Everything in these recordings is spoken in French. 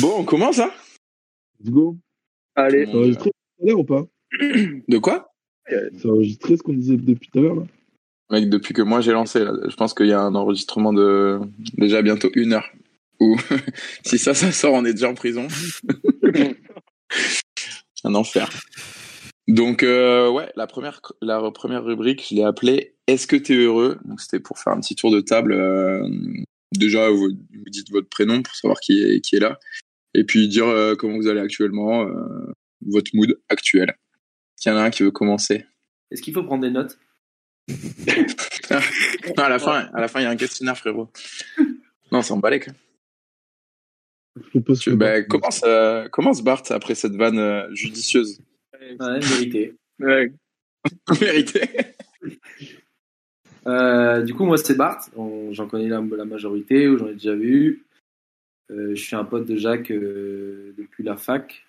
Bon, on commence, hein Let's go. Allez. Ça a enregistré tout à l'heure ou pas? De quoi? Ça a enregistré ce qu'on disait depuis tout à l'heure là Mec, depuis que moi j'ai lancé, là, je pense qu'il y a un enregistrement de déjà bientôt une heure. Ou si ça, ça sort, on est déjà en prison. un enfer. Donc, euh, ouais, la première, la première rubrique, je l'ai appelée Est-ce que t'es heureux? Donc, c'était pour faire un petit tour de table. euh, déjà, vous, vous dites votre prénom pour savoir qui est, qui est là. Et puis dire euh, comment vous allez actuellement, euh, votre mood actuel. Qu'il y en a un qui veut commencer Est-ce qu'il faut prendre des notes? Non, à la fin, à la fin, il y a un questionnaire, frérot. Non, c'est emballé. Quoi. Je propose Tu, que- bah, commence, euh, commence Bart après cette vanne euh, judicieuse. Ouais, vérité. Ouais. Vérité. Euh, du coup, moi, c'est Bart. J'en connais la, la majorité, ou j'en ai déjà vu. Euh, je suis un pote de Jacques euh, depuis la fac.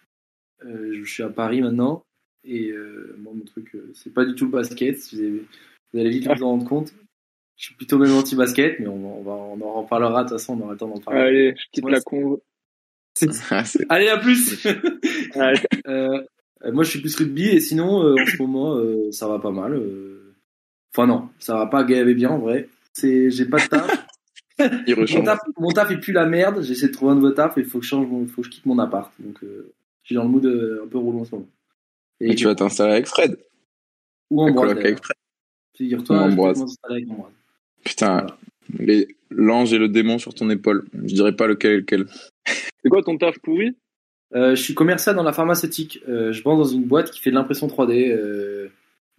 Euh, je suis à Paris maintenant. Et euh, moi, mon truc, euh, c'est pas du tout le basket. Vous, avez- vous allez vite vous en rendre compte. Je suis plutôt même anti-basket, mais on, va, on, va, on en reparlera. De toute façon, on aura le temps d'en parler. Allez, je quitte la con. Allez, à plus Allez. Euh, moi, je suis plus rugby et sinon, euh, en ce moment, euh, ça va pas mal. euh. Enfin non, ça va pas gaver bien en vrai. C'est, j'ai pas de taf. Il mon taf, mon taf est plus la merde. J'essaie de trouver un nouveau taf et il faut que je change, mon- faut que je quitte mon appart. Donc, euh, je suis dans le mood euh, un peu roulant en ce moment. Et tu vas t'installer avec Fred. ou en coloc avec Fred. Figure-toi, Ou je vais Ambroise. commencer à aller avec Ambroise. Putain, les- l'ange et le démon sur ton épaule. Je dirais pas lequel est lequel. C'est quoi ton taf pourri Euh, je suis commercial dans la pharmaceutique. Euh, je vends dans une boîte qui fait de l'impression 3D euh,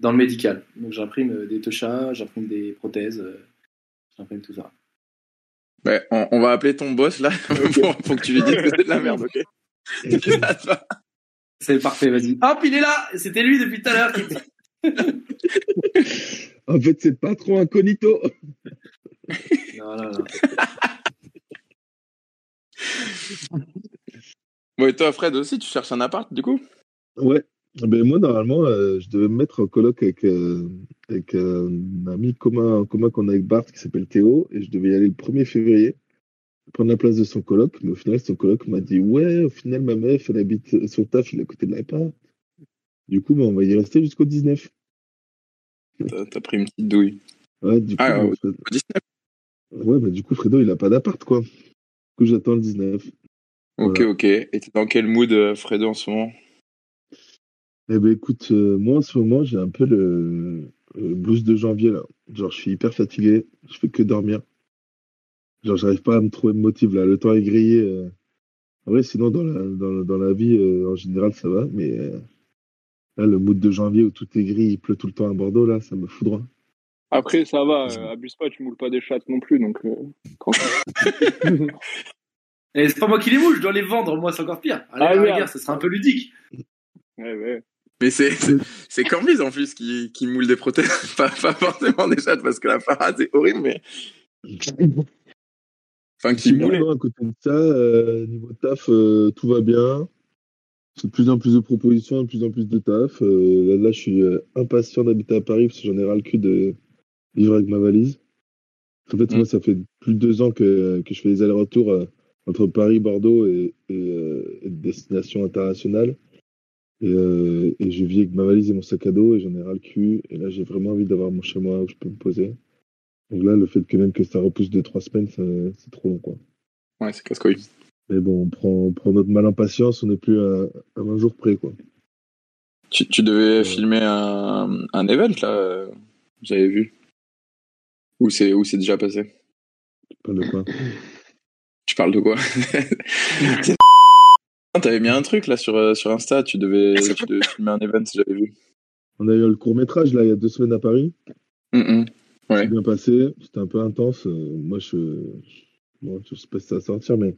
dans le médical. Donc j'imprime des touchas, j'imprime des prothèses, euh, j'imprime tout ça. Ouais, on, on va appeler ton boss là. pour, pour que tu lui dises que c'est de la merde, ok C'est parfait, vas-y. Hop, il est là C'était lui depuis tout à l'heure. En fait, c'est pas trop incognito. non, non, non. Bon, et toi, Fred aussi, tu cherches un appart du coup? Ouais. Ben moi, normalement, euh, je devais me mettre en coloc avec, euh, avec euh, un ami commun, commun qu'on a avec Bart qui s'appelle Théo, et je devais y aller le 1er février, prendre la place de son coloc. Mais au final, son coloc m'a dit Ouais, au final, ma meuf, elle habite son taf, il est à côté de l'appart. Du coup, ben, on va y rester jusqu'au 19. T'as pris une petite douille. Ouais, du coup, Ah, ben, Au 19. ouais, ben, du coup, Fredo, il a pas d'appart, quoi. Du coup, j'attends le 19. Ok, Voilà. ok. Et t'es dans quel mood, Fredo, en ce moment? Eh ben écoute, euh, moi en ce moment j'ai un peu le, le blues de janvier là. Genre je suis hyper fatigué, je fais que dormir. Genre j'arrive pas à me trouver de motif là. Le temps est grillé. euh. En vrai sinon dans la, dans, la- dans la vie euh, en général ça va, mais euh, là le mood de janvier où tout est gris, il pleut tout le temps à Bordeaux là, ça me foudroie. Après, ça va, euh, abuse pas, tu moules pas des chattes non plus, donc. euh, tranquille. Et c'est pas moi qui les moule, je dois les vendre, moi c'est encore pire. Allez, Ah, à la merde. ça sera un peu ludique. ouais, ouais. Mais c'est c'est- Cormise en plus qui, qui moule des prothèses, pas, pas forcément des chattes parce que la parade c'est horrible, mais enfin qui moule. À côté de ça, euh, niveau taf, euh, tout va bien. C'est de plus en plus de propositions, de plus en plus de taf. Euh, là, là, je suis euh, impatient d'habiter à Paris parce que j'en ai ras le cul de vivre avec ma valise. En fait, Mm. moi, ça fait plus de deux ans que, que je fais des allers-retours euh, entre Paris, Bordeaux et, et, euh, et des destinations internationales. Et, euh, et je vis avec ma valise et mon sac à dos et j'en ai ras le cul. Et là, j'ai vraiment envie d'avoir mon chez moi où je peux me poser. Donc là, le fait que même que ça repousse de trois semaines, c'est trop long, quoi. Ouais, c'est casse-couille. Mais bon, on prend, on prend notre mal en patience, on n'est plus à, à 20 jours près, quoi. Tu, tu devais Ouais. filmer un, un event là, euh, j'avais vu. Où c'est où c'est déjà passé? Pas de quoi? Tu parles de quoi? T'avais mis un truc là sur, euh, sur Insta, tu devais, tu devais filmer un event, j'avais vu. On a eu le court métrage, là, il y a deux semaines à Paris. Mm. Ouais. C'est bien passé, c'était un peu intense. Euh, moi, je, je, bon, je sais pas si ça va sortir, mais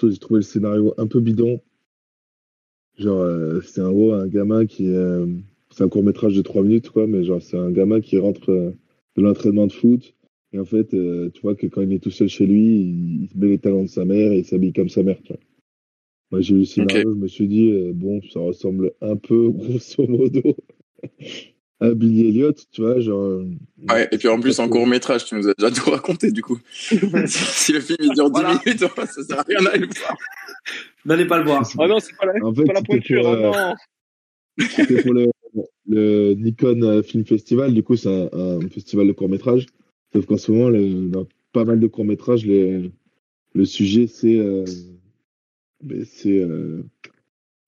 j'ai trouvé le scénario un peu bidon. Genre, euh, c'est un gros, un gamin qui. euh, c'est un court métrage de trois minutes, quoi, mais genre, c'est un gamin qui rentre euh, de l'entraînement de foot. Et en fait, euh, tu vois que quand il est tout seul chez lui, il, il se met les talons de sa mère et il s'habille comme sa mère, tu vois. Moi, j'ai eu le scénario, je me suis dit, euh, bon, ça ressemble un peu, grosso modo, à Billy Elliot, tu vois, genre. euh, Ouais, et puis en plus en court métrage, tu nous as déjà tout raconté du coup. si, le film il dure 10 Voilà. minutes, ça sert à rien d'aller le voir. N'allez pas le voir. Oh non, c'est pas la, En c'est fait, pas la c'était pointure. pour, oh euh, non. C'était pour le, le Nikon Film Festival. Du coup, c'est un, un festival de court-métrage. Sauf qu'en ce moment, le- dans pas mal de courts-métrages, les- le sujet, c'est euh, ben, c'est euh,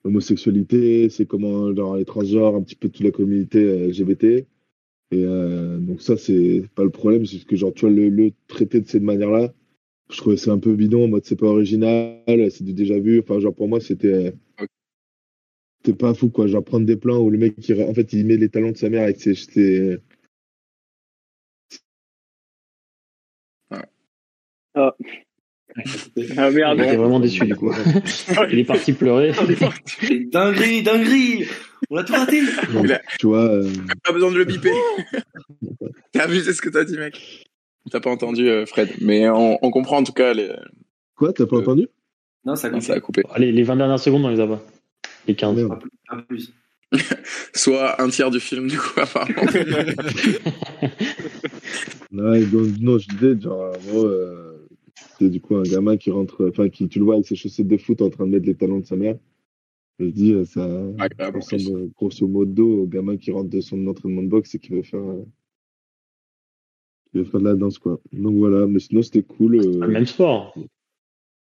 l'homosexualité, c'est comment genre, les transgenres, un petit peu toute la communauté euh, LGBT. Et euh, donc ça, c'est pas le problème. C'est que genre, tu vois, le, le traiter de cette manière-là, je trouvais c'est un peu bidon, en mode c'est pas original, c'est du déjà vu. Enfin, genre, pour moi, c'était c'était pas fou quoi genre prendre des plans où le mec il, en fait il met les talons de sa mère avec ses, ses- Ah merde. J'étais vraiment déçu du coup. Il est parti pleurer. dinguerie, dinguerie On l'a tout raté a- tu vois euh, Pas besoin de le biper. T'as abusé ce que t'as dit, mec. T'as pas entendu, euh, Fred. Mais on, on comprend en tout cas. Les... quoi t'as pas Euh, entendu? Non, ça Non, compte ça a coupé. Allez, les 20 dernières secondes, on les a pas. Les 15. Merde. pas plus. pas plus. Soit un tiers du film, du coup, apparemment. Donc, non je disais genre en gros c'est du coup un gamin qui rentre enfin qui tu le vois avec ses chaussettes de foot en train de mettre les talons de sa mère je dis euh, ça ressemble grosso modo au gamin qui rentre de son entraînement de boxe et qui veut faire euh, qui veut faire de la danse quoi donc voilà mais sinon c'était cool euh, Le même sport.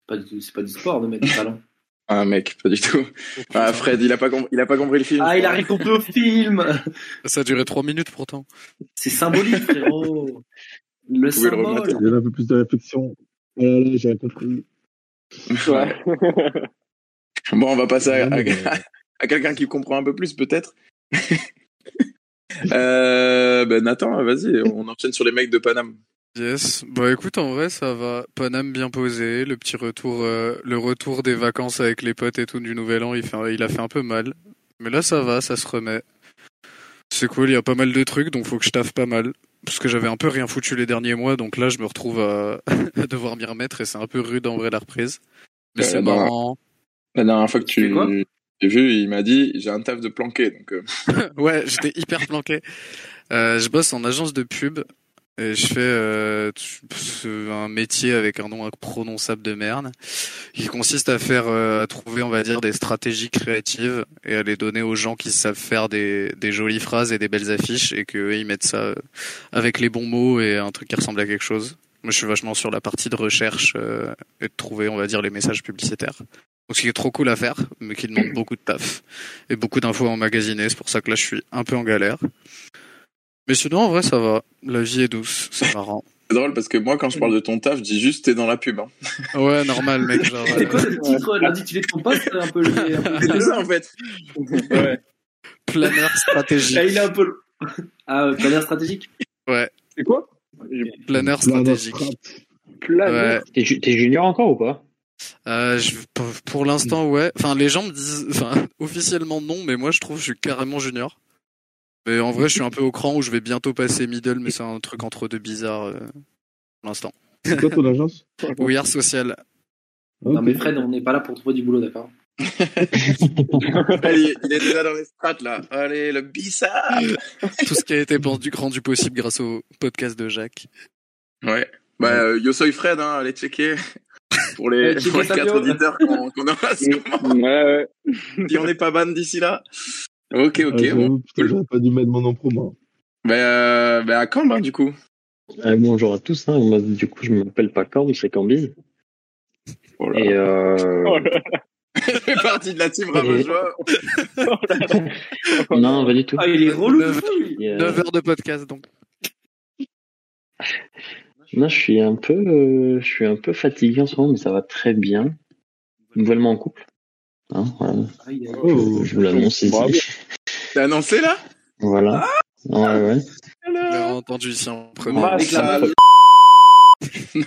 Pas du tout- C'est pas du sport de mettre des talons. Ah, mec, pas du tout. Ah, Fred, il a pas, com- il a pas compris le film. Ah, il a rien compris au film Ça a duré 3 minutes pourtant. C'est symbolique, frérot Le symbole il y avait un peu plus de réflexion oh là là j'ai compris Ouais. Bon, on va passer à, Ouais, à- mais- à quelqu'un qui comprend un peu plus, peut-être. euh, ben, Nathan, vas-y, on enchaîne sur les mecs de Paname. Yes. Bah écoute, en vrai, ça va. Paname bien posé. Le petit retour, euh, le retour des vacances avec les potes et tout du Nouvel An, il, fait, il a fait un peu mal. Mais là, ça va, ça se remet. C'est cool, il y a pas mal de trucs, donc faut que je taffe pas mal. Parce que j'avais un peu rien foutu les derniers mois, donc là, je me retrouve à, à devoir m'y remettre et c'est un peu rude en vrai la reprise. Mais Euh, c'est marrant. La dernière fois que Tu j'ai vu, il m'a dit j'ai un taf de planqué. Donc, euh, Ouais, j'étais hyper planqué. Euh, je bosse en agence de pub je fais euh, un métier avec un nom imprononçable de merde qui consiste à faire euh, à trouver on va dire des stratégies créatives et à les donner aux gens qui savent faire des, jolies phrases et des belles affiches et que ils mettent ça avec les bons mots et un truc qui ressemble à quelque chose. Moi, je suis vachement sur la partie de recherche euh, et de trouver, on va dire, les messages publicitaires. Donc, ce qui est trop cool à faire, mais qui demande beaucoup de taf et beaucoup d'infos à emmagasiner. C'est pour ça que là, je suis un peu en galère. Mais sinon, en vrai, ça va. La vie est douce, c'est marrant. c'est drôle parce que moi, quand je parle de ton taf, je dis juste t'es dans la pub. Hein. Ouais, normal, mec. Genre, C'est quoi euh, le titre, l'intitulé de ton poste un peu, un peu C'est ça, en fait. Ouais. planeur stratégique. Ah, il est un peu. Ah, euh, planeur stratégique C'est quoi? Planeur stratégique. Ouais. T'es ju- t'es junior encore ou pas? Euh, je, pour, pour l'instant, ouais. Enfin, les gens me disent, enfin, officiellement non, mais moi, je trouve que je suis carrément junior. Mais en vrai, je suis un peu au cran où je vais bientôt passer middle, mais c'est un truc entre deux bizarres euh, pour l'instant. c'est quoi ton agence Oui, art social. Non, mais Fred, on n'est pas là pour trouver du boulot, d'accord? Allez, il est déjà dans les strates là. Allez, le bissard. Tout ce qui a été rendu, rendu possible grâce au podcast de Jacques. Ouais. Bah, euh, yo soy Fred, hein, allez checker. Pour les, pour les sa quatre bio. auditeurs qu'on qu'on aura sûrement. Ouais, ouais. Si on n'est pas ban d'ici là. Ok, ok. Ah, bon. putain, j'aurais pas dû mettre mon nom pro moi Bah, euh, bah, à quand, ben, du coup Euh, Bonjour à tous. Hein. Moi, du coup, je m'appelle pas Corbe, c'est Cambiz. oh là. Et euh... Oh là Je fais partie de la team Ravageois. non, pas du tout. Ah, il est relou, Neuf- lui. Et, euh, 9 heures de podcast, donc. Non, je suis un peu, euh, je suis un peu fatigué en ce moment, mais ça va très bien. Nouvellement en couple. Hein, voilà. Oh. Je vous l'annonce ici. T'as annoncé là? Voilà. Ouais, ouais. L'avez entendu ici en premier. Avec la Ah, meuf. Non.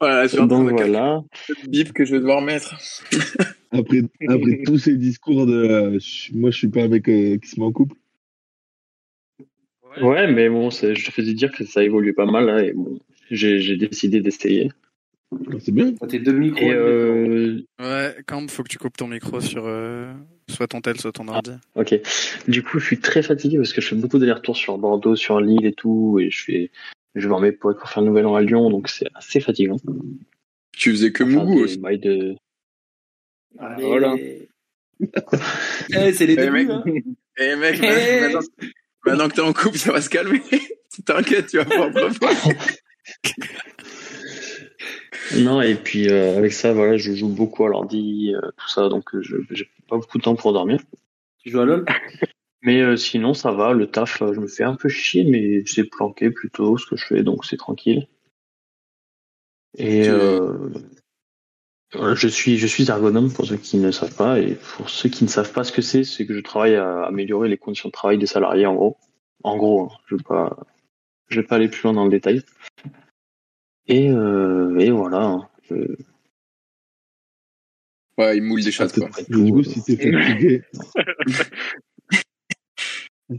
Voilà, je Donc voilà. bip que je vais devoir mettre. après après tous ces discours de euh, je- moi je suis pas un mec euh, qui se met en couple Ouais, mais bon, c'est- je te faisais dire que ça évolue pas mal là, et bon, j'ai décidé d'essayer. Ah, c'est bien T'as tes deux micros. Et euh, Ouais, quand faut que tu coupes ton micro sur euh, soit ton tel, soit ton ordi. ok. Du coup, je suis très fatigué parce que je fais beaucoup d'allers-retours sur Bordeaux, sur Lille et tout, et je fais, je vais voir mes potes pour faire le nouvel an à Lyon, donc c'est assez fatigant. Tu faisais que Enfin, Mougou aussi. de... Allez. Voilà. Eh, c'est les Eh, débuts, mec. hein. Eh mec, maintenant, maintenant que t'es en couple, ça va se calmer. T'inquiète, tu vas profiter. Non, et puis euh, avec ça, voilà, je joue beaucoup à l'ordi, euh, tout ça, donc euh, je j'ai pas beaucoup de temps pour dormir. Tu joues à LoL? Mais euh, sinon, ça va, le taf, euh, je me fais un peu chier, mais c'est planqué plutôt ce que je fais, donc c'est tranquille. Et euh, je suis je suis ergonome pour ceux qui ne savent pas, et pour ceux qui ne savent pas ce que c'est, c'est que je travaille à améliorer les conditions de travail des salariés, en gros. En gros, hein, je vais pas je vais pas aller plus loin dans le détail. Et, euh, et voilà. hein, je- Ouais, il moule des chattes, quoi. du coup, si t'es fatigué.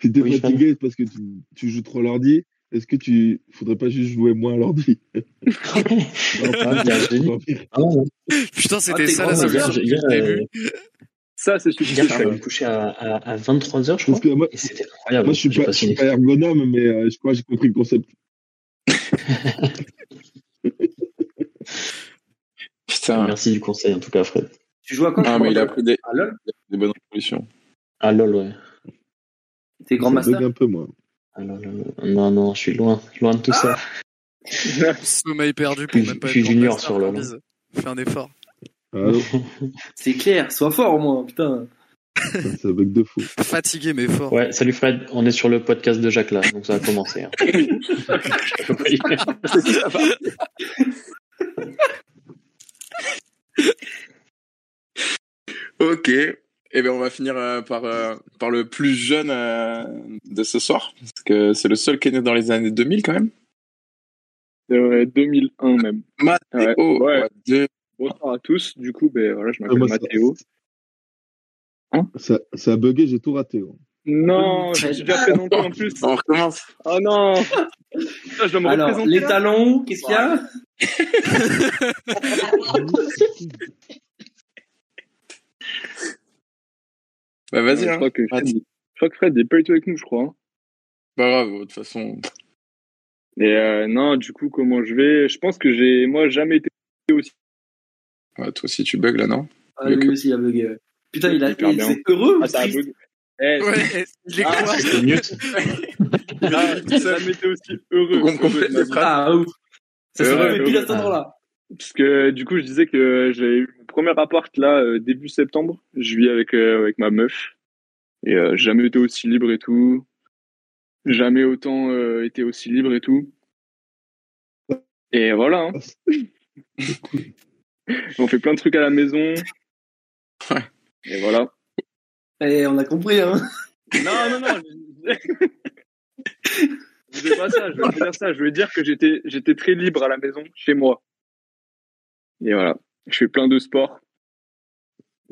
si t'es Oui, fatigué, c'est parce que tu, tu joues trop à l'ordi. Est-ce que tu faudrait pas juste jouer moins à l'ordi? Ah. Ah, non. Putain, c'était Ah, ça la solution euh. Ça, c'est je suis suffisant. allé me coucher à, à, à 23h, je crois. que moi, Et c'était incroyable. moi je suis pas, je pas ergonome, mais euh, je crois que j'ai compris le concept. Putain. Merci du conseil, en tout cas, Fred. Tu joues à quoi Ah, mais il a pris des, À LoL des bonnes solutions. Ah, lol, ouais. T'es grand master bug un peu, moi. Ah, lol, lol. Non, non, je suis loin, loin de tout ça. Sommeil perdu pour Je- même pas je suis junior master, sur LoL. Corbiz. Fais un effort. Allô C'est clair, sois fort au moins, putain. Ça, bug de fou. Fatigué mais fort. Ouais, salut Fred, on est sur le podcast de Jacques là, donc ça a commencé. hein. Ok. Eh bien, on va finir euh, par, euh, par le plus jeune euh, de ce soir. Parce que c'est le seul qui est né dans les années 2000 quand même. Euh, 2001 même. Mathéo. Ouais, ouais. ouais, Bonsoir à tous. Du coup, ben voilà, je m'appelle moi, ça- Mathéo. Ça, ça a bugué, j'ai tout raté. gros. Non, j'ai déjà présenté en plus. On recommence. Oh non Putain, Je dois me Alors, représenter. les talons, qu'est-ce qu'il y a? Bah, vas-y. je, hein. crois que Fred, Vas-y. je crois que Fred n'est pas du tout avec nous, je crois. hein. Pas grave, de toute façon. Et euh, non, du coup, comment je vais? Je pense que j'ai, moi, jamais été aussi. Ouais, toi aussi, tu bugs là, non? Ah, lui aussi, il a bugué. ouais. Putain, il a il- c'est heureux ou Ah, ça a triste bug. Eh, Ouais, est Ah, C'est mieux. ah, j'ai jamais été aussi heureux. Complète les phrases. Ah, ouf. Ça Ouais, fait pile à ouais. cet endroit-là. Parce que du coup, je disais que j'ai eu mon premier appart là euh, début septembre. Je vis avec euh, avec ma meuf et euh, j'ai jamais été aussi libre et tout. Jamais autant euh, été aussi libre et tout. Et voilà. hein. On fait plein de trucs à la maison. Ouais. Et voilà. Et on a compris, hein. Non, non, non. je- Je veux pas ça. Je veux dire ça. Je veux dire que j'étais j'étais très libre à la maison, chez moi. Et voilà. Je fais plein de sports.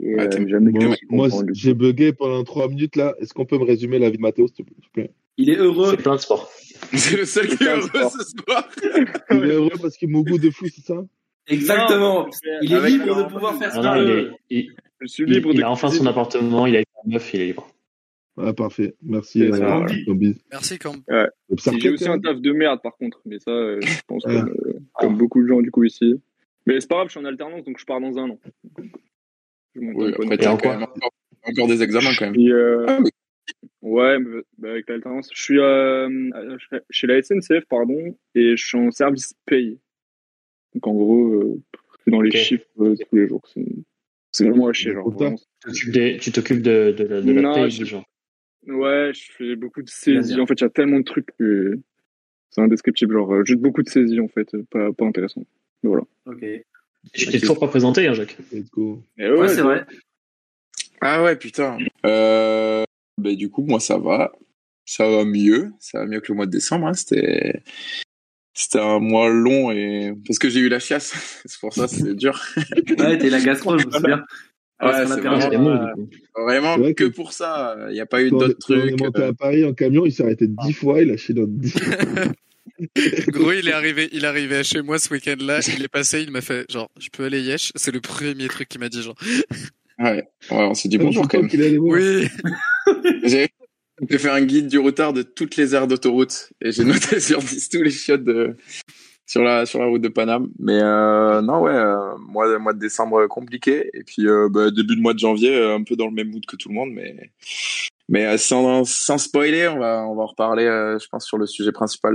Et Ah, euh, jamais Bon, moi, j'ai bugué pendant 3 minutes là. Est-ce qu'on peut me résumer la vie de Mathéo, s'il te plaît? Il est heureux. C'est plein de sport. C'est le seul qui est heureux sport. ce soir. Il est heureux parce qu'il m'a goût de fou, c'est ça? Exactement. Non, Il est Avec- libre de pouvoir faire Non, ça. non, il, est, il, Je suis il- libre il de a enfin son appartement, il a une meuf, il est libre. Ah, parfait. Merci. Euh, ça. Merci Cam. Observe J'ai aussi un taf de merde par contre, mais ça, euh, je pense comme, euh, comme beaucoup de gens du coup ici. Mais c'est pas grave, je suis en alternance donc je pars dans un an. Je Oui, après, encore, encore des examens quand même. Et, euh, Ah, mais- ouais, mais, bah, avec l'alternance, je suis euh, chez la SNCF pardon et je suis en service paye. Donc en gros, euh, c'est dans les chiffres euh, tous les jours. C'est vraiment à chier, genre. Vraiment. Tu t'occupes des- Tu t'occupes de, de, la- de la Non, paye je- des gens. Ouais, je fais beaucoup de saisies. En fait, il y a tellement de trucs que c'est indescriptible. Genre, euh, juste beaucoup de saisies en fait, pas, pas intéressant. Mais voilà. Ok. Tu t'es toujours pas présenté, hein, Jacques Let's go. Et Ouais, c'est vrai. Ah ouais, putain. Euh, bah, du coup, moi, ça va. Ça va mieux. Ça va mieux que le mois de décembre. hein. C'était, c'était un mois long et parce que j'ai eu la chiasse. c'est pour ça, c'est dur. Ouais, t'es la gastro, je me souviens. Ouais, c'est vraiment- euh. Vraiment vrai que que- pour ça. Il n'y a pas eu d'autres quand on trucs. est monté euh, à Paris en camion, il s'est arrêté 10 fois, il a chié dans 10 Gros, il est arrivé, il est arrivé chez moi ce week-end-là. Il est passé, il m'a fait genre, je peux aller yesh? C'est le premier truc qu'il m'a dit genre. Ouais. ouais, on s'est dit bonjour quand même. Oui. J'ai fait un guide du retard de toutes les aires d'autoroute et j'ai noté sur 10 tous les chiottes de, sur la sur la route de Paname. Mais euh, non, ouais, euh, mois mois de décembre euh, compliqué et puis euh, bah, début de mois de janvier euh, un peu dans le même mood que tout le monde, mais mais euh, sans sans spoiler, on va on va en reparler, je pense sur le sujet principal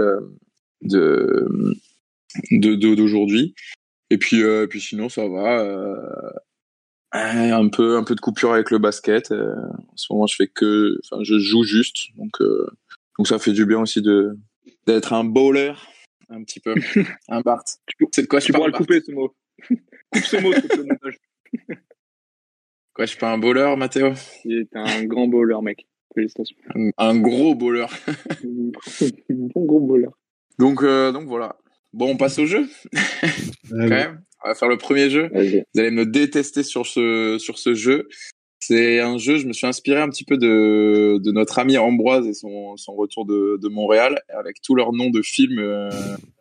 de de de- d'aujourd'hui. Et puis puis sinon ça va. Un peu un peu de coupure avec le basket. euh, en ce moment, je fais que, enfin, je joue juste, donc euh, donc ça fait du bien aussi de d'être un bowler un petit peu, un Bart. C'est de quoi je Tu pourras parle, le couper, ce mot. Coupe ce mot sur le montage. Quoi, je suis pas un bowler, Mathéo? Il est un grand bowler, mec. Félicitations. un, un gros bowler. Un bon gros bowler. Donc euh, donc voilà. Bon, on passe au jeu Ah, quand même. On va faire le premier jeu. Vous allez me détester sur ce sur ce jeu. C'est un jeu, je me suis inspiré un petit peu de, de notre ami Ambroise et son, son retour de, de Montréal, avec tous leurs noms de films euh,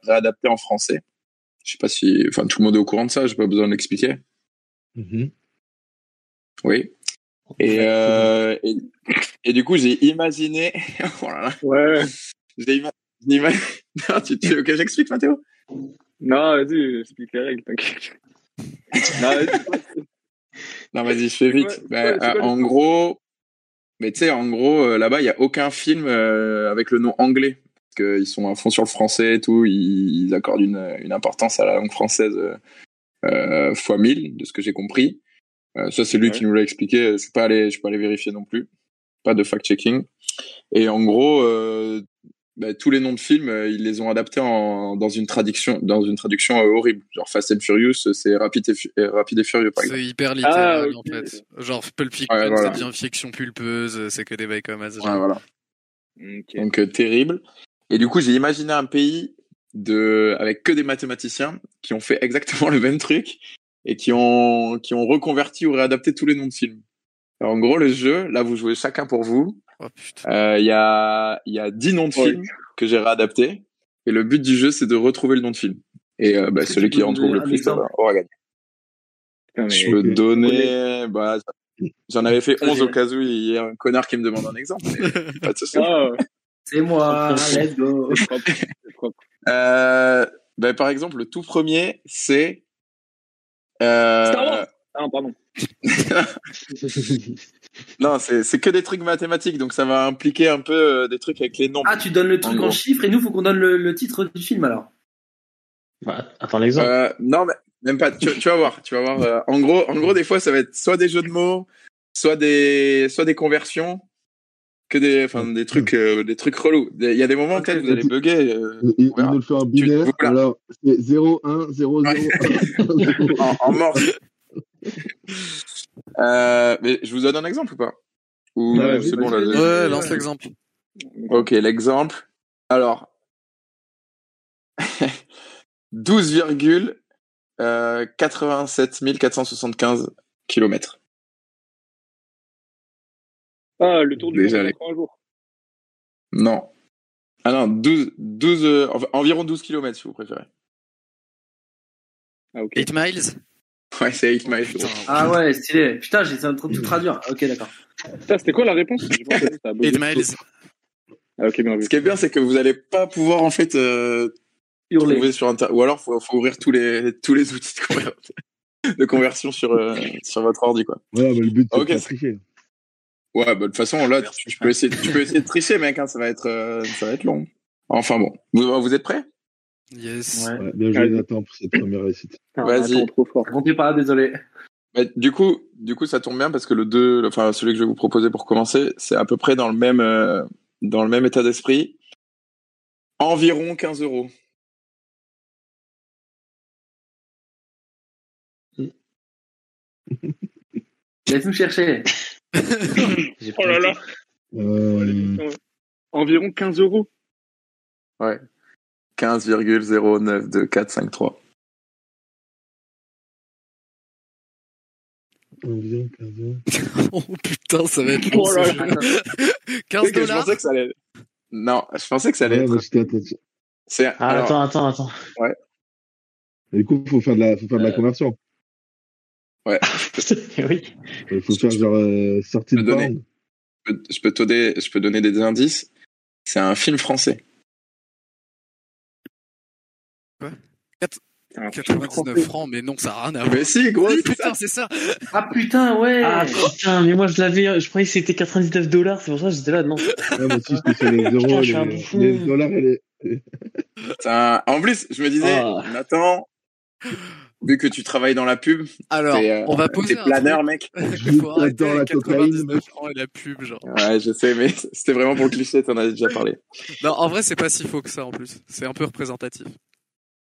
réadaptés en français. Je sais pas si, enfin, tout le monde est au courant de ça, j'ai pas besoin de l'expliquer. Mhm. Oui. Et, euh, et, et du coup, j'ai imaginé, oh là là, Ouais. j'ai ima- j'ai ima- Non, tu, tu veux que j'explique, Mathéo? Non, vas-y, explique les règles, t'inquiète. Non, vas-y. Je fais vite. Ouais, ouais, c'est euh, en gros, mais tu sais, en gros, euh, là-bas, il y a aucun film euh, avec le nom anglais. Parce qu'ils sont à fond sur le français et tout. Ils, ils accordent une, une importance à la langue française euh, fois 1000, de ce que j'ai compris. Ça, c'est lui Ouais. qui nous l'a expliqué. Je suis pas allé, je suis pas allé vérifier non plus. Pas de fact-checking. Et en gros, bah, tous les noms de films, euh, ils les ont adaptés en, dans une traduction, dans une traduction euh, horrible. Genre Fast and Furious, c'est Rapid et, Fu- euh, Rapid et Furieux, par exemple. C'est hyper littéral Ah, en ok. fait. Genre Pulp Fiction, Ouais, voilà. c'est bien fiction pulpeuse, c'est que des bails comme ça. Ouais, voilà. Donc euh, terrible. Et du coup, j'ai imaginé un pays de avec que des mathématiciens qui ont fait exactement le même truc et qui ont qui ont reconverti ou réadapté tous les noms de films. Alors, en gros, le jeu, là, vous jouez chacun pour vous. Oh. Euh, Il y a y a dix noms de films que j'ai réadaptés et le but du jeu, c'est de retrouver le nom de film. Et euh, bah, celui qui en trouve le plus aura aura gagné. Mais- Je peux donner. Bah, J'en avais fait Vas-y, 11 au cas où il y a un connard qui me demande un exemple. mais pas de souci. Ah, C'est moi, let's go. Euh, ben, par exemple, le tout premier, c'est. Euh, Star Wars. Ah, non, pardon. Non, c'est c'est que des trucs mathématiques, donc ça va impliquer un peu euh, des trucs avec les nombres. Ah, tu donnes le truc En chiffres et nous, faut qu'on donne le, le titre du film alors. Bah, attends l'exemple. Euh, non, mais même pas. Tu, tu vas voir, tu vas voir. euh, en gros, en gros, des fois, ça va être soit des jeux de mots, soit des, soit des conversions, que des, enfin, des trucs, euh, des trucs relous. Il y a des moments Ok. peut-être vous allez bugger. euh, Il, il nous le fait en binaire, voilà. alors c'est 0, 1, 0, 0, 1. en, en morse. Euh, mais je vous donne un exemple ou pas Ou Ouais, c'est vas-y, bon là. Ouais, lance l'exemple. Ok, l'exemple. Alors, 12,87 475 kilomètres. Ah, le tour du Déjà, monde en allez. 80 jours. Non. Ah non, 12, 12 euh, enfin, environ 12 kilomètres si vous préférez. Ah, ok. 8 miles? Ouais, c'est 8 miles. Putain. Ah ouais, stylé. Putain, j'étais en train de tout traduire. Ok, d'accord. Putain, c'était quoi la réponse J'ai pas entendu, ça a bugué. 8 miles. Ah, ok, bien vu. Ce qui est bien, c'est que vous allez pas pouvoir en fait euh, Hurler. trouver sur internet, ou alors faut, faut ouvrir tous les tous les outils de, conver- de conversion sur euh, sur votre ordi quoi. Voilà, mais le but, c'est de tricher. Ouais, bah, de toute façon, là, tu, tu peux essayer, tu peux essayer de tricher, mec, hein, ça va être, euh, ça va être long. Enfin bon. Vous, vous êtes prêts? Yes. Ouais. Ouais, bien joué. Nathan, pour cette première réussite. Vas-y. trop fort. Comptez pas, désolé. Bah, du coup, du coup, ça tombe bien parce que le 2, enfin, celui que je vais vous proposer pour commencer, c'est à peu près dans le même, euh, dans le même état d'esprit. Environ 15 euros. Laisse-nous chercher. J'ai Oh là là Euh. Environ 15 euros. Ouais. 15,092453. Environ 15 ans. Oh putain, ça va être long. Oh là là. jeu. 15 Tu sais que je dollars pensais que ça allait. Non, je pensais que ça allait Ouais, être. C'est, Ah, alors, attends, attends, attends. Du coup, faut faire de la, faut faire de la Euh. conversion. oui. Il faut faire genre euh, sortie de Je peux donner. je peux- je peux te donner, je peux donner des indices. C'est un film français. Un 99 francs, mais non, ça n'a rien à voir. Mais si, gros, Oui, c'est putain, ça. c'est ça. Ah putain, ouais. Ah putain, mais moi je l'avais, je croyais que c'était 99 dollars, c'est pour ça que j'étais là, non. Ouais, mais si, c'était sur les euros, Putain, les, dollars et les. Putain. En plus, je me disais, Ah. Nathan, vu que tu travailles dans la pub, Alors, euh, on va poser t'es un planeur, mec. truc. Faut arrêter J'adore la les cocaïne. 99 francs et la pub, genre. Ouais, je sais, mais c'était vraiment pour le cliché, t'en as déjà parlé. Non, en vrai, c'est pas si faux que ça, en plus. C'est un peu représentatif.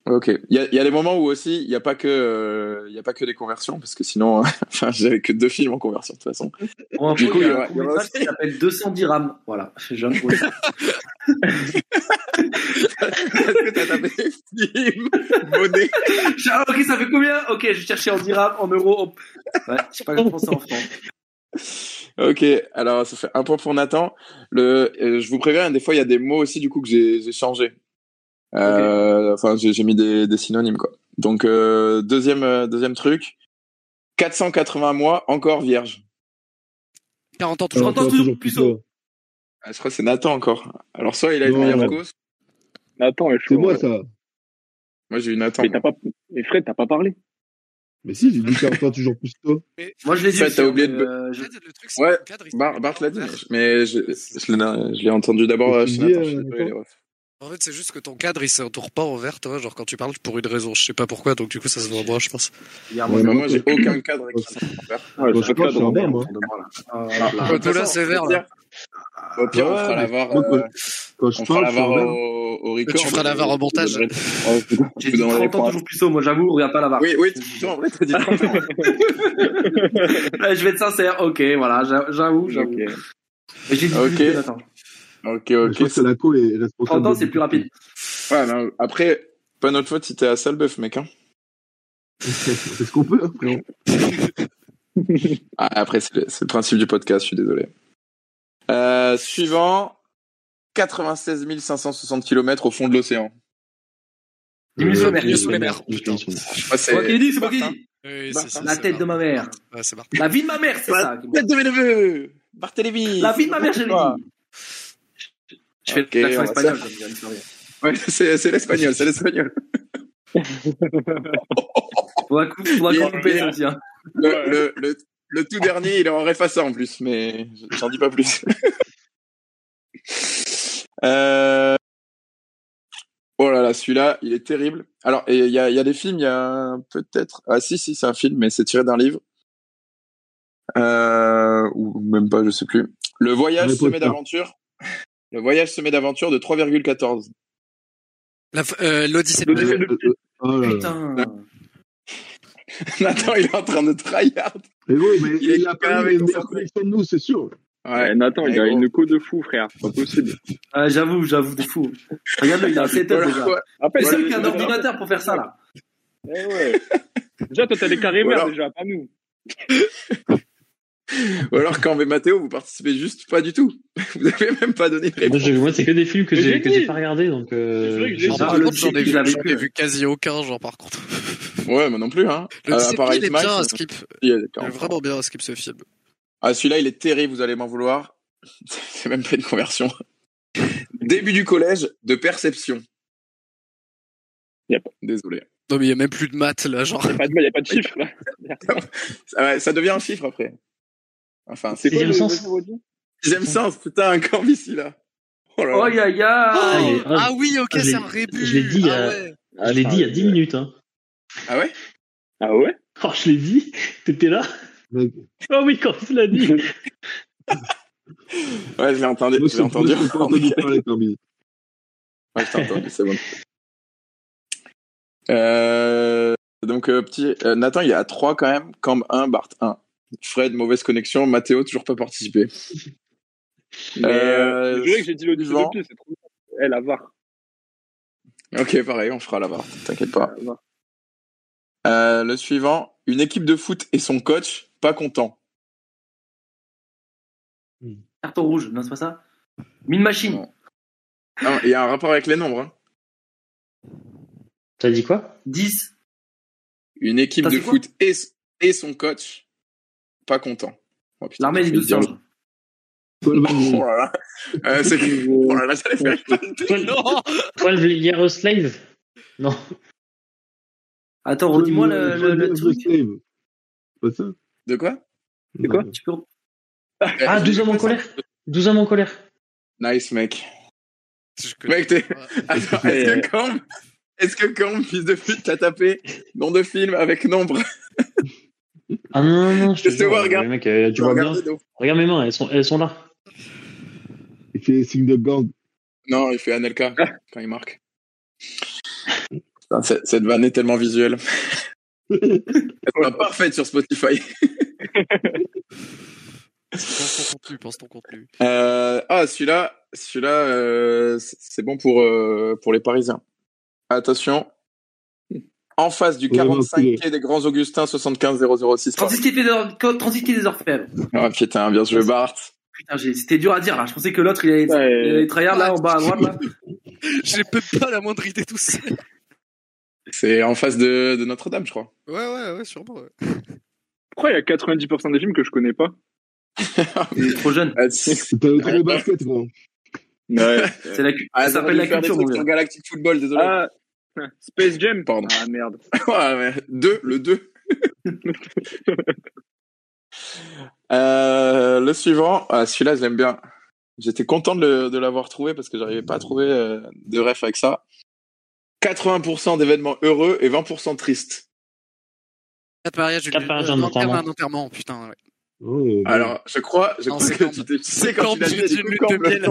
Ok. Il y a, y a des moments où aussi, il n'y a pas que, euh, il y a pas que des conversions, parce que sinon, enfin, j'avais que deux films en conversion, de toute façon. Bon, Du coup, il y il y a y court-métrage aussi- qui s'appelle 200 dirhams. Voilà, ça. Est-ce que t'as tapé film, monnaie? J'ai- Ah, ok, ça fait combien Ok, je cherchais en dirhams, en euros. en- Ouais, je sais pas comment c'est en francs. Ok, alors ça fait un point pour Nathan. Le, euh, je vous préviens, des fois il y a des mots aussi du coup que j'ai j'ai changé. Euh, Enfin, j'ai j'ai mis des, des synonymes quoi. Donc euh, deuxième euh, deuxième truc, 480 mois encore vierge. 40 ans toujours. J'entends toujours plus haut. Ah, je crois que c'est Nathan encore. Alors soit il a une meilleure cause. Nathan est chaud. C'est moi, ouais. ça. Moi j'ai eu Nathan. Mais t'as pas, et Fred, t'as pas parlé. Mais si, j'ai dit 40 ans toujours plus tôt. Moi, je l'ai dit. Fred, t'as oublié de- mais, euh, je- Le truc, c'est Ouais, cadre, Bar- Bart l'a dit, mais je, je l'ai- je l'ai entendu d'abord Et euh, chez Nathan. En fait, c'est juste que ton cadre, il s'entoure pas au vert, toi. Genre, quand tu parles pour une raison, je sais pas pourquoi, donc du coup, ça se voit moins, je pense. Hier, Ouais, Mais moi, moi j'ai aucun cadre qui s'en vert. Ouais, Bon, je je suis en cadre. bas, moi. moi, là. C'est vert, là. Au pire, on fera la mais VAR. moi, euh, quand- Quand je On fera parle, la je suis VAR en vert. au, au record. Tu feras la VAR en montage. J'ai dit vous donnerai les 30 ans toujours plus haut. Moi, j'avoue, regarde pas la barre. Oui, oui, tu- en vrai, t'as dit 30 ans. Je vais être sincère. Ok, voilà, j'a- j'avoue, j'avoue. J'ai dit plus attends. Ok, Je ok. crois que la co est responsable. 30 ans, c'est plus rapide. Ouais, non, après, pas notre faute si t'es à Salbeuf, mec. Hein. C'est ce qu'on peut, frérot. Ah, après, c'est le, le principe du podcast, je suis désolé. Euh, suivant, 96 560 km au fond de l'océan. La mer. Milieu sous les mers. Je C'est moi qui l'ai dit, c'est moi qui l'ai dit. Oui, La tête de ma mère. Ouais. La vie de ma mère, c'est ça. me- Tête de mes neveux Barthélémy La vie de ma mère, je l'ai Quoi dit. Je fais l'accent espagnol. Ouais, c'est l'espagnol, c'est l'espagnol. Faudra cou- faudra couper hein. Le, le, le, le tout dernier, il est en réfassa en plus, mais j'en dis pas plus. euh... Oh là là, celui-là, il est terrible. Alors, et il y a, il y a des films, il y a peut-être... Ah si, si, c'est un film, mais c'est tiré d'un livre. Euh... Ou même pas, je sais plus. Le voyage semé d'aventure. Le voyage semé d'aventure de 3,14. La f- euh, L'Odyssée de de- Euh, Oh là. Putain. Nathan, il est en train de tryhard. Mais oui, mais Il il a pas une meilleure connexion de nous, c'est sûr. Ouais, Nathan, il a une co de fou, frère. C'est pas possible. Ah, j'avoue, j'avoue, de fou. Regarde-le, il a un setup Voilà, déjà. c'est il- lui qui a un ordinateur pour faire ça, là. Eh ouais. Déjà, toi, t'as les carrés verts, déjà, pas nous. Ou alors quand on Mathéo, vous participez juste pas du tout. Vous avez même pas donné de Moi, réponse. je- moi, c'est que des films que j'ai pas regardé, donc. Euh, j'en ai, vu, quasi aucun, genre, par contre. Ouais, moi non plus, hein. Le Euh, part il est bien à euh, skip. il est- Il est vraiment bien à skip ce film. Ah, celui-là, il est terrible, vous allez m'en vouloir. C'est même pas une conversion. Début du collège de perception. Yep. Désolé. Non, mais il y a même plus de maths, là, genre. Y a pas de, y a pas de chiffre, là. Ça devient un chiffre après. Enfin, C'est quoi le sens. sixième sens, putain, un corps ici là. Oh là Oh, là. ya, ya. Ah, il est- Ah oui, ok, l'ai- c'est un rébut. je l'ai dit, Ah euh, ouais. L'ai dit il y a 10 minutes, hein. Ah ouais? Ah ouais? Oh, je l'ai dit. T'étais là? Mec, Oh oui, quand tu l'as dit. Ouais, je l'ai entendu. Je l'ai entendu. Je pas entendu parler, Corby. Ouais, je t'ai entendu, c'est bon. Euh, donc, euh, petit, euh, Nathan, il est à 3 quand même. Camb 1, Bart 1. Fred, mauvaise connexion. Mathéo, toujours pas participé. Mais, Euh, euh, je dirais que j'ai dit l'audition suivant. de pied, c'est trop bien. Eh, la VAR. Ok, pareil, on fera là-bas. T'inquiète pas. La VAR. Euh, le suivant, une équipe de foot et son coach pas content. Carton rouge, non, c'est pas ça? Mine machine. Ah, Il y a un rapport avec les nombres. hein. T'as dit quoi? 10. Une équipe de foot et, et son coach pas content. Oh, L'armée des douze singes. Oh là là. Euh, c'est que- oh là là, j'allais faire une Twelve Non 12 Years a Slave Non. Attends, redis-moi le, le, le truc. Slave. Pas ça De quoi? C'est quoi? Tu peux... Ah, 12 hommes en colère 12 hommes en colère. Nice, mec. Mec, t'es. Attends, est-ce que Camp, est-ce que fils de pute, t'as tapé nom de film avec nombre? Ah non, non, non, je te jure, vois, euh, regarde. mec, euh, tu vois bien. Regarde mes mains, elles sont, elles sont là. Il fait signe de gang. Non, il fait Anelka quand il marque. Putain, cette, cette vanne est tellement visuelle. Elle sera parfaite sur Spotify. Pense ton contenu, pense ton contenu. Euh, ah, celui-là, celui-là, euh, c'est c'est bon pour, euh, pour les Parisiens. Attention. En face du Ouais, non, 45 c'est- quai des Grands Augustins 75 006. 36 quai des, 36 quai des Orfèvres. Ah putain, bien joué Bart. Putain, c'était dur à dire là. Je pensais que l'autre il allait, Ouais. tryhard là en bas à droite là. J'ai peut-être pas la moindre idée tout ça. C'est en face de, de Notre-Dame, je crois. Ouais, ouais, ouais, sûrement. ouais. Pourquoi il y a 90% des films que je connais pas? Il est trop jeune. Ah, c'est- T'as le trop basket, gros. Ouais. C'est la, Ah, ça s'appelle la culture. Galactic Football, désolé. Ah, Space Jam Pardon. Ah merde. Ouais, mais deux, le 2. euh, le suivant, ah, celui-là, je l'aime bien. J'étais content de, de l'avoir trouvé parce que j'arrivais pas à trouver euh, de ref avec ça. 80% d'événements heureux et 20% tristes. Quatre mariages, une Quatre lune- mariages, euh, un enterrement. un enterrement, putain. Ouais. Oh, Alors, je crois, je Non, crois que tu, tu sais quand a j'ai dit, coup, lune de miel.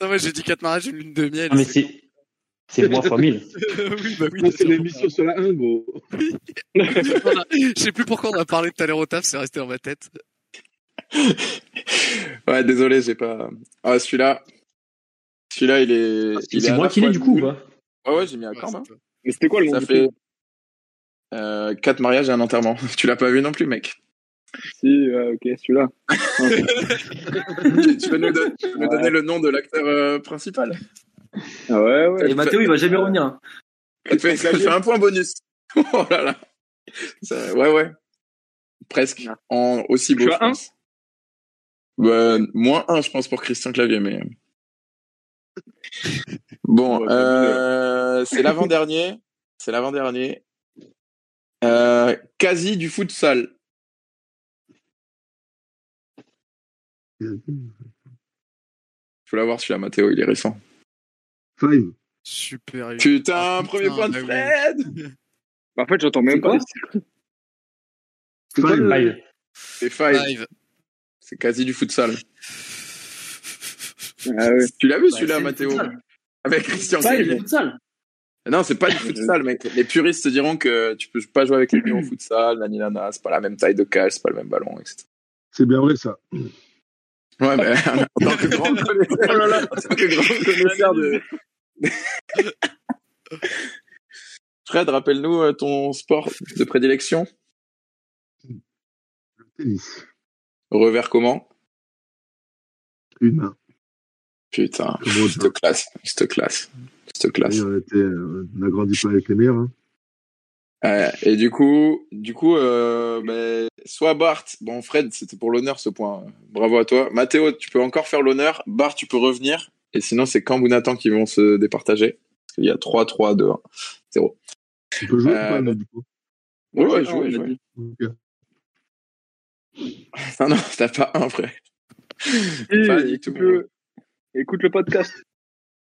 Non, mais j'ai dit quatre mariages, une lune de miel. Ah, mais c'est, c'est moi fois 1000. oui, bah oui. Ça, c'est l'émission sur la 1, gros. Je sais plus pourquoi on a parlé tout à l'heure au taf, c'est resté dans ma tête. Ouais, désolé, j'ai pas. Ah, celui-là. Celui-là, il est. est C'est à moi qui l'ai du coup ou pas Ouais, ouais, j'ai mis un Ouais, camp. Hein. Mais c'était quoi le nom Ça du fait film? euh, quatre mariages et un enterrement. Tu l'as pas vu non plus, mec. Si, ouais, ok, celui-là. tu peux nous, don- tu peux nous donner le nom de l'acteur euh, principal? Ah ouais, ouais. Et Mathéo il va jamais revenir. hein. Fait un point bonus. oh là là. Ça- ouais, ouais. Presque. En aussi beau, Tu je as un. Bah, moins un, je pense, pour Christian Clavier, mais. Bon, Ouais, euh, c'est l'avant-dernier. C'est l'avant-dernier. Euh, quasi du futsal. Faut l'avoir celui-là, Mathéo, il est récent. Five. Super. Putain, Ah, premier putain, point de bah. Fred En fait, j'entends même C'est pas. C'est Five. Five. C'est five. Quasi du futsal. Ah ouais. Tu l'as vu Bah, celui-là, Mathéo. Avec Christian C'est Clavier. du futsal. Non, c'est pas du futsal, mec. Les puristes te diront que tu peux pas jouer avec les pieds au futsal, nani nana, c'est pas la même taille de cage, c'est pas le même ballon, etc. C'est bien vrai, ça. Ouais, mais en tant que grand connaisseur, en tant que grand connaisseur de. Fred, rappelle-nous euh, ton sport de prédilection. Le tennis. Revers comment? Une main. Putain, je te Roger. classe, je te classe, je te classe. On était, euh, on a grandi pas avec les meilleurs, hein. Euh, et du coup, du coup, euh, ben, soit Bart, bon Fred, c'était pour l'honneur ce point. Bravo à toi. Mathéo, tu peux encore faire l'honneur. Bart, tu peux revenir. Et sinon, c'est Camp ou Nathan qui vont se départager. Qu'il y a 3, 3, 2, 1, 0. On peut jouer ou Euh, pas, nous, du coup? Ouais, ouais, Ah, jouez, on a jouez. dit. Ok. Non, non, t'as pas un, frère. Tout le... écoute le podcast.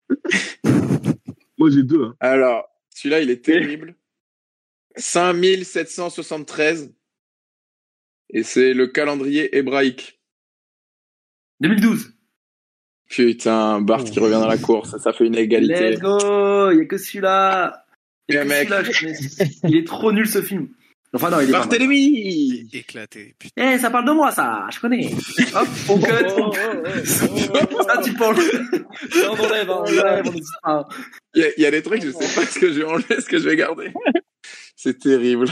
Moi, j'ai deux, hein. Alors, celui-là, il est terrible. 5773. Et c'est le calendrier hébraïque. 2012. Putain, Bart qui revient dans la course. Ça fait une égalité. Let's go. Il y a que celui-là. Il. Il est trop nul ce film. Enfin non, il est Éclaté. Eh, ça parle de moi, ça. Je connais. Hop, on cut. on cut. Ça, tu penses. Ça, on enlève, hein, on enlève, on n'hésite pas. Il y, a- il y a des trucs, je sais pas ce que je vais enlever, ce que je vais garder. C'est terrible.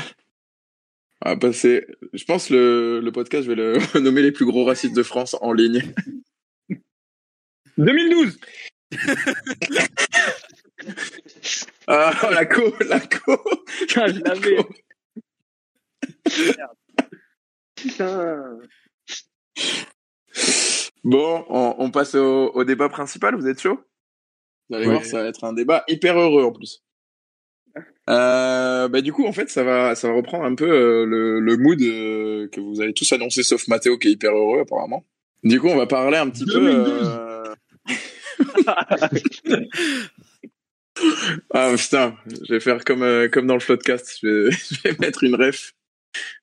On va passer. Je pense le, le podcast, je vais le nommer les plus gros racistes de France en ligne. 2012 Ah, la co, la co. Putain, je l'avais. Putain. Bon, on, on passe au, au débat principal. Vous êtes chaud? Vous allez Ouais. voir, ça va être un débat hyper heureux en plus. Euh, bah du coup en fait ça va ça va reprendre un peu euh, le, le mood euh, que vous avez tous annoncé sauf Mathéo qui est hyper heureux apparemment. Du coup on va parler un petit 2012. peu. Ah putain, je vais faire comme euh, comme dans le podcast, je vais, je vais mettre une ref,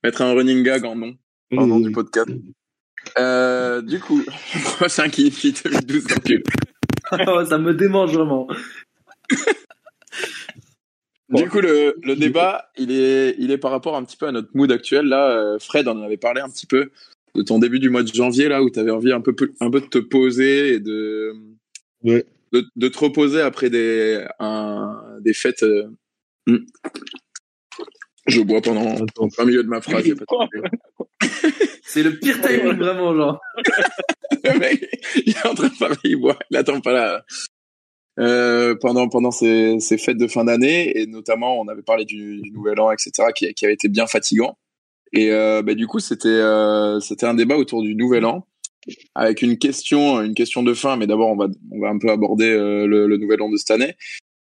mettre un running gag en nom, en nom du podcast. Euh, du coup, prochain qui est 2012 dans le- ça me démange vraiment. Du coup, le, le débat, il est, il est par rapport un petit peu à notre mood actuel. Là, euh, Fred en avait parlé un petit peu de ton début du mois de janvier, là, où tu avais envie un peu, un peu de te poser et de, Ouais. de, de te reposer après des, un, des fêtes. euh, hmm. Je bois pendant Attends. un milieu de ma phrase. C'est le pire timing, vraiment, genre. Le mec, il est en train de parler, il boit, il attend pas là. Euh, pendant pendant ces, ces fêtes de fin d'année et notamment on avait parlé du, du nouvel an etc qui, qui avait été bien fatigant et euh, bah, du coup c'était euh, c'était un débat autour du nouvel an avec une question une question de fin mais d'abord on va on va un peu aborder euh, le, nouvel an de cette année.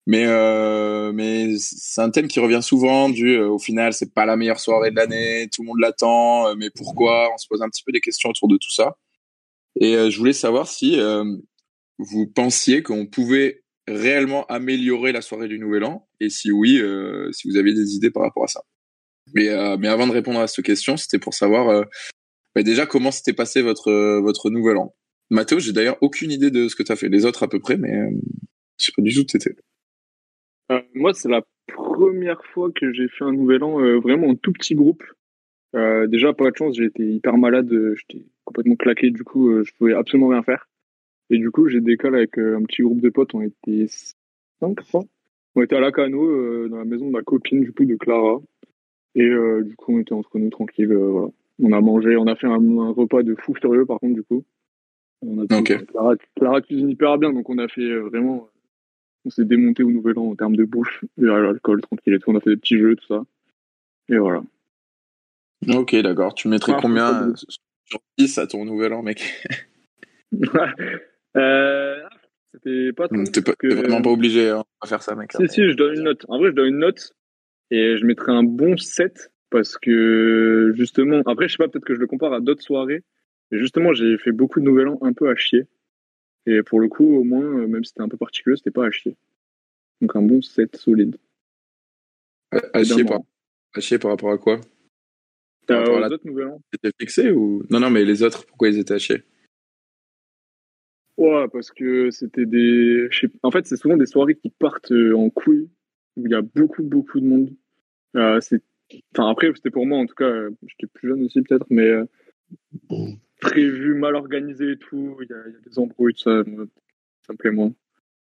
Mais euh, mais c'est un thème qui revient souvent du euh, au final c'est pas la meilleure soirée de l'année tout le monde l'attend mais pourquoi? On se pose un petit peu des questions autour de tout ça. Et je voulais savoir si vous pensiez qu'on pouvait réellement améliorer la soirée du Nouvel An et si oui, si vous aviez des idées par rapport à ça. Mais, mais avant de répondre à cette question, c'était pour savoir bah, déjà comment s'était passé votre euh, votre Nouvel An? Mathéo, j'ai d'ailleurs aucune idée de ce que tu as fait. Les autres à peu près, mais euh, je sais pas du tout où t'étais. Euh, moi, c'est la première fois que j'ai fait un nouvel an euh, vraiment en tout petit groupe. Euh, déjà, pas de chance, été hyper malade, euh, j'étais complètement claqué, du coup, je pouvais absolument rien faire. Et du coup, j'ai décalé avec un petit groupe de potes, on était cinq, je crois. On était à Lacano, euh, dans la maison de ma copine, du coup, de Clara. Et du coup, on était entre nous tranquilles, euh, voilà. On a mangé, on a fait un, un repas de fou furieux, par contre, du coup. On a Ok. Clara, Clara cuisine hyper bien, donc on a fait euh, vraiment on s'est démonté au nouvel an en termes de bouffe, à l'alcool, tranquille et tout. On a fait des petits jeux, tout ça. Et voilà. Ok, d'accord. Tu mettrais Ah, combien euh, sur 10 à ton Nouvel An, mec? Euh, c'était pas trop. T'es pas- que- vraiment pas obligé hein, à faire ça, mec. Si, si, je donne une note. En vrai, je donne une note et je mettrais un bon 7 parce que justement, après, je sais pas, peut-être que je le compare à d'autres soirées. Mais justement, j'ai fait beaucoup de nouvel an un peu à chier. Et pour le coup, au moins, euh, même si c'était un peu particulier, c'était pas à chier. Donc un bon 7 solide. À, à chier par, à chier par rapport à quoi? T'as aux la- autres nouvel an? C'était fixé ou? Non, non, mais les autres, pourquoi ils étaient à chier? Ouais, parce que c'était des. En fait, c'est souvent des soirées qui partent euh, en couille, où il y a beaucoup, beaucoup de monde. Euh, c'est... Enfin, après, c'était pour moi, en tout cas, euh, j'étais plus jeune aussi, peut-être, mais euh, prévu, mal organisé et tout, il y, a il y a des embrouilles, ça, ça me plaît moins.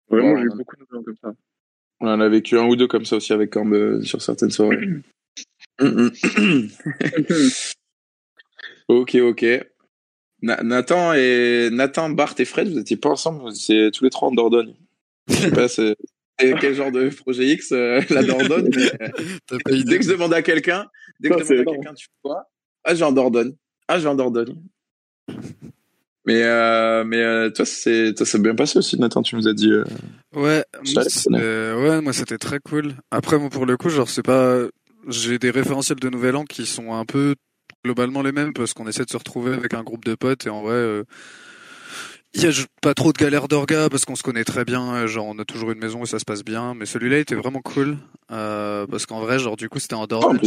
Vraiment, Ouais, j'ai eu beaucoup de gens comme ça. On en a vécu un ou deux comme ça aussi avec Corbe euh, sur certaines soirées. Ok, ok. Na- Nathan et Nathan, Bart et Fred, vous étiez pas ensemble, vous étiez tous les trois en Dordogne. Je sais pas, c'est c'est quel genre de projet X, euh, la Dordogne. mais, euh, dès que je demande à quelqu'un, dès que je demande à quelqu'un, tu fais quoi? Ah, je vais en Dordogne. Ah, je vais en Dordogne. Mais, euh, mais euh, toi, c'est, toi, ça s'est bien passé aussi, Nathan, tu nous as dit. euh, Ouais, euh, ouais, moi c'était très cool. Après, moi pour le coup, genre c'est pas, j'ai des référentiels de Nouvel An qui sont un peu globalement les mêmes parce qu'on essaie de se retrouver avec un groupe de potes et en vrai, euh, il y a pas trop de galères d'orga parce qu'on se connaît très bien. euh, Genre on a toujours une maison et ça se passe bien. Mais celui-là était vraiment cool euh, parce qu'en vrai, genre du coup c'était en en Dordogne.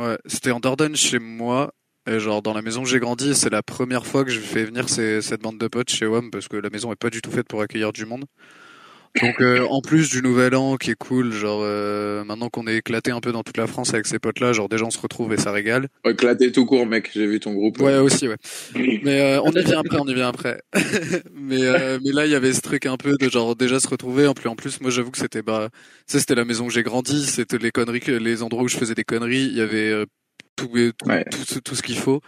Ouais, c'était en Dordogne chez moi. Et genre dans la maison où j'ai grandi, c'est la première fois que je fais venir ces- cette bande de potes chez WAM parce que la maison est pas du tout faite pour accueillir du monde. Donc euh, en plus du nouvel an qui est cool, genre euh, maintenant qu'on est éclaté un peu dans toute la France avec ces potes-là, genre déjà on se retrouve et ça régale. Éclaté tout court, mec, j'ai vu ton groupe. Ouais aussi ouais. Mais euh, on y vient après, on y vient après. mais euh, mais là il y avait ce truc un peu de genre déjà se retrouver. En plus en plus moi j'avoue que c'était bah c'était la maison où j'ai grandi, c'était les conneries, les endroits où je faisais des conneries. Il y avait euh, tout, tout, Ouais. tout, tout ce qu'il faut.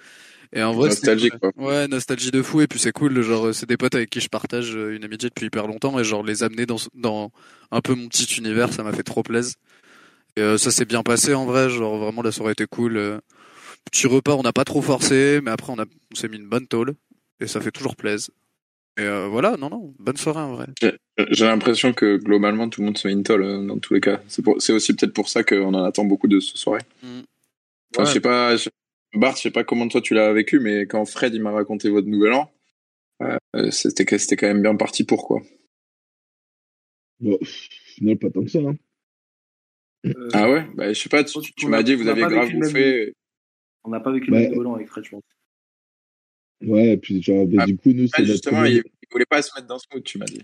Et en vrai, Nostalgique, quoi. Ouais, nostalgie de fou. Et puis c'est cool, genre c'est des potes avec qui je partage euh, une amitié depuis hyper longtemps et genre les amener dans dans un peu mon petit univers, ça m'a fait trop plaisir. Et euh, ça s'est bien passé en vrai, genre vraiment la soirée était cool. euh. Petit repas, on n'a pas trop forcé, mais après on a on s'est mis une bonne tôle et ça fait toujours plaisir. Et euh, voilà, non, non, bonne soirée en vrai. J'ai l'impression que globalement tout le monde se intol euh, dans tous les cas. C'est aussi peut-être pour ça qu'on en attend beaucoup de ce soirée. Mm. Enfin, Ouais. Je sais pas, je- Bart, je sais pas comment toi tu l'as vécu, mais quand Fred il m'a raconté votre nouvel an, euh, c'était que- c'était quand même bien parti pour quoi. Bon, au final, pas tant que ça. Hein. Euh, Ah ouais, bah je sais pas, tu, tu m'as dit on vous a aviez pas grave bouffé. On n'a pas vécu le nouvel an avec Fred, je pense. Ouais, et puis genre, bah, Ah, du coup, nous, c'est justement, premier- il, il voulait pas se mettre dans ce mood, tu m'as dit.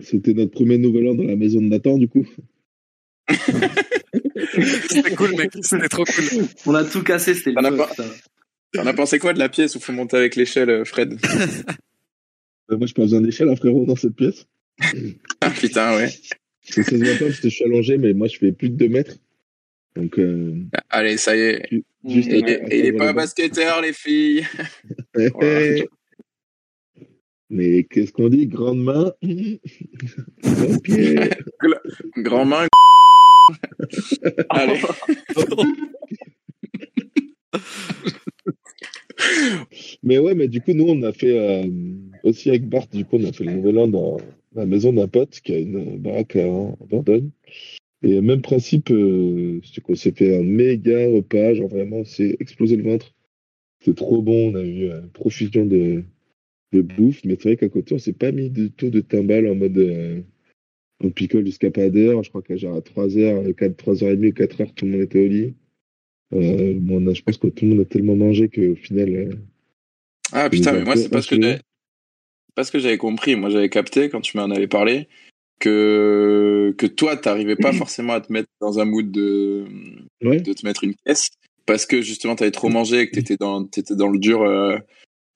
c'était notre premier nouvel an dans la maison de Nathan, du coup. C'était cool, mec, c'était trop cool. On a tout cassé, c'était T'en as pensé quoi de la pièce où faut monter avec l'échelle, euh, Fred Euh, moi, je pas besoin d'échelle, hein, frérot, dans cette pièce. Ah putain, ouais. Ça se voit pas parce que je suis allongé, mais moi, je fais plus de 2 mètres. Donc, euh, Allez, ça y est. juste il est, il est pas basketteur, les filles. Voilà. Mais qu'est-ce qu'on dit? Grande main, grand pied. Grand main. Allez. Mais ouais, mais du coup, nous, on a fait euh, aussi avec Bart, du coup, on a fait le nouvel an dans la maison d'un pote qui a une baraque en en Dordogne. Et même principe, euh, c'est qu'on s'est fait un méga repas, genre vraiment, on s'est explosé le ventre. C'était trop bon, on a eu une profusion de, de bouffe, mais c'est vrai qu'à côté, on s'est pas mis du tout de timbal en mode euh, on picole jusqu'à pas d'heure. Je crois qu'à genre à 3h, 4, 3h30 ou 4h, tout le monde était au lit. Euh, bon, on a- je pense que tout le monde a tellement mangé qu'au final, euh, Ah putain, mais moi, c'est pas ce que j'avais. c'est Pas ce que j'avais compris. Moi, j'avais capté quand tu m'en avais parlé que que toi, t'arrivais pas forcément à te mettre dans un mood de Ouais. de te mettre une pièce parce que justement, t'avais trop mangé et que t'étais dans t'étais dans le dur. euh.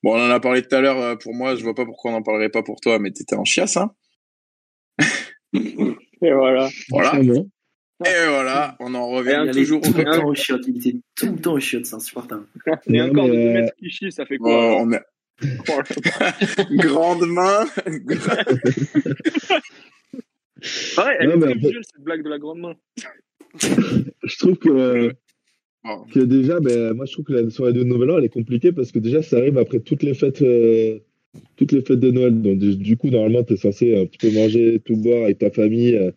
Bon, on en a parlé tout à l'heure. Pour moi, je vois pas pourquoi on en parlerait pas pour toi, mais t'étais en chiasse, hein. Et voilà. Voilà. Et voilà, on en revient toujours tout au le temps au chiottes, il était tout le temps au chiottes, c'est insupportable. Et corps de mais, 2 euh, mètres qui chie, ça fait Oh, quoi on est... grande main. Pareil, elle Non, est très cette blague de la grande main. Je trouve que, euh, que déjà, ben, moi je trouve que la soirée de Nouvel An elle est compliquée parce que déjà ça arrive après toutes les fêtes, euh, toutes les fêtes de Noël. Donc du, coup normalement tu es censé un petit peu manger, tout boire avec ta famille, euh,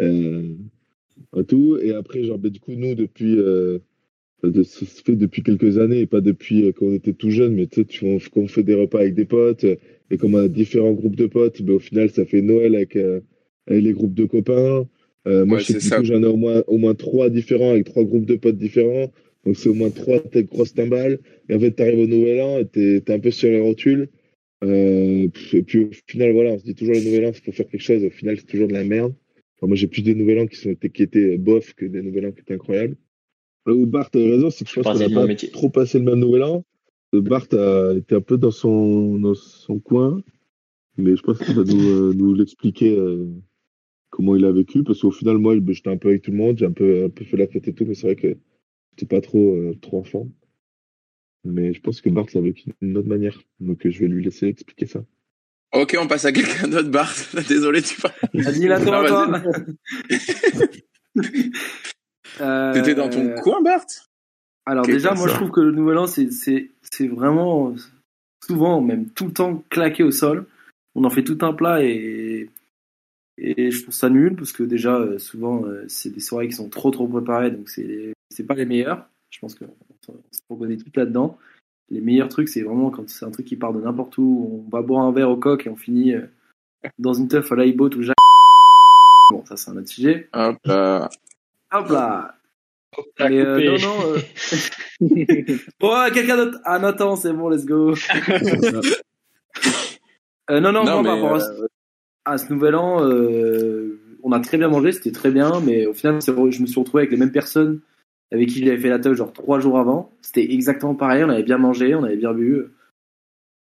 euh, tout. Et après genre ben, du coup nous depuis, euh, de- ça se fait depuis quelques années et pas depuis euh, quand on était tout jeune, mais tu sais tu- on, quand on fait des repas avec des potes euh, et comme on a différents groupes de potes, ben, au final ça fait Noël avec, euh, avec les groupes de copains. Euh, moi, Ouais, je sais que j'en ai au moins, au moins trois différents avec trois groupes de potes différents. Donc, c'est au moins trois grosses timbales. Et en fait, t'arrives au nouvel an et t'es, t'es un peu sur les rotules. Euh, et puis, au final, voilà, on se dit toujours le nouvel an, il faut faire quelque chose. Au final, c'est toujours de la merde. Enfin, moi, j'ai plus des nouvel an qui, sont, qui étaient bof que des nouvel an qui étaient incroyables. Là où Bart a raison, c'est que je pense qu'on de n'a pas métier. trop passé le même nouvel an. Euh, Bart a été un peu dans son, dans son coin. Mais je pense qu'il va nous, euh, nous l'expliquer euh, comment il a vécu. Parce qu'au final, moi, j'étais un peu avec tout le monde, j'ai un peu, un peu fait la fête et tout, mais c'est vrai que j'étais pas trop, euh, trop enfant. Mais je pense que Bart l'a vécu d'une autre manière. Donc euh, je vais lui laisser expliquer ça. Ok, on passe à quelqu'un d'autre, Bart. Désolé, tu parles. Vas-y, là, toi, toi. Euh, T'étais dans ton coin, Bart? Alors déjà, moi ça. je trouve que le Nouvel An, c'est vraiment souvent, même tout le temps, claqué au sol. On en fait tout un plat et et je trouve ça nul parce que déjà euh, souvent euh, c'est des soirées qui sont trop trop préparées, donc c'est c'est pas les meilleurs. Je pense qu'on on se reconnaît tout là-dedans. Les meilleurs trucs, c'est vraiment quand c'est un truc qui part de n'importe où. On va boire un verre au coq et on finit euh, dans une teuf à l'iBoat ou Jacques. Bon, ça c'est un autre sujet. Hop là. Hop là. Mais, euh, non, non. euh, Oh, quelqu'un d'autre? Ah, Nathan, c'est bon, let's go. Euh, non, non, Non, moi, par rapport à, à ce nouvel an, euh, on a très bien mangé, c'était très bien, mais au final, je me suis retrouvé avec les mêmes personnes avec qui j'avais fait la teuf genre trois jours avant. C'était exactement pareil, on avait bien mangé, on avait bien bu.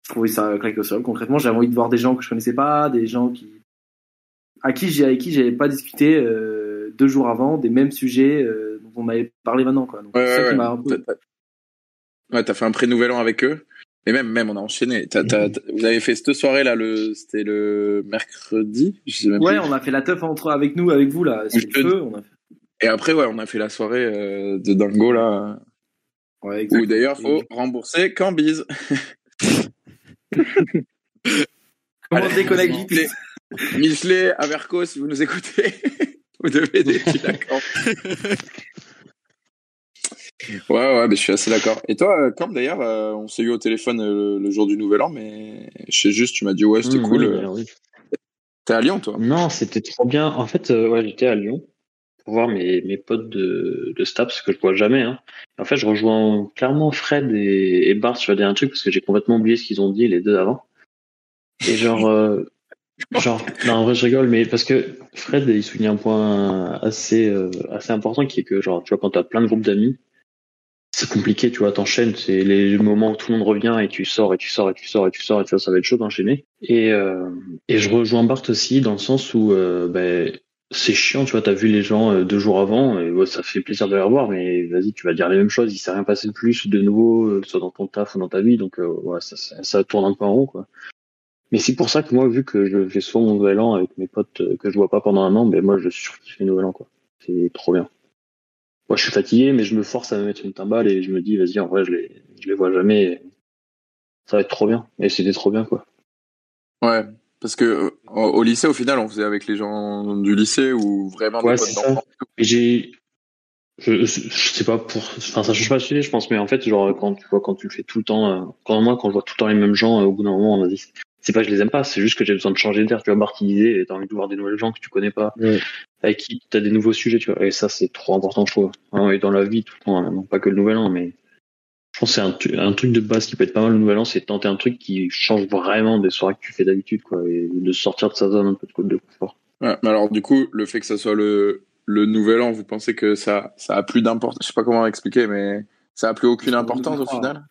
Je trouvais ça claqué au sol. Concrètement, j'avais envie de voir des gens que je connaissais pas, des gens qui à qui j'ai avec qui j'avais pas discuté euh, deux jours avant des mêmes sujets euh, dont on avait parlé maintenant quoi. Donc, Ouais, c'est ça ouais, qui m'a un ouais. peu T'as- Ouais, fait un pré-nouvel an avec eux. Et même, même, on a enchaîné. T'as- t'as- t'as- vous avez fait cette soirée-là, le, c'était le mercredi, je sais même Ouais, plus. on a fait la teuf entre avec nous, avec vous là. C'est le te- feu. On a fait... Et après, ouais, on a fait la soirée euh, de Dingo, là. Ouais, Où exact. d'ailleurs, faut rembourser Cambise. Comment on déconnecte vite Michelet, Michelet, Averco, si vous nous écoutez, vous devez des d'accord. Ouais, ouais, mais je suis assez d'accord. Et toi, euh, Cam, d'ailleurs, euh, on s'est eu au téléphone euh, le jour du Nouvel An, mais je sais juste, tu m'as dit, ouais, c'était Mmh, cool. oui, euh. alors oui. T'es à Lyon, toi? Non, c'était trop bien. En fait, euh, ouais, j'étais à Lyon pour voir mes, mes potes de, de Staps que je vois jamais. Hein. En fait, je rejoins clairement Fred et, et Bart sur un truc parce que j'ai complètement oublié ce qu'ils ont dit les deux avant. Et genre, euh, genre, non, en vrai, je rigole, mais parce que Fred, il souligne un point assez, euh, assez important qui est que, genre, tu vois, quand t'as plein de groupes d'amis, c'est compliqué, tu vois, t'enchaînes, c'est les moments où tout le monde revient et tu sors et tu sors et tu sors et tu sors et tu vois, ça va être chaud d'enchaîner. Et, euh, et je rejoins Bart aussi dans le sens où, euh, ben, c'est chiant, tu vois, t'as vu les gens euh, deux jours avant, et ça fait plaisir de les revoir, mais vas-y, tu vas dire les mêmes choses, il s'est rien passé de plus de nouveau, euh, soit dans ton taf ou dans ta vie, donc euh, ça, ça, tourne un peu en rond, quoi. Mais c'est pour ça que moi, vu que je fais souvent mon nouvel an avec mes potes que je vois pas pendant un an, ben moi je surkiffe les nouvel an. C'est trop bien. Moi, je suis fatigué, mais je me force à me mettre une timbale et je me dis, vas-y, en vrai, je les, je les vois jamais. Ça va être trop bien. Et c'était trop bien, quoi. Ouais, parce que euh, au, au lycée, au final, on faisait avec les gens du lycée ou vraiment Ouais, des potes c'est ça. d'enfants. Et j'ai, je, je sais pas pour, enfin, ça change pas le sujet, je pense, mais en fait, genre, quand tu vois, quand tu le fais tout le temps, euh, quand moi, quand je vois tout le temps les mêmes gens, euh, au bout d'un moment, on a dit, c'est pas que je les aime pas, c'est juste que j'ai besoin de changer d'air, tu vois, martyriser, et t'as envie de voir des nouvelles gens que tu connais pas, avec qui t'as des nouveaux sujets, tu vois, et ça, c'est trop important, je trouve. Hein, et dans la vie, tout le temps, hein, non pas que le nouvel an, mais je pense que c'est un, truc de base qui peut être pas mal le nouvel an, c'est de tenter un truc qui change vraiment des soirées que tu fais d'habitude, quoi, et de sortir de sa zone un peu de, de confort. Ouais, mais alors du coup, le fait que ça soit le le nouvel an, vous pensez que ça ça a plus d'importance Je sais pas comment expliquer, mais ça a plus aucune importance au 2023. final?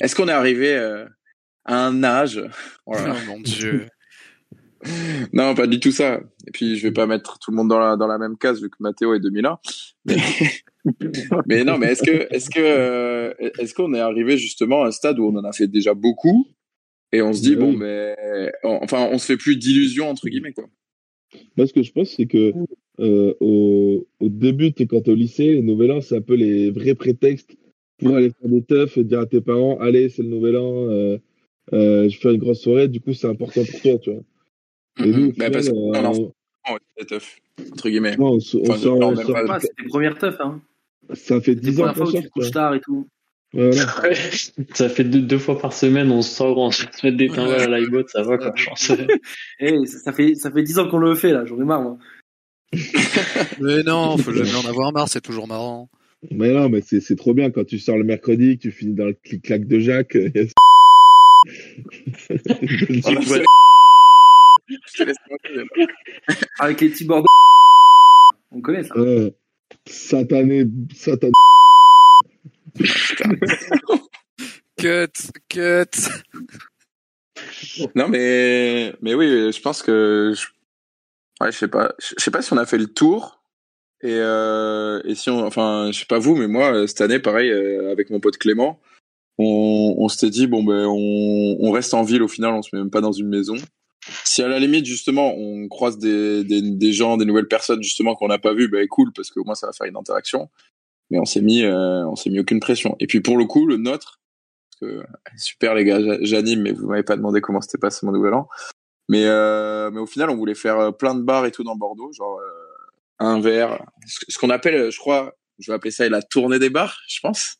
Est-ce qu'on est arrivé euh, à un âge? Voilà. Oh mon dieu. Non, pas du tout ça. Et puis, je vais pas mettre tout le monde dans la, dans la même case vu que Mathéo est 2001. Mais, mais non, mais est-ce que, est-ce que, euh, est-ce qu'on est arrivé justement à un stade où on en a fait déjà beaucoup et on se dit, Oui. bon, mais, on- enfin, on se fait plus d'illusions, entre guillemets, quoi. Moi, ce que je pense, c'est que euh, au, au début, t'es- quand t'es au lycée, les nouvel an, c'est un peu les vrais prétextes pour aller faire des teufs et dire à tes parents, allez, c'est le nouvel an, euh, euh, je fais une grosse soirée, du coup, c'est important pour toi, tu vois. Et nous, au Bah, final, parce que, euh, non, non, on- Oh, c'est tough, entre guillemets. non, on, se- on Enfin, sort, non, on même sort- pas. Ah, c'était première teuf, hein. Ça fait C'était 10 la ans qu'on sort, tu tard et tout. Ouais, voilà. ça fait deux, deux fois par semaine, on sort, on se met des timbales à l'iBot, ça va, quoi, je pense. Eh, ça, fait, ça fait 10 ans qu'on le fait, là. J'en ai marre, moi. Mais non, faut jamais en avoir marre, c'est toujours marrant. Mais non, mais c'est c'est trop bien quand tu sors le mercredi, que tu finis dans le clic-clac de Jacques. euh. Avec les petits bordeaux. On connaît ça. Euh, satané, satané. Cut, cut. Non, mais, mais oui, je pense que, je, ouais, je sais pas, je sais pas si on a fait le tour. Et, euh, et si on, enfin, je sais pas vous, mais moi, euh, cette année, pareil, euh, avec mon pote Clément, on, on s'était dit, bon, ben, on, on reste en ville au final, on se met même pas dans une maison. Si à la limite, justement, on croise des, des, des gens, des nouvelles personnes, justement, qu'on n'a pas vues, ben, cool, parce qu'au moins, ça va faire une interaction. Mais on s'est mis, euh, on s'est mis aucune pression. Et puis, pour le coup, le nôtre, que, super les gars, j'a- j'anime, mais vous m'avez pas demandé comment c'était passé mon nouvel an. Mais, euh, mais au final, on voulait faire euh, plein de bars et tout dans Bordeaux, genre euh, un verre, ce qu'on appelle, euh, je crois, je vais appeler ça la tournée des bars, je pense.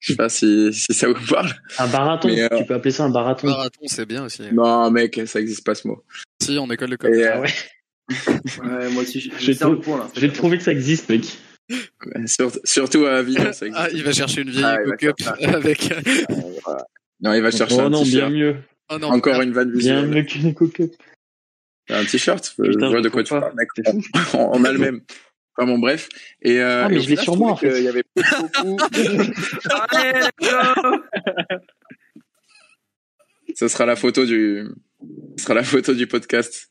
Je sais pas si, si ça vous parle. Un barathon, Mais, euh, tu peux appeler ça un barathon. Marathon, c'est bien aussi. Non, mec, ça existe pas ce mot. Si, en école de commerce. euh, Ah ouais, Ouais, moi aussi, j'ai trouvé que ça existe, mec. sur- surtout à Avignon, ça existe. Ah, il va chercher une vieille Ah, faire avec. Euh, voilà. Non, il va chercher Oh un non, bien mieux. Oh non. Encore une vanne Bien visuelle. mieux qu'une coquette. Un t-shirt. Je vois de quoi tu parles, on a le même. Enfin bon, bref. Et, euh, Ah, mais et je l'ai sur moi, en fait. qu'il y avait beaucoup, Ce sera la photo du, ce sera la photo du podcast.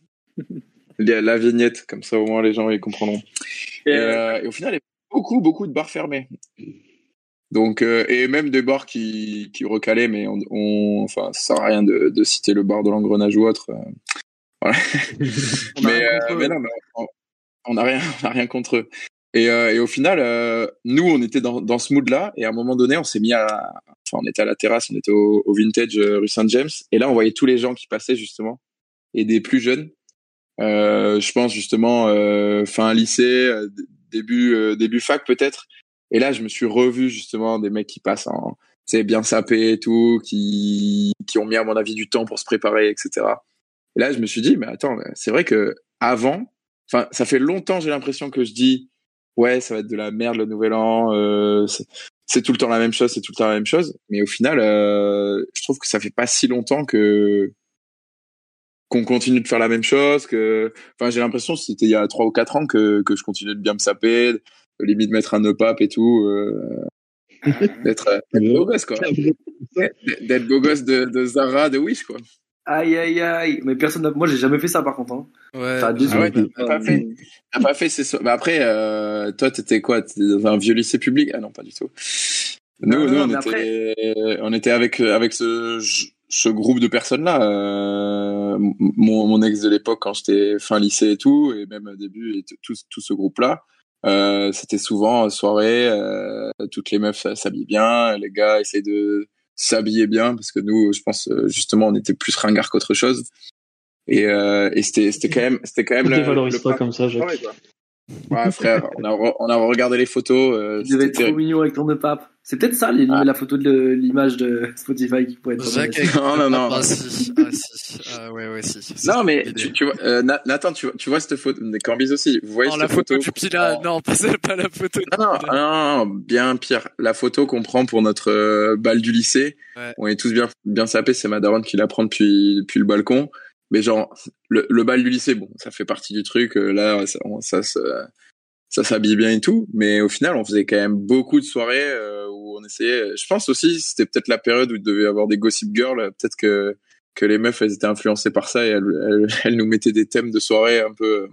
La la vignette, comme ça au moins les gens ils comprendront. Et, euh, et au final, il y a beaucoup, beaucoup de bars fermés. Donc, euh, et même des bars qui, qui recalaient, mais on, on- enfin, ça sert à rien de, de citer le bar de l'engrenage ou autre. euh, Voilà. Mais, euh, mais non, mais on- on n'a rien, rien contre eux. Et, euh, et au final, euh, nous, on était dans, dans ce mood-là, et à un moment donné, on s'est mis à, enfin, on était à la terrasse, on était au, au vintage euh, rue Saint-James, et là, on voyait tous les gens qui passaient justement. et des plus jeunes. Euh, je pense justement euh, fin lycée, euh, début début fac peut-être. Et là, je me suis revu justement des mecs qui passent en, c'est bien sapé et tout, qui qui ont mis à mon avis du temps pour se préparer, etc. Et là, je me suis dit, mais attends, c'est vrai que avant, enfin, ça fait longtemps, j'ai l'impression que je dis, ouais, ça va être de la merde le nouvel an, euh, c'est tout le temps la même chose, c'est tout le temps la même chose. Mais au final, euh, je trouve que ça fait pas si longtemps que qu'on continue de faire la même chose. Que, enfin, j'ai l'impression c'était il y a trois ou quatre ans que que je continuais de bien me saper, de limite mettre un nœud pape et tout, euh, d'être beau gosse quoi, d'être beau gosse de, de Zara, de Wish quoi. Aïe aïe aïe, mais personne, moi j'ai jamais fait ça par contre. Hein. Ouais. Ah ouais, t'as pas fait. T'as pas fait, c'est ça. Bah après, euh, toi, t'étais quoi? T'étais dans un vieux lycée public? Ah non, pas du tout. Nous, Non, nous, non, on mais était, on était avec avec ce ce groupe de personnes là. Euh, mon mon ex de l'époque quand j'étais fin lycée et tout, et même au début, et tout tout ce groupe là. Euh, c'était souvent soirée, euh, toutes les meufs s'habillent bien, les gars essaient de s'habiller bien parce que nous, je pense justement, on était plus ringards qu'autre chose. Et, euh, et c'était c'était quand même c'était quand même le, le pas comme ça, Jacques. Ouais, frère, on a, re- on a regardé les photos. Euh, Tu devais être trop mignon avec ton nœud pape. C'est peut-être ça les- Ah. la photo de l'image de Spotify qui pourrait être. Jacques avec Non, non, non. Ah si, ah si, ah ouais ouais si. Non, mais tu, tu vois, euh, Na- Nathan, tu vois, tu vois cette photo, des Corbis aussi. Vous voyez Non, cette la photo photo du Pila, non, pas, la photo. du Non, non, non, non, bien pire. La photo qu'on prend pour notre euh, bal du lycée, Ouais. on est tous bien, bien sapés. C'est ma daronne qui la prend depuis, depuis le balcon. Mais genre, le, le bal du lycée, bon, ça fait partie du truc. euh, là, ça, on- ça, se- ça s'habille bien et tout. Mais au final, on faisait quand même beaucoup de soirées euh, où on essayait. Je pense aussi, c'était peut-être la période où il devait y avoir des gossip girls. Peut-être que que les meufs, elles étaient influencées par ça et elles, elles, elles nous mettaient des thèmes de soirée un peu,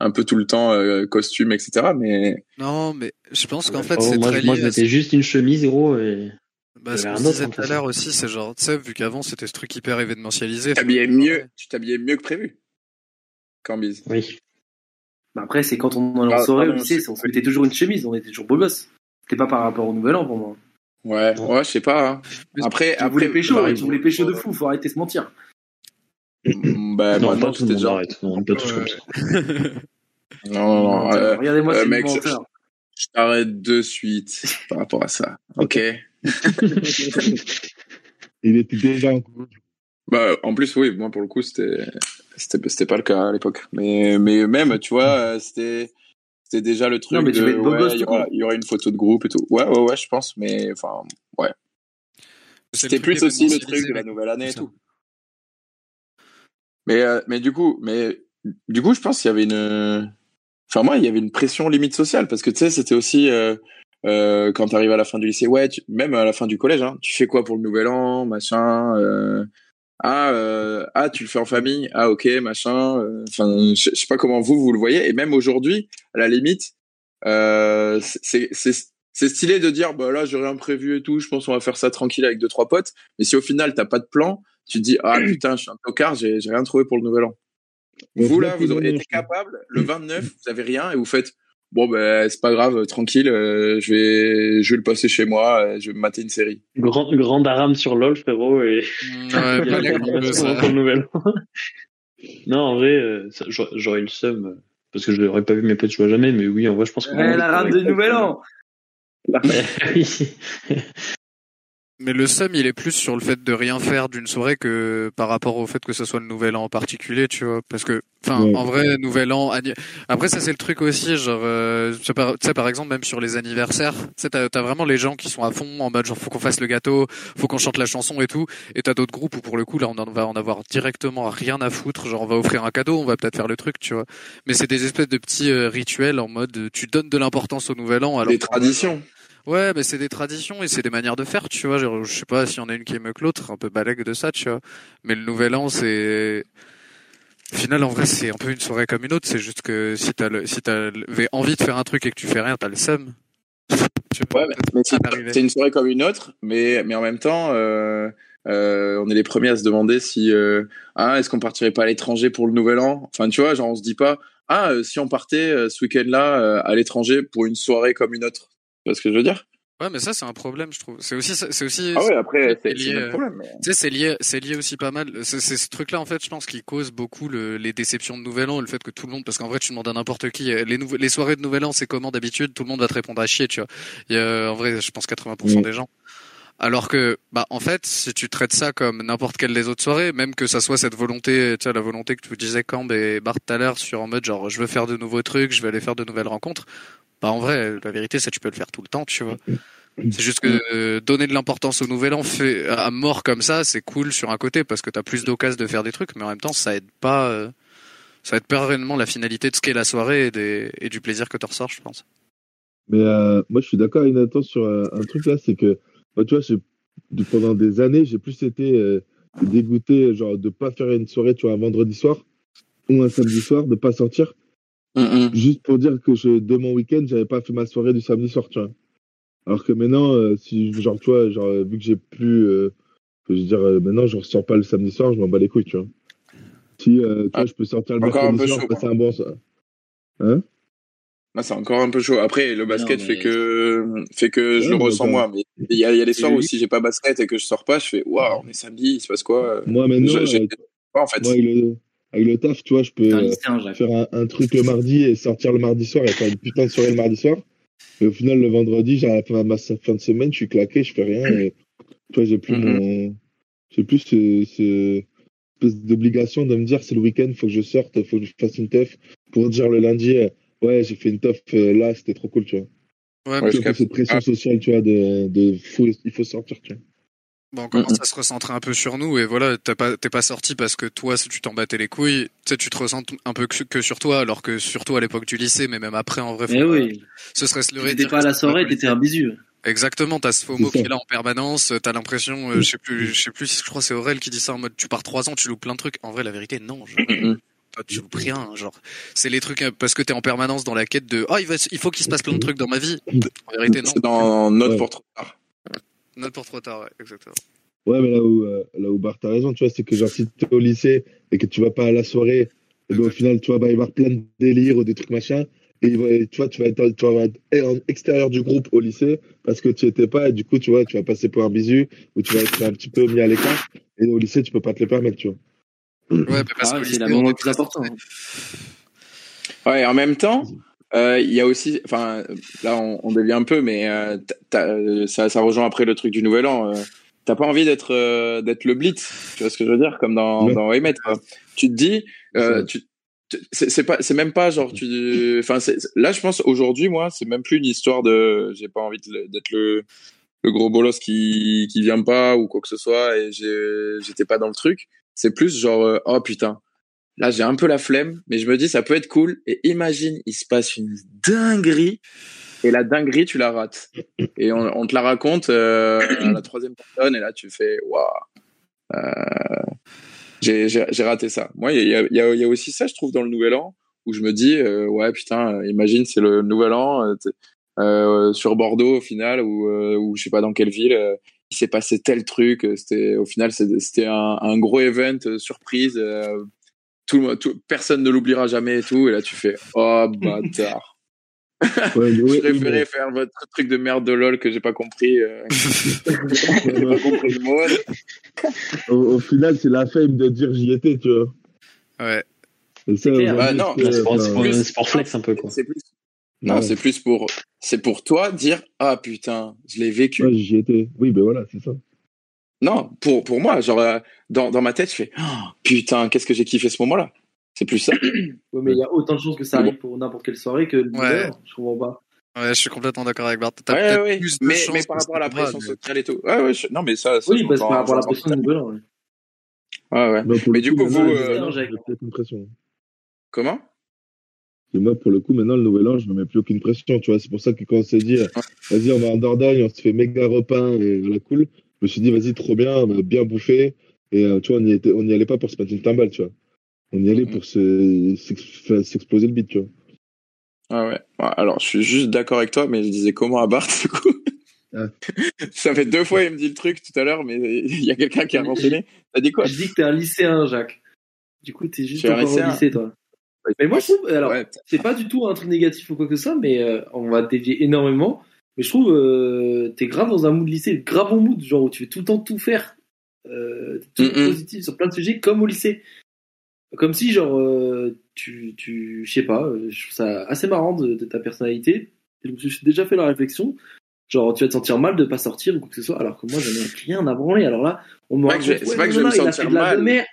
un peu tout le temps, euh, costumes, etc. Mais Non, mais je pense qu'en fait Oh, c'est moi, très moi, lié je à mettais juste une chemise, gros, et Bah, ce qu'on disait tout à l'heure aussi, c'est genre, tu sais, vu qu'avant c'était ce truc hyper événementialisé. tu t'habillais mieux, tu t'habillais mieux que prévu. Cambise. oui. Bah après, c'est quand on allait Ah, en soirée au lycée, c'est- on se mettait toujours une chemise, on était toujours beau gosse. C'était pas par rapport au nouvel an pour moi. Ouais, ouais, je sais pas. hein. Après, Tu après, voulais pécho, bah, tu voulais pécho de fou, faut arrêter de se mentir. mm, Bah, non, maintenant, pas tout le c'était déjà. arrête. Non, pas tous comme ça. Non, non, non. euh, Regardez-moi euh, mec, je t'arrête de suite par rapport à ça. Ok? Il était déjà en couple. Bah, en plus, oui, moi, pour le coup, c'était, c'était, c'était pas le cas à l'époque. Mais, mais même, tu vois, c'était, c'était déjà le truc Non, mais tu de, vas être beau ouais, gosse, il y tout aura, court. il y aura une photo de groupe et tout. Ouais, ouais, ouais, je pense, mais, enfin, ouais. C'était plus aussi le truc de la nouvelle année et tout. Mais, euh, mais du coup, mais, du coup, je pense qu'il y avait une, enfin, moi, il y avait une pression limite sociale parce que, tu sais, c'était aussi, euh, euh, quand t'arrives à la fin du lycée, ouais, tu- même à la fin du collège, hein, tu fais quoi pour le nouvel an, machin, euh, ah, euh, ah, tu le fais en famille, ah, ok, machin, euh, enfin, je je sais pas comment vous, vous le voyez, et même aujourd'hui, à la limite, euh, c'est, c'est, c'est stylé de dire, bah là, j'ai rien prévu et tout, je pense qu'on va faire ça tranquille avec deux, trois potes, mais si au final, t'as pas de plan, tu te dis, ah, putain, je suis un tocard, j'ai, rien trouvé pour le nouvel an. Vous, là, vous non, été capable, le 29, vous avez rien, et vous faites, bon, ben, c'est pas grave, tranquille, euh, je vais, je vais le passer chez moi, euh, je vais me mater une série. Grand, grand daram sur LoL, frérot, et. Non, en vrai, euh, j'aurais le seum, euh, parce que je n'aurais pas vu mes potes jouer jamais, mais oui, en vrai, je pense que... Ouais, la rame de nouvel an. Oui. Mais le seum, il est plus sur le fait de rien faire d'une soirée que par rapport au fait que ce soit le nouvel an en particulier, tu vois. Parce que, enfin, Ouais. en vrai, nouvel an. anni- Après, ça c'est le truc aussi, genre, euh, tu sais, par, exemple, même sur les anniversaires, tu sais, t'as as vraiment les gens qui sont à fond en mode genre faut qu'on fasse le gâteau, faut qu'on chante la chanson et tout. Et t'as d'autres groupes où pour le coup là, on en va en avoir directement rien à foutre. Genre, on va offrir un cadeau, on va peut-être faire le truc, tu vois. Mais c'est des espèces de petits euh, rituels en mode tu donnes de l'importance au nouvel an. Alors Des traditions. Ouais, mais c'est des traditions et c'est des manières de faire, tu vois. Genre, je sais pas s'il y en a une qui est mieux que l'autre, un peu balègue de ça, tu vois. Mais le nouvel an, c'est. Au final, en vrai, c'est un peu une soirée comme une autre. C'est juste que si t'as le, si envie de faire un truc et que tu fais rien, t'as le seum. Ouais, mais, c'est, une soirée comme une autre, mais, mais en même temps, euh, euh, on est les premiers à se demander si, euh, ah, est-ce qu'on partirait pas à l'étranger pour le nouvel an? Enfin, tu vois, genre, on se dit pas, ah, si on partait ce week-end-là à l'étranger pour une soirée comme une autre. Tu vois ce que je veux dire? Ouais, mais ça c'est un problème, je trouve. C'est aussi, c'est aussi. Ah ouais, après, c'est lié, c'est euh, notre problème. mais- Tu sais, c'est lié, c'est lié aussi pas mal. C'est ce truc-là, en fait, je pense, qui cause beaucoup le, les déceptions de Nouvel An, le fait que tout le monde, parce qu'en vrai, tu demandes à n'importe qui, euh, les, soirées de Nouvel An, c'est comment d'habitude, tout le monde va te répondre à chier, tu vois. A, en vrai, je pense 80% Oui. des gens. Alors que, bah, en fait, si tu traites ça comme n'importe quelle des autres soirées, même que ça soit cette volonté, tu sais, la volonté que tu disais Camb et Bart tout à l'heure sur en mode genre, je veux faire de nouveaux trucs, je vais aller faire de nouvelles rencontres. Bah, en vrai, la vérité, ça, tu peux le faire tout le temps, tu vois. C'est juste que euh, donner de l'importance au nouvel an fait à mort comme ça, c'est cool sur un côté parce que t'as plus d'occasion de faire des trucs, mais en même temps, ça aide pas, euh, ça aide pas réellement la finalité de ce qu'est la soirée et, des, et du plaisir que tu ressors, je pense. Mais euh, moi, je suis d'accord avec Nathan sur un truc là, c'est que, moi, tu vois, pendant des années, j'ai plus été dégoûté, genre, de pas faire une soirée, tu vois, un vendredi soir ou un samedi soir, de pas sortir, Mm, juste pour dire que je, de mon week-end, j'avais pas fait ma soirée du samedi soir, tu vois. Alors que maintenant, euh, si, genre, tu vois, genre, euh, vu que j'ai plus, euh, je veux dire, euh, maintenant, je ressors pas le samedi soir, je m'en bats les couilles, tu vois. Si, euh, tu Ah, vois, je peux sortir le mercredi soir, chaud, passer un bon soir. Hein? Ah, c'est encore un peu chaud. Après, le basket mais- fait que fait que je le ressens moi. Mais il y a, il y a des soirs où si j'ai pas basket et que je sors pas, je fais waouh, on est samedi, il se passe quoi? Moi, maintenant, Je- j'ai euh, pas en fait. moi, avec le, avec le taf, tu vois, je peux. Un Jacques. faire un, un truc le mardi et sortir le mardi soir et faire une putain de soirée le mardi soir. Et au final, le vendredi, j'ai à la fin de ma fin de semaine, je suis claqué, je fais rien. Et, tu vois, j'ai plus Mhm. mon. J'ai plus ce, ce espèce d'obligation de me dire c'est le week-end, faut que je sorte, faut que je fasse une teuf pour dire le lundi, euh, ouais, j'ai fait une teuf euh, là, c'était trop cool, tu vois. Ouais, cette pression Ah. sociale, tu vois, de, de faut, il faut sortir, tu vois. Bon, on commence Mm, à se recentrer un peu sur nous et voilà, t'as pas, t'es pas sorti parce que toi, si tu t'en battais les couilles, tu sais, tu te ressens un peu que, que sur toi, alors que surtout à l'époque du lycée, mais même après, en vrai, Mais oui, ce serait se leurrer. t'étais pas à la soirée, t'étais un bisu. Exactement, t'as ce FOMO C'est qui est là en permanence, t'as l'impression, euh, je sais plus, je sais plus, je crois que c'est Aurel qui dit ça en mode tu pars trois ans, tu loupes plein de trucs. En vrai, la vérité, non, je, toi, tu loupes rien, genre. C'est les trucs, parce que t'es en permanence dans la quête de, oh, il va, il faut qu'il se passe plein de trucs dans ma vie. En vérité, non. C'est dans Note Ouais. pour trop tard. Note pour trop tard, ouais, exactement. Ouais, mais là où, euh, là où Bart a raison, tu vois, c'est que genre, si t'es au lycée et que tu vas pas à la soirée, et ben, au final, tu vois, bah, il va y avoir plein de délires ou des trucs machin. Et tu vois, tu vas être, tu vas être en extérieur du groupe au lycée parce que tu étais pas, et du coup, tu vois, tu vas passer pour un bisu ou tu vas être un petit peu mis à l'écart. Et au lycée, tu peux pas te le permettre, tu vois. Ouais, parce Ah, que c'est la plus important. Ouais, en même temps, euh, il y a aussi, enfin, là on, on dévie un peu, mais euh, ça, ça rejoint après le truc du Nouvel An. euh, T'as pas envie d'être euh, d'être le blitz, tu vois ce que je veux dire, comme dans Ouais. dans quoi. Tu te dis, euh, tu c'est pas c'est même pas genre tu enfin là je pense aujourd'hui moi c'est même plus une histoire de j'ai pas envie d'être le le gros bolos qui qui vient pas ou quoi que ce soit et j'étais pas dans le truc c'est plus genre euh, oh putain là j'ai un peu la flemme mais je me dis ça peut être cool. Et imagine il se passe une dinguerie. Et la dinguerie tu la rates. Et on, on te la raconte euh, à la troisième personne. Et là tu fais waouh. Euh, j'ai raté ça. Moi il y a, y, y a aussi ça je trouve dans le nouvel an où je me dis euh, ouais putain imagine c'est le nouvel an euh, euh, sur Bordeaux au final ou ou je sais pas dans quelle ville il s'est passé tel truc c'était au final c'était un, un gros event euh, surprise euh, tout, le monde- tout personne ne l'oubliera jamais et tout et là tu fais oh bâtard Ouais, je préférais faire votre truc de merde de lol que j'ai pas compris euh, j'ai pas compris le mot au, au final, c'est la fame de dire j'y étais, tu vois. Ouais. Aujourd'hui, Bah, non, c'est, C'est pour, c'est c'est flex un peu, quoi. c'est plus non ouais. c'est plus pour c'est pour toi dire ah putain je l'ai vécu Ouais, j'y étais. Oui, ben voilà, c'est ça. Non, pour, pour moi, genre, euh, dans, dans ma tête, je fais Oh, putain, qu'est-ce que j'ai kiffé ce moment-là. C'est plus ça. Ouais, mais il y a autant de chances que ça arrive pour n'importe quelle soirée que le Ouais. nouvel an. Je comprends pas. Ouais, je suis complètement d'accord avec Bart. T'as Ouais, plus de mais, chance mais par rapport à la pression sociale et tout. Ouais, ouais, je- non, mais ça, ça Oui, parce par rapport à la pression du nouvel an. ouais. Ouais, ouais. Pour Mais du coup, vous, euh, aucune pression. Comment? Et moi, pour le coup, maintenant, le nouvel an, je me mets plus aucune pression, tu vois. C'est pour ça que quand on s'est dit, vas-y, on va en Dordogne, on se fait méga repas et à la cool, je me suis dit, vas-y, trop bien, on va bien bouffer. Et euh, tu vois, on y, était, on y allait pas pour se mettre une timbale, tu vois. On y allait Mhm. pour se, s'ex- faire- s'exploser le bit, tu vois. Ah ouais. Ouais, Alors, je suis juste d'accord avec toi, mais je disais comment à Bart, du coup. Ah. Ça fait deux fois, il me dit le truc tout à l'heure, mais il y a quelqu'un qui a renseigné. T'as dit quoi Je dis que t'es un lycéen, Jacques. Du coup, t'es juste un encore au lycéen. lycée, toi. Mais moi, je trouve, alors, Ouais. c'est pas du tout un truc négatif ou quoi que ça, mais euh, on va dévier énormément. Mais je trouve, euh, t'es grave dans un mood lycée, grave bon mood, genre où tu fais tout le temps tout faire. Euh, tout Mhm. positif sur plein de sujets, comme au lycée. Comme si, genre, euh, tu, tu, je sais pas, euh, je trouve ça assez marrant de, de ta personnalité. Et donc, je me suis déjà fait la réflexion. Genre, tu vas te sentir mal de pas sortir ou quoi que ce soit, alors que moi, j'en ai rien à branler. Alors là, on me raconte, c'est pas que je vais me sentir fait de la mal.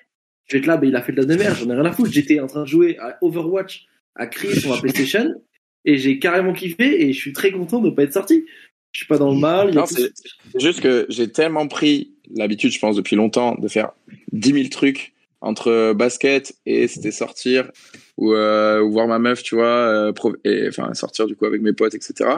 Je vais être là, bah, il a fait de la demeure, j'en ai rien à foutre. J'étais en train de jouer à Overwatch, à crier sur ma PlayStation, et j'ai carrément kiffé, et je suis très content de pas être sorti. Je suis pas dans le mal. Non, c'est juste que j'ai tellement pris l'habitude, je pense, depuis longtemps, de faire 10 000 trucs entre basket et c'était sortir ou, euh, ou voir ma meuf, tu vois, euh, et enfin sortir du coup avec mes potes, etc.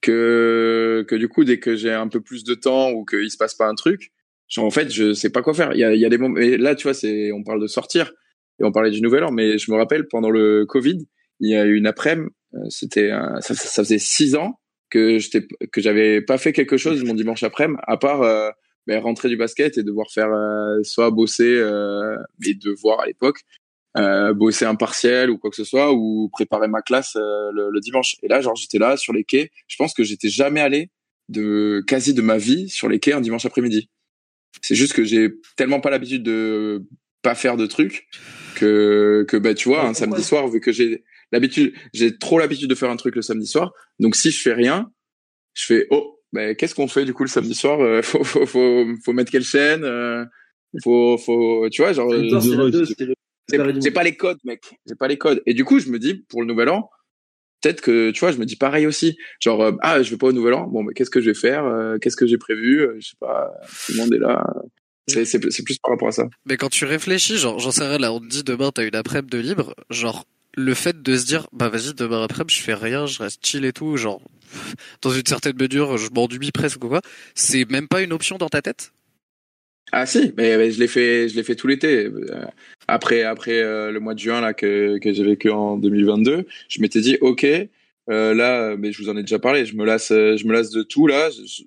Que que du coup, dès que j'ai un peu plus de temps ou qu'il se passe pas un truc, genre, en fait, je sais pas quoi faire. Il y a, y a des moments. Et là, tu vois, c'est on parle de sortir et on parlait du nouvel an, mais je me rappelle pendant le Covid, il y a eu une après-midi, euh, c'était un- ça, ça faisait six ans que j'étais que j'avais pas fait quelque chose mon dimanche après-midi à part euh, ben, rentrer du basket et devoir faire euh, soit bosser euh, mes devoirs à l'époque euh, bosser un partiel ou quoi que ce soit ou préparer ma classe euh, le, le dimanche. Et là genre j'étais là sur les quais. Je pense que j'étais jamais allé de quasi de ma vie sur les quais un dimanche après-midi. C'est juste que j'ai tellement pas l'habitude de pas faire de trucs que que bah tu vois Ouais, un samedi soir vu que j'ai l'habitude j'ai trop l'habitude de faire un truc le samedi soir. Donc si je fais rien je fais oh ben qu'est-ce qu'on fait du coup le samedi soir Euh, faut, faut faut faut mettre quelle chaîne euh, faut faut tu vois genre temps, euh, j'ai pas les codes mec. J'ai pas les codes. Et du coup je me dis pour le nouvel an peut-être que tu vois je me dis pareil aussi. Genre euh, ah je vais pas au nouvel an. Bon mais qu'est-ce que je vais faire Euh, qu'est-ce que j'ai prévu Euh, je sais pas tout le monde est là. C'est c'est c'est plus par rapport à ça. Mais quand tu réfléchis, genre, j'en sais rien, là, on te dit demain t'as une après-midi de libre, genre, le fait de se dire, bah vas-y, demain après-midi, je fais rien, je reste chill et tout, genre, dans une certaine mesure, je m'ennuie presque ou quoi, c'est même pas une option dans ta tête? Ah si, mais, je l'ai fait, je l'ai fait tout l'été. Euh, Après, après euh, le mois de juin là que j'ai vécu en 2022, je m'étais dit ok, euh, là, mais je vous en ai déjà parlé, je me lasse, je me lasse de tout là, je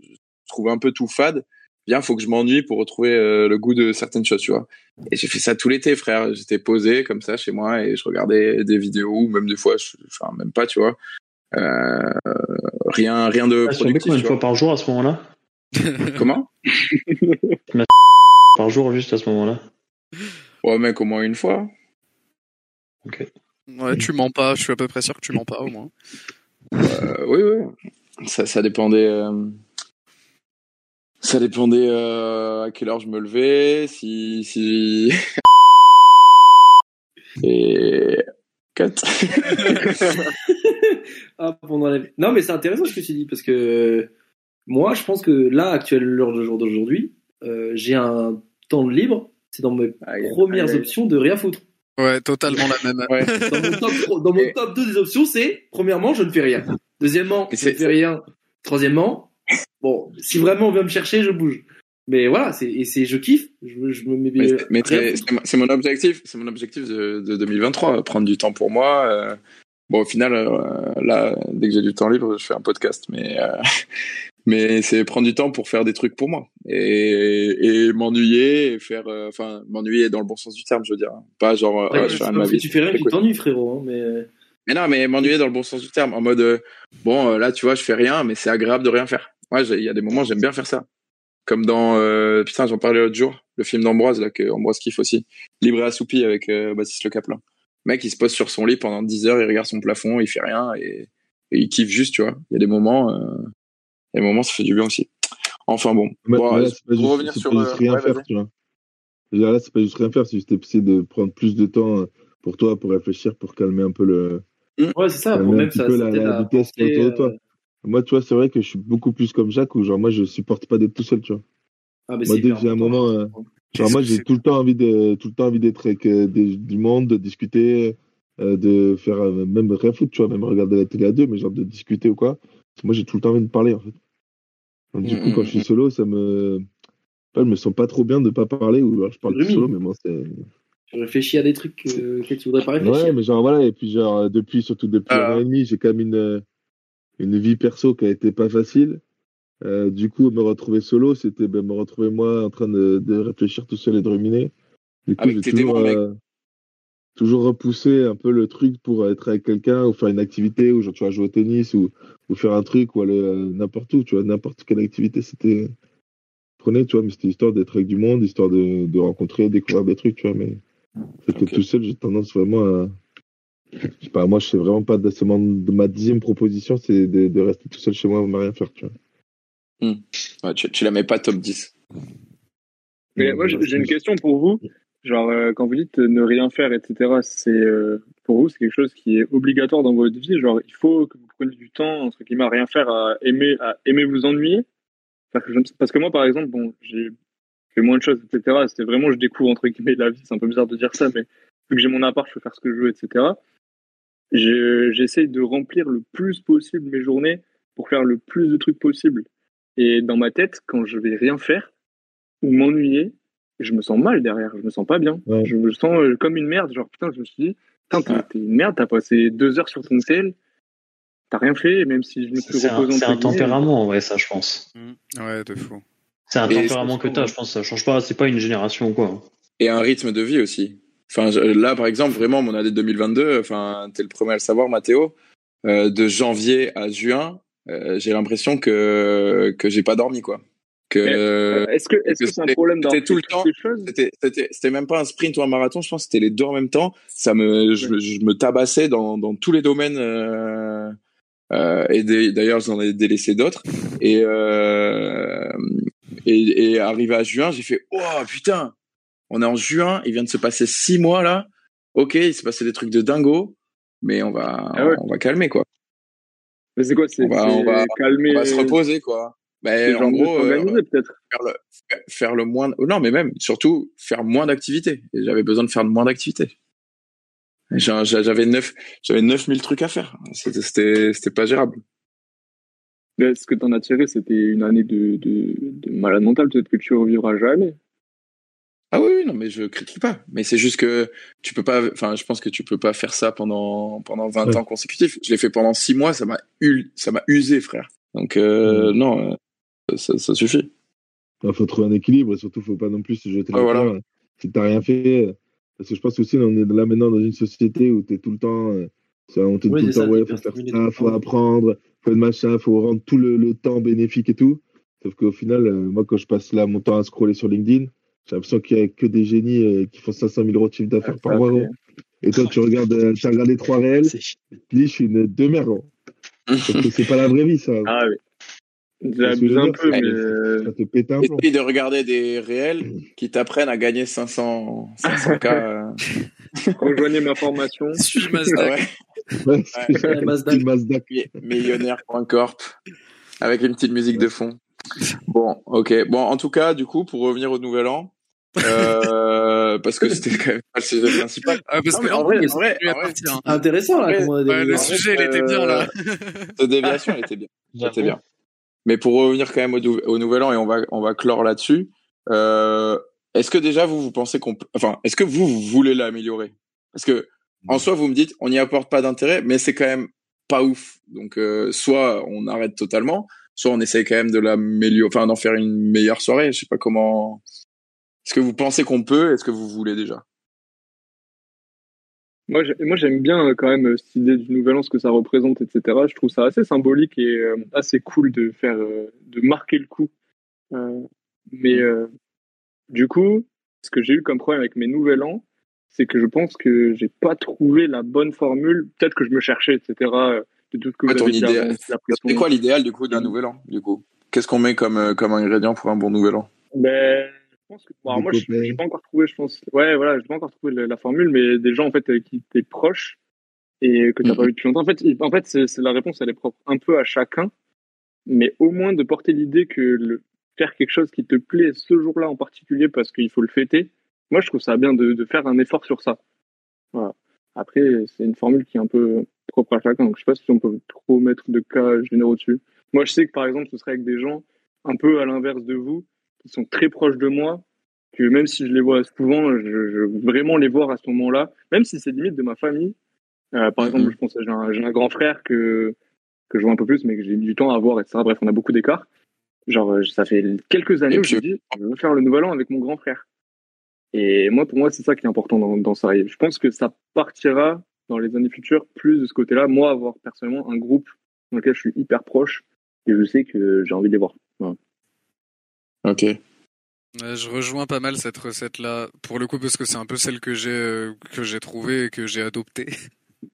trouve un peu tout fade. Bien, faut que je m'ennuie pour retrouver euh, le goût de certaines choses, tu vois. Et j'ai fait ça tout l'été, frère. J'étais posé comme ça chez moi et je regardais des vidéos, ou même des fois, je, enfin même pas, tu vois. Euh, rien, rien de Ah, productif. combien de tu fois par jour à ce moment-là? Comment? Par jour juste à ce moment-là Ouais, mec, au moins une fois. Ouais, tu mens pas, je suis à peu près sûr que tu mens pas, au moins. Euh, oui, oui. Ça, ça dépendait. Ça dépendait euh, à quelle heure je me levais, si. si... Et. Cut. Ah, Non, mais c'est intéressant ce que tu dis parce que euh, moi, je pense que là, actuelle l'heure de jour d'aujourd'hui, euh, j'ai un temps de libre. C'est dans mes Aïe, premières options de rien foutre. Ouais, totalement la même. Ouais. Dans mon top, dans mon Et- top 2 des options, c'est premièrement, je ne fais rien. Deuxièmement, je ne fais rien. Troisièmement, bon, si vraiment on vient me chercher, je bouge. Mais voilà, c'est c'est je kiffe. Je, je me mets Mais, bien- c'est- mais c'est mon- objectif, c'est mon objectif de, de 2023, prendre du temps pour moi. euh. Bon, au final, euh, là, dès que j'ai du temps libre, je fais un podcast, mais euh, mais c'est prendre du temps pour faire des trucs pour moi et, et m'ennuyer et faire, euh, enfin, m'ennuyer dans le bon sens du terme, je veux dire, pas genre, euh, Ouais, je fais ma vie. tu fais rien que tu t'ennuies, frérot. hein, mais Mais non, mais m'ennuyer dans le bon sens du terme, en mode euh, bon, euh, là, tu vois, je fais rien, mais c'est agréable de rien faire. Ouais, il y a des moments, j'aime bien faire ça. Comme dans euh, putain, j'en parlais l'autre jour, le film d'Ambroise là que Ambroise kiffe aussi, Libre et assoupi avec euh, Baptiste Le Caplin. Le mec, il se pose sur son lit pendant 10 heures, il regarde son plafond, il fait rien et, et il kiffe juste, tu vois. Il y a des moments, euh, il y a des moments, ça fait du bien aussi. Enfin bon, euh, là, c'est pas pour juste, revenir c'est sur pas juste euh, rien ouais, faire, tu vois. Là, c'est pas juste rien faire, c'est juste essayer de prendre plus de temps pour toi, pour réfléchir, pour calmer un peu le, ouais, c'est ça. Pour même ça, la, la vitesse qui est penser, autour de toi. Moi, tu vois, c'est vrai que je suis beaucoup plus comme Jacques, où genre, moi, je supporte pas d'être tout seul, tu vois. Ah, mais Moi, dès que un moment, euh, Genre, moi, j'ai tout le temps envie de, tout le temps envie d'être avec euh, des- du monde, de discuter, euh, de faire euh, même rien foutre, tu vois, même regarder la télé à deux, mais genre de discuter ou quoi. Moi, j'ai tout le temps envie de parler, en fait. Donc, du Mm, coup, mm, quand je suis solo, ça me, pas, je me sens pas trop bien de pas parler, ou alors je parle solo, mais moi, c'est. Tu réfléchis à des trucs euh, auxquels tu voudrais pas réfléchir. Ouais, mais genre, voilà, et puis, genre, depuis, surtout depuis Ah. un an et demi, j'ai quand même une, euh, une vie perso qui a été pas facile. Euh, du coup, me retrouver solo, c'était ben, me retrouver moi en train de, de réfléchir tout seul et de ruminer. Du coup, j'ai toujours, euh, toujours repousser un peu le truc pour être avec quelqu'un ou faire une activité ou genre tu jouer au tennis ou, ou faire un truc ou aller euh, n'importe où, tu vois, n'importe quelle activité, c'était prenez, tu vois, mais c'était histoire d'être avec du monde, histoire de, de rencontrer, découvrir des trucs, tu vois, mais tout seul, j'ai tendance vraiment à je sais pas, moi je sais vraiment pas de, c'est mon- de ma dixième proposition, c'est de, de rester tout seul chez moi, ne rien faire, tu vois. Ouais, tu, tu la mets pas top 10. Mais moi, j'ai une question pour vous. Genre, euh, quand vous dites euh, ne rien faire, etc., c'est euh, pour vous, c'est quelque chose qui est obligatoire dans votre vie? Genre, il faut que vous preniez du temps, entre guillemets, à rien faire, à aimer, à aimer vous ennuyer? Parce que, je- parce que moi, par exemple, bon, j'ai fait moins de choses, etc. C'était vraiment, je découvre, entre guillemets, la vie. C'est un peu bizarre de dire ça, mais vu que j'ai mon appart, je peux faire ce que je veux, etc. Je- J'essaye de remplir le plus possible mes journées pour faire le plus de trucs possible. Et dans ma tête, quand je vais rien faire ou m'ennuyer, je me sens mal derrière, je me sens pas bien. Ouais. Je me sens euh, comme une merde. Genre, putain, je me suis dit, putain, t'es une merde, t'as passé deux heures sur ton tel, t'as rien fait, même si je me suis C'est un, reposé c'est un guillemets. tempérament, en vrai, ça, je pense. Mm. Ouais, de fou. C'est un Et- tempérament que t'as, je pense, ça change pas, c'est pas une génération ou quoi. Et un rythme de vie aussi. Enfin, je- là, par exemple, vraiment, mon année 2022, enfin, t'es le premier à le savoir, Mathéo, euh, de janvier à juin, euh, j'ai l'impression que, que j'ai pas dormi, quoi. Que, Euh, Est-ce que est-ce que c'est un problème c'était tout le temps. C'était, c'était, c'était même pas un sprint ou un marathon, je pense que c'était les deux en même temps. Ça me, je, je me tabassais dans, dans tous les domaines. Euh, euh, et d'ailleurs, j'en ai délaissé d'autres. Et, euh, et, et arrivé à juin, j'ai fait oh putain, on est en juin, il vient de se passer six mois là. Ok, il s'est passé des trucs de dingo, mais on va, Ah ouais. on va calmer quoi. Mais c'est quoi C'est On va- on va- calmer. On va se reposer quoi. Ben, en gros, euh, faire le, faire- le moins non mais même surtout faire moins d'activités et j'avais besoin de faire moins d'activités j'avais neuf j'avais 9000 trucs à faire c'était c'était pas gérable Mais ce que t'en as tiré, c'était une année de, de, de malade mental. Peut-être que tu revivras jamais. Ah oui, oui non mais je critique pas mais c'est juste que tu peux pas enfin je pense que tu peux pas faire ça pendant pendant 20 Ouais. ans consécutifs je l'ai fait pendant 6 mois ça m'a ul- ça m'a usé frère donc euh, Mm. non euh, ça, ça suffit Il faut trouver un équilibre et surtout, faut pas non plus se jeter la voilà. fleur si t'as rien fait. euh, Parce que je pense aussi, on est là maintenant dans une société où t'es tout le temps, euh, on te dit Oui, tout le temps, ouais, faut faire ça, faut temps. apprendre, faut être machin, faut rendre tout le, le temps bénéfique et tout. Sauf qu'au final, euh, moi, quand je passe là mon temps à scroller sur LinkedIn, j'ai l'impression qu'il y a que des génies euh, qui font 500 000 euros de chiffre d'affaires par mois. Et toi, tu regardes, euh, tu as regardé trois réels, tu te dis, je suis une demeure. gros. Parce que c'est pas la vraie vie, ça. Ah oui. Un peu, mais. Ça te pète un essaye de regarder des réels qui t'apprennent à gagner 500 500 k euh. Rejoignez ma formation. Suis Ah Mazda. ouais. Ouais, c'est Ouais, Mazda. petit Mazda. millionnaire.corp avec une petite musique de fond. Bon, ok. Bon, en tout cas, du coup, pour revenir au nouvel an, euh, parce que c'était quand même pas le sujet principal. Ah, parce Non, que en vrai, en vrai, en vrai, partir, hein. Intéressant, là, Ouais, le sujet, il était bien, là. Cette déviation, elle était bien. Elle était bien. Mais pour revenir quand même au, nou- au nouvel an et on va on va clore là-dessus. Euh, est-ce que déjà vous vous pensez qu'on, peut- enfin, est-ce que vous, vous voulez l'améliorer? Parce que en soi, vous me dites, on n'y apporte pas d'intérêt, mais c'est quand même pas ouf. Donc, euh, soit on arrête totalement, soit on essaye quand même de l'améliorer, enfin, d'en faire une meilleure soirée. Je sais pas comment. Est-ce que vous pensez qu'on peut Est-ce que vous voulez déjà? Moi, j'ai- moi, j'aime bien euh, quand même euh, cette idée du nouvel an, ce que ça représente, etc. Je trouve ça assez symbolique et euh, assez cool de faire, de marquer le coup. Mais du coup, ce que j'ai eu comme problème avec mes nouvel an, c'est que je pense que j'ai pas trouvé la bonne formule. Peut-être que je me cherchais, etc. euh, De tout ce que Ouais, vous avez. C'est quoi l'idéal du coup d'un Mhm. nouvel an Du coup, qu'est-ce qu'on met comme euh, comme ingrédient pour un bon nouvel an? Ben, je pense que, bon, moi, je- j'ai pas encore trouvé, je pense. Ouais, voilà, j'ai pas encore trouvé la, la formule, mais des gens en fait avec qui t'es proche et que t'as Mhm. pas vu depuis longtemps. En fait, il- en fait, c'est c'est la réponse, elle est propre un peu à chacun, mais au moins de porter l'idée que le, faire quelque chose qui te plaît ce jour-là en particulier parce qu'il faut le fêter. Moi, je trouve ça bien de, de faire un effort sur ça. Voilà. Après, c'est une formule qui est un peu propre à chacun, donc je sais pas si on peut trop mettre de cas généraux dessus. Moi, je sais que par exemple, ce serait avec des gens un peu à l'inverse de vous, qui sont très proches de moi, que même si je les vois souvent, je, je veux vraiment les voir à ce moment-là, même si c'est limite de ma famille. Euh, par exemple, Mhm. je pense que j'ai un, j'ai un grand frère que, que je vois un peu plus, mais que j'ai du temps à voir, etc. Bref, on a beaucoup d'écart. Genre, euh, ça fait quelques années où je me dis, je veux faire le nouvel an avec mon grand frère. Et moi, pour moi, c'est ça qui est important dans, dans Sarri. Je pense que ça partira dans les années futures plus de ce côté-là. Moi, avoir personnellement un groupe dans lequel je suis hyper proche et je sais que j'ai envie de les voir. Ok. Ouais, je rejoins pas mal cette recette-là, pour le coup, parce que c'est un peu celle que j'ai euh, que j'ai trouvée et que j'ai adoptée.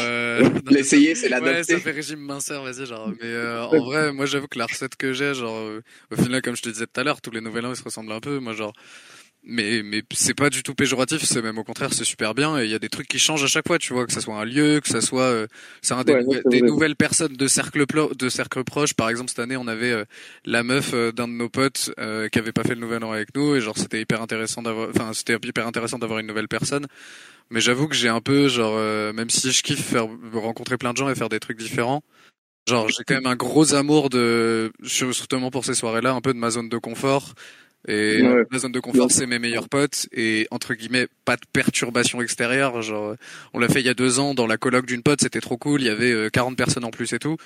Euh, L'essayer, c'est Ouais, l'adapter. ça fait régime minceur, vas-y, genre. Mais euh, en vrai, moi, j'avoue que la recette que j'ai, genre, euh, au final, comme je te disais tout à l'heure, tous les nouvel an, ils se ressemblent un peu. Moi, genre, mais mais c'est pas du tout péjoratif, c'est même au contraire, c'est super bien. Et il y a des trucs qui changent à chaque fois, tu vois, que ça soit un lieu, que ça soit, euh, c'est un des, Ouais, nouvel- nouvelles personnes de cercle plo- de cercle proche. Par exemple, cette année, on avait euh, la meuf euh, d'un de nos potes euh, qui avait pas fait le nouvel an avec nous, et genre, c'était hyper intéressant d'avoir, enfin, c'était hyper intéressant d'avoir une nouvelle personne. Mais j'avoue que j'ai un peu, genre, euh, même si je kiffe faire rencontrer plein de gens et faire des trucs différents, genre j'ai quand même un gros amour de, justement pour ces soirées-là, un peu de ma zone de confort. Et Ouais. ma zone de confort, c'est mes meilleurs potes et entre guillemets pas de perturbation extérieure. Genre, on l'a fait il y a deux ans dans la coloc d'une pote, c'était trop cool. Il y avait euh, 40 personnes en plus et tout.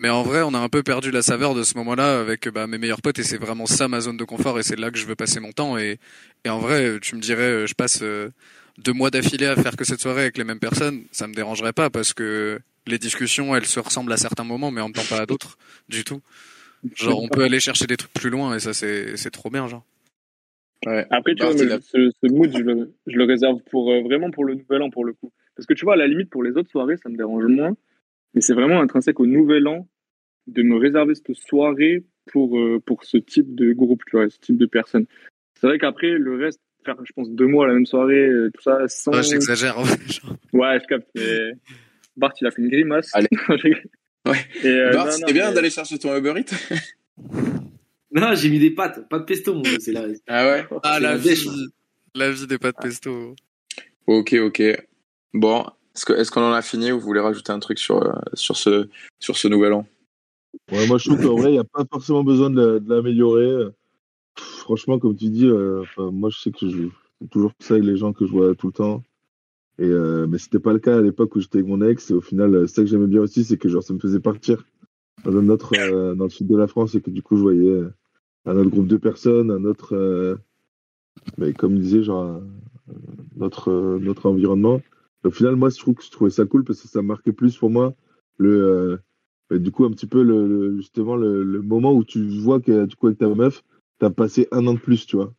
Mais en vrai, on a un peu perdu la saveur de ce moment-là avec bah, mes meilleurs potes et c'est vraiment ça ma zone de confort et c'est là que je veux passer mon temps. Et, et en vrai, tu me dirais, euh, je passe euh, deux mois d'affilée à faire que cette soirée avec les mêmes personnes, ça me dérangerait pas parce que les discussions, elles se ressemblent à certains moments, mais en même temps pas à d'autres du tout. Genre, on peut aller chercher des trucs plus loin et ça, c'est c'est trop bien, genre. Ouais. Après, tu Bart, vois, mais ce, ce mood, je le, je le réserve pour euh, vraiment pour le nouvel an, pour le coup. Parce que tu vois, à la limite, pour les autres soirées, ça me dérange moins. Mais c'est vraiment intrinsèque au nouvel an de me réserver cette soirée pour, euh, pour ce type de groupe, tu vois, ce type de personnes. C'est vrai qu'après, le reste, faire, je pense, deux mois à la même soirée, euh, tout ça, sans. Ah, J'exagère. ouais, genre. Ouais, je capte. mais Bart, il a fait une grimace. Allez. Ouais. Et, euh, Bart, c'était bien mais- d'aller chercher ton Uber Eats Non, j'ai mis des pâtes, pas de pesto, mon gars, c'est là. Ah ouais? Ah, la la vie, la vie des pâtes pesto. Ok, ok. Bon, est-ce que- est-ce qu'on en a fini ou vous voulez rajouter un truc sur, euh, sur, ce, sur ce nouvel an? Ouais, moi, je trouve qu'en vrai, il n'y a pas forcément besoin de, la- de l'améliorer. Pff, Franchement, comme tu dis, euh, moi, je sais que je toujours ça avec les gens que je vois tout le temps. Et, euh, mais c'était pas le cas à l'époque où j'étais avec mon ex. Et au final, euh, ça que j'aimais bien aussi, c'est que genre, ça me faisait partir dans un autre, euh, dans le sud de la France et que du coup, je voyais euh, un autre groupe de personnes, un autre, euh, mais comme disait, genre, notre, notre environnement. Au final, moi, je trouve que je trouvais ça cool parce que ça marquait plus pour moi le, euh, bah, du coup, un petit peu le, le- justement le, le moment où tu vois que du coup avec ta meuf, t'as passé un an de plus, tu vois.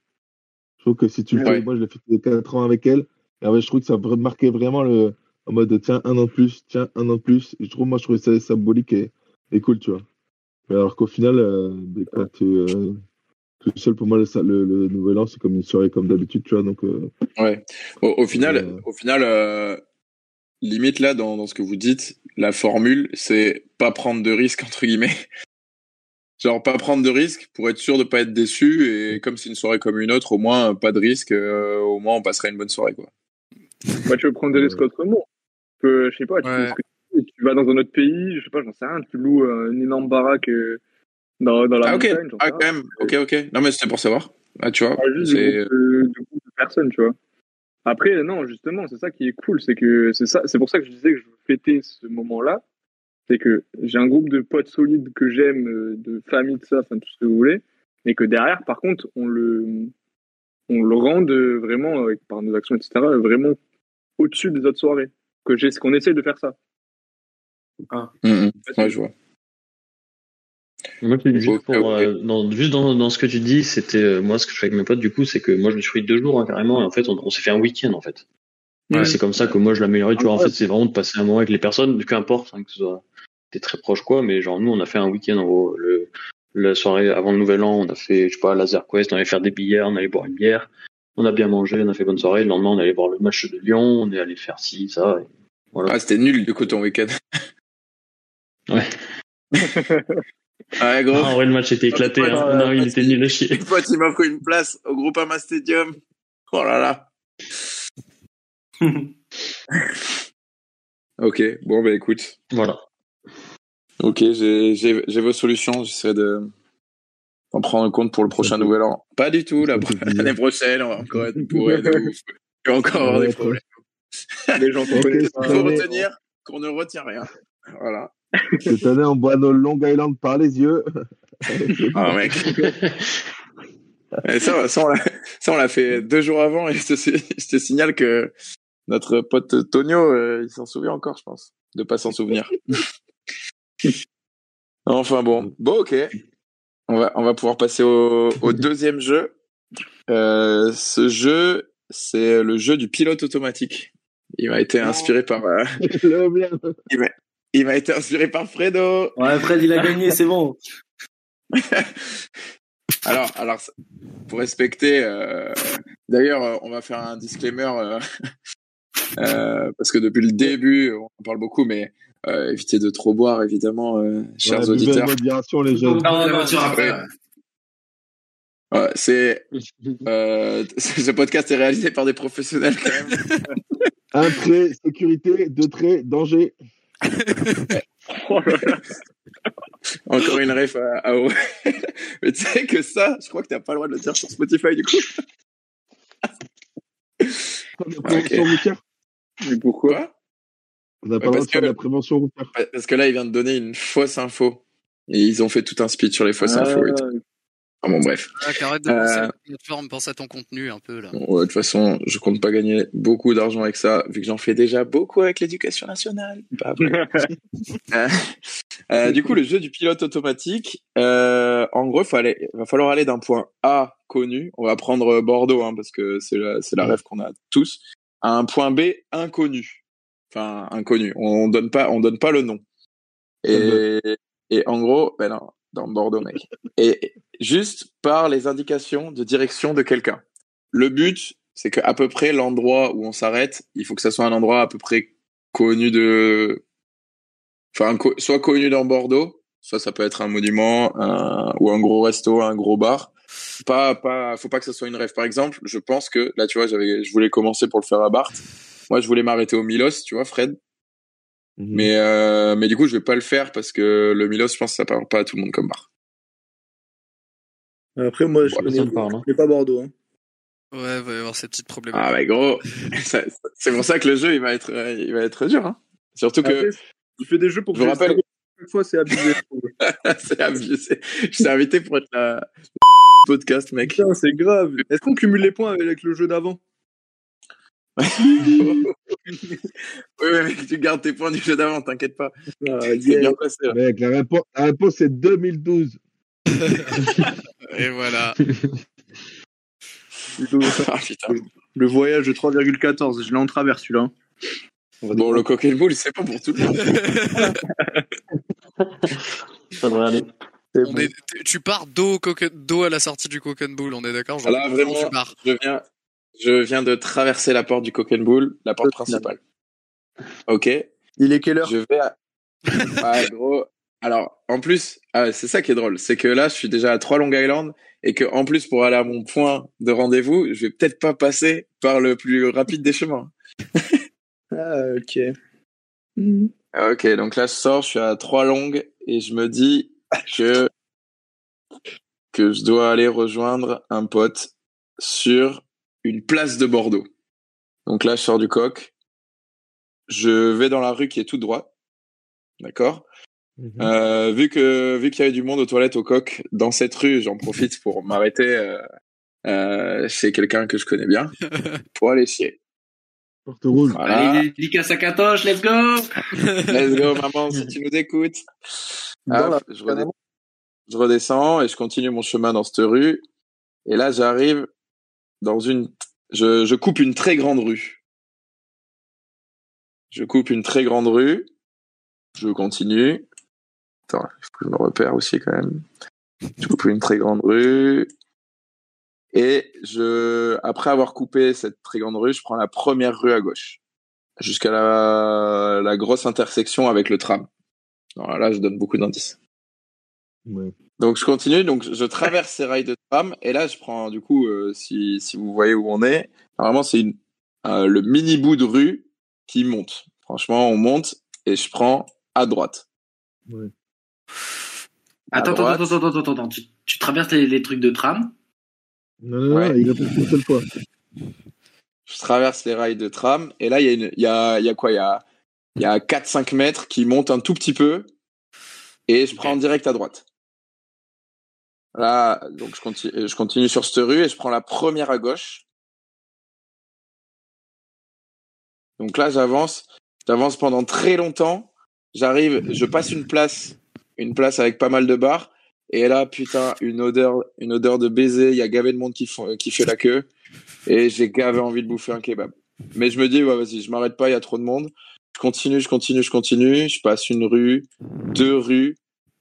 Je trouve que si tu le fais, Ouais. moi je l'ai fait 4 ans avec elle, et vrai, je trouve que ça marquait vraiment le en mode tiens un an de plus, tiens un an de plus. Et je trouve moi je trouvais ça symbolique et, et cool, tu vois. Mais alors qu'au final, euh, tu euh, tout seul pour moi le, le, le nouvel an c'est comme une soirée comme d'habitude, tu vois. Donc euh, Ouais. Au, au final, au final limite là, dans, dans ce que vous dites, la formule, c'est pas prendre de risques, entre guillemets. Genre, pas prendre de risques pour être sûr de pas être déçu. Et comme c'est une soirée comme une autre, au moins, pas de risque. euh, au moins, on passerait une bonne soirée, quoi. Bah, tu veux prendre des risques autrement. Tu peux, je sais pas, tu, Ouais. vas dans un autre pays, je sais pas, j'en sais rien, tu loues euh, une énorme baraque euh, dans, dans la Ah, ok. montagne, Ah, quand même. Ok, ok. Non, mais c'était pour savoir. Ah, tu vois. Pas juste C'est. de, de de personnes, tu vois. Après, non, justement, c'est ça qui est cool, c'est que c'est ça, c'est pour ça que je disais que je veux fêter ce moment-là. C'est que j'ai un groupe de potes solides que j'aime, euh, de famille, de ça, enfin tout ce que vous voulez, mais que derrière, par contre, on le, on le rende vraiment, avec, par nos actions, etc., vraiment au-dessus des autres soirées. Que j'ai, qu'on essaye de faire ça. Mm, mm. Ouais, je vois. Moi, juste, pour, euh, dans, juste dans, dans ce que tu dis, c'était euh, moi ce que je fais avec mes potes du coup, c'est que moi je me suis pris deux jours hein, carrément et en fait on, on s'est fait un week-end en fait. Ouais. C'est comme ça que moi je l'améliorais, tu vois. En fait, c'est vraiment de passer un moment avec les personnes, qu'importe, hein, que ce soit t'es très proche quoi, mais genre nous on a fait un week-end en gros. Le, la soirée avant le nouvel an, on a fait, je sais pas, Laser Quest, on allait faire des billets, on allait boire une bière, on a bien mangé, on a fait bonne soirée. Le lendemain, on allait voir le match de Lyon, on est allé faire ci, ça. et voilà. Ah, c'était nul, du coup, ton week-end. Ouais. Ah, gros. Ah, en vrai, le match était éclaté. Ouais, hein. ouais, non, il ouais, était nul à chier. Une fois, tu m'as pris une place au Groupama Stadium. Oh là là. Ok, bon, bah écoute. Voilà. Ok, j'ai vos solutions. J'essaierai de d'en prendre en compte pour le prochain nouvel an. Pas du tout, l'année prochaine, on va encore être bourré de ouf. Je vais encore avoir des problèmes. Les gens qu'on connaît. Il faut retenir qu'on ne retient rien. Voilà. Cette année, on boit nos Long Island par les yeux. Ah, mec. Et ça, ça, on l'a, ça, on l'a fait deux jours avant et je te, je te signale que notre pote Tonio, euh, il s'en souvient encore, je pense, de pas s'en souvenir. enfin bon, bon ok. On va, on va pouvoir passer au, au deuxième jeu. Euh, ce jeu, c'est le jeu du pilote automatique. Il m'a été inspiré par. euh, il m'a, il m'a été inspiré par Fredo. Ouais, Fred, il a gagné, c'est bon. Alors, alors, pour respecter, euh, d'ailleurs, on va faire un disclaimer euh, euh, parce que depuis le début, on en parle beaucoup, mais euh, évitez de trop boire, évidemment, euh, chers Ouais, auditeurs. modération, les jeunes. On la voiture après. Ouais. C'est euh, ce podcast est réalisé par des professionnels quand même. Un trait, sécurité, deux traits, danger. Oh. Encore une ref à, à. Mais tu sais que ça, je crois que t'as pas le droit de le dire sur Spotify du coup. Mais pourquoi? Quoi On n'a pas Ouais, le droit parce de faire que- de la prévention routière. Ouais, Parce que là, il vient de donner une fausse info. Et ils ont fait tout un speech sur les fausses infos. Et tout. Ah, bon, bref. Ah, qu'arrête de Euh, penser à la plateforme, pense à ton contenu un peu là. Bon, ouais, de toute façon, je compte pas gagner beaucoup d'argent avec ça, vu que j'en fais déjà beaucoup avec l'éducation nationale. Bah. Euh, euh, du coup, le jeu du pilote automatique, euh, en gros, fallait, va falloir aller d'un point A connu, on va prendre Bordeaux, hein, parce que c'est la, c'est la rêve qu'on a tous, à un point B inconnu. Enfin, inconnu. On donne pas, on donne pas le nom. Et, et en gros, ben non, dans Bordeaux, mec. Et juste par les indications de direction de quelqu'un. Le but, c'est qu'à peu près l'endroit où on s'arrête, il faut que ça soit un endroit à peu près connu de, enfin, co- soit connu dans Bordeaux, soit ça peut être un monument, un- ou un gros resto, un gros bar. Pas, pas, faut pas que ça soit une rêve. Par exemple, je pense que, là, tu vois, j'avais, je voulais commencer pour le faire à Barthes. Moi, je voulais m'arrêter au Milos, tu vois, Fred. Mhm. Mais, euh, mais du coup, je vais pas le faire parce que le Milos, je pense que ça parle pas à tout le monde comme bar. Après, moi, je Ouais, connais, me parle, hein. je connais pas Bordeaux. Hein. Ouais, va y avoir ces petites problèmes. Ah, bah, gros, c'est pour ça que le jeu, il va être, il va être dur, hein. Surtout que, il fait des jeux pour Je vous que rappelle- chaque fois, c'est abusé. c'est abusé. Je t'ai invité pour être la, podcast, mec. Putain, c'est grave. Est-ce qu'on cumule les points avec le jeu d'avant? oui, oui, mec, tu gardes tes points du jeu d'avant, t'inquiète pas. Ah, C'est yeah. bien passé. là. Mec, la réponse, la réponse c'est 2012. Et voilà. Ah, putain. Le voyage de 3,14, je l'ai en travers celui-là. Bon, le coq et le boule, c'est pas pour tout le monde. Ça devrait aller. c'est On bon. est, tu- pars dos, à la sortie du Bull, on est d'accord genre, Là, vraiment, tu pars. je viens, je viens de traverser la porte du coq bull, la porte principale. Ok. Il est quelle heure Je vais à... Ah, gros. Alors, en plus, ah, c'est ça qui est drôle, c'est que là, je suis déjà à trois Long Island et que, en plus, pour aller à mon point de rendez-vous, je vais peut-être pas passer par le plus rapide des chemins. Ah, ok. Ah, Ok, donc là, je sors, je suis à trois longues et je me dis que, que je dois aller rejoindre un pote sur une place de Bordeaux. Donc là, je sors du coq. Je vais dans la rue qui est tout droit. D'accord? Mhm. Euh, vu que vu qu'il y avait du monde aux toilettes au coq dans cette rue, j'en profite pour m'arrêter euh, euh, chez quelqu'un que je connais bien pour aller chier. Porte rouge. Voilà. Allez, dédicace à Katoche, let's go Let's go maman si tu nous écoutes. Dans Hop, je, redescends, je redescends et je continue mon chemin dans cette rue. Et là j'arrive dans une, je, coupe une très grande rue. Je coupe une très grande rue. Je continue. Attends, je me repère aussi quand même. Je coupe une très grande rue. Et je, après avoir coupé cette très grande rue, je prends la première rue à gauche. Jusqu'à la, la grosse intersection avec le tram. Là, je donne beaucoup d'indices. Ouais. Donc je continue, donc je traverse ces rails de tram et là je prends du coup, euh, si, si vous voyez où on est, normalement c'est une, euh, le mini bout de rue qui monte. Franchement, on monte et je prends à droite. À Attends, attends, droite. attends, attends, attends, attends. Tu, tu traverses les, les trucs de tram? Non, non, non, Ouais. il a fait une seule fois. Je traverse les rails de tram et là il y a une, il y a, il y a quoi, il y a, il y a 4-5 mètres qui montent un tout petit peu et je prends en direct à droite. Là, donc je continue, je continue sur cette rue et je prends la première à gauche. Donc là, j'avance, j'avance pendant très longtemps. J'arrive, je passe une place, une place avec pas mal de bars. Et là, putain, une odeur, une odeur de baiser. Il y a gavé de monde qui, font, qui fait la queue. Et j'ai gavé envie de bouffer un kebab. Mais je me dis, ouais, vas-y, je m'arrête pas, il y a trop de monde. Je continue, je continue, je continue. Je passe une rue, deux rues.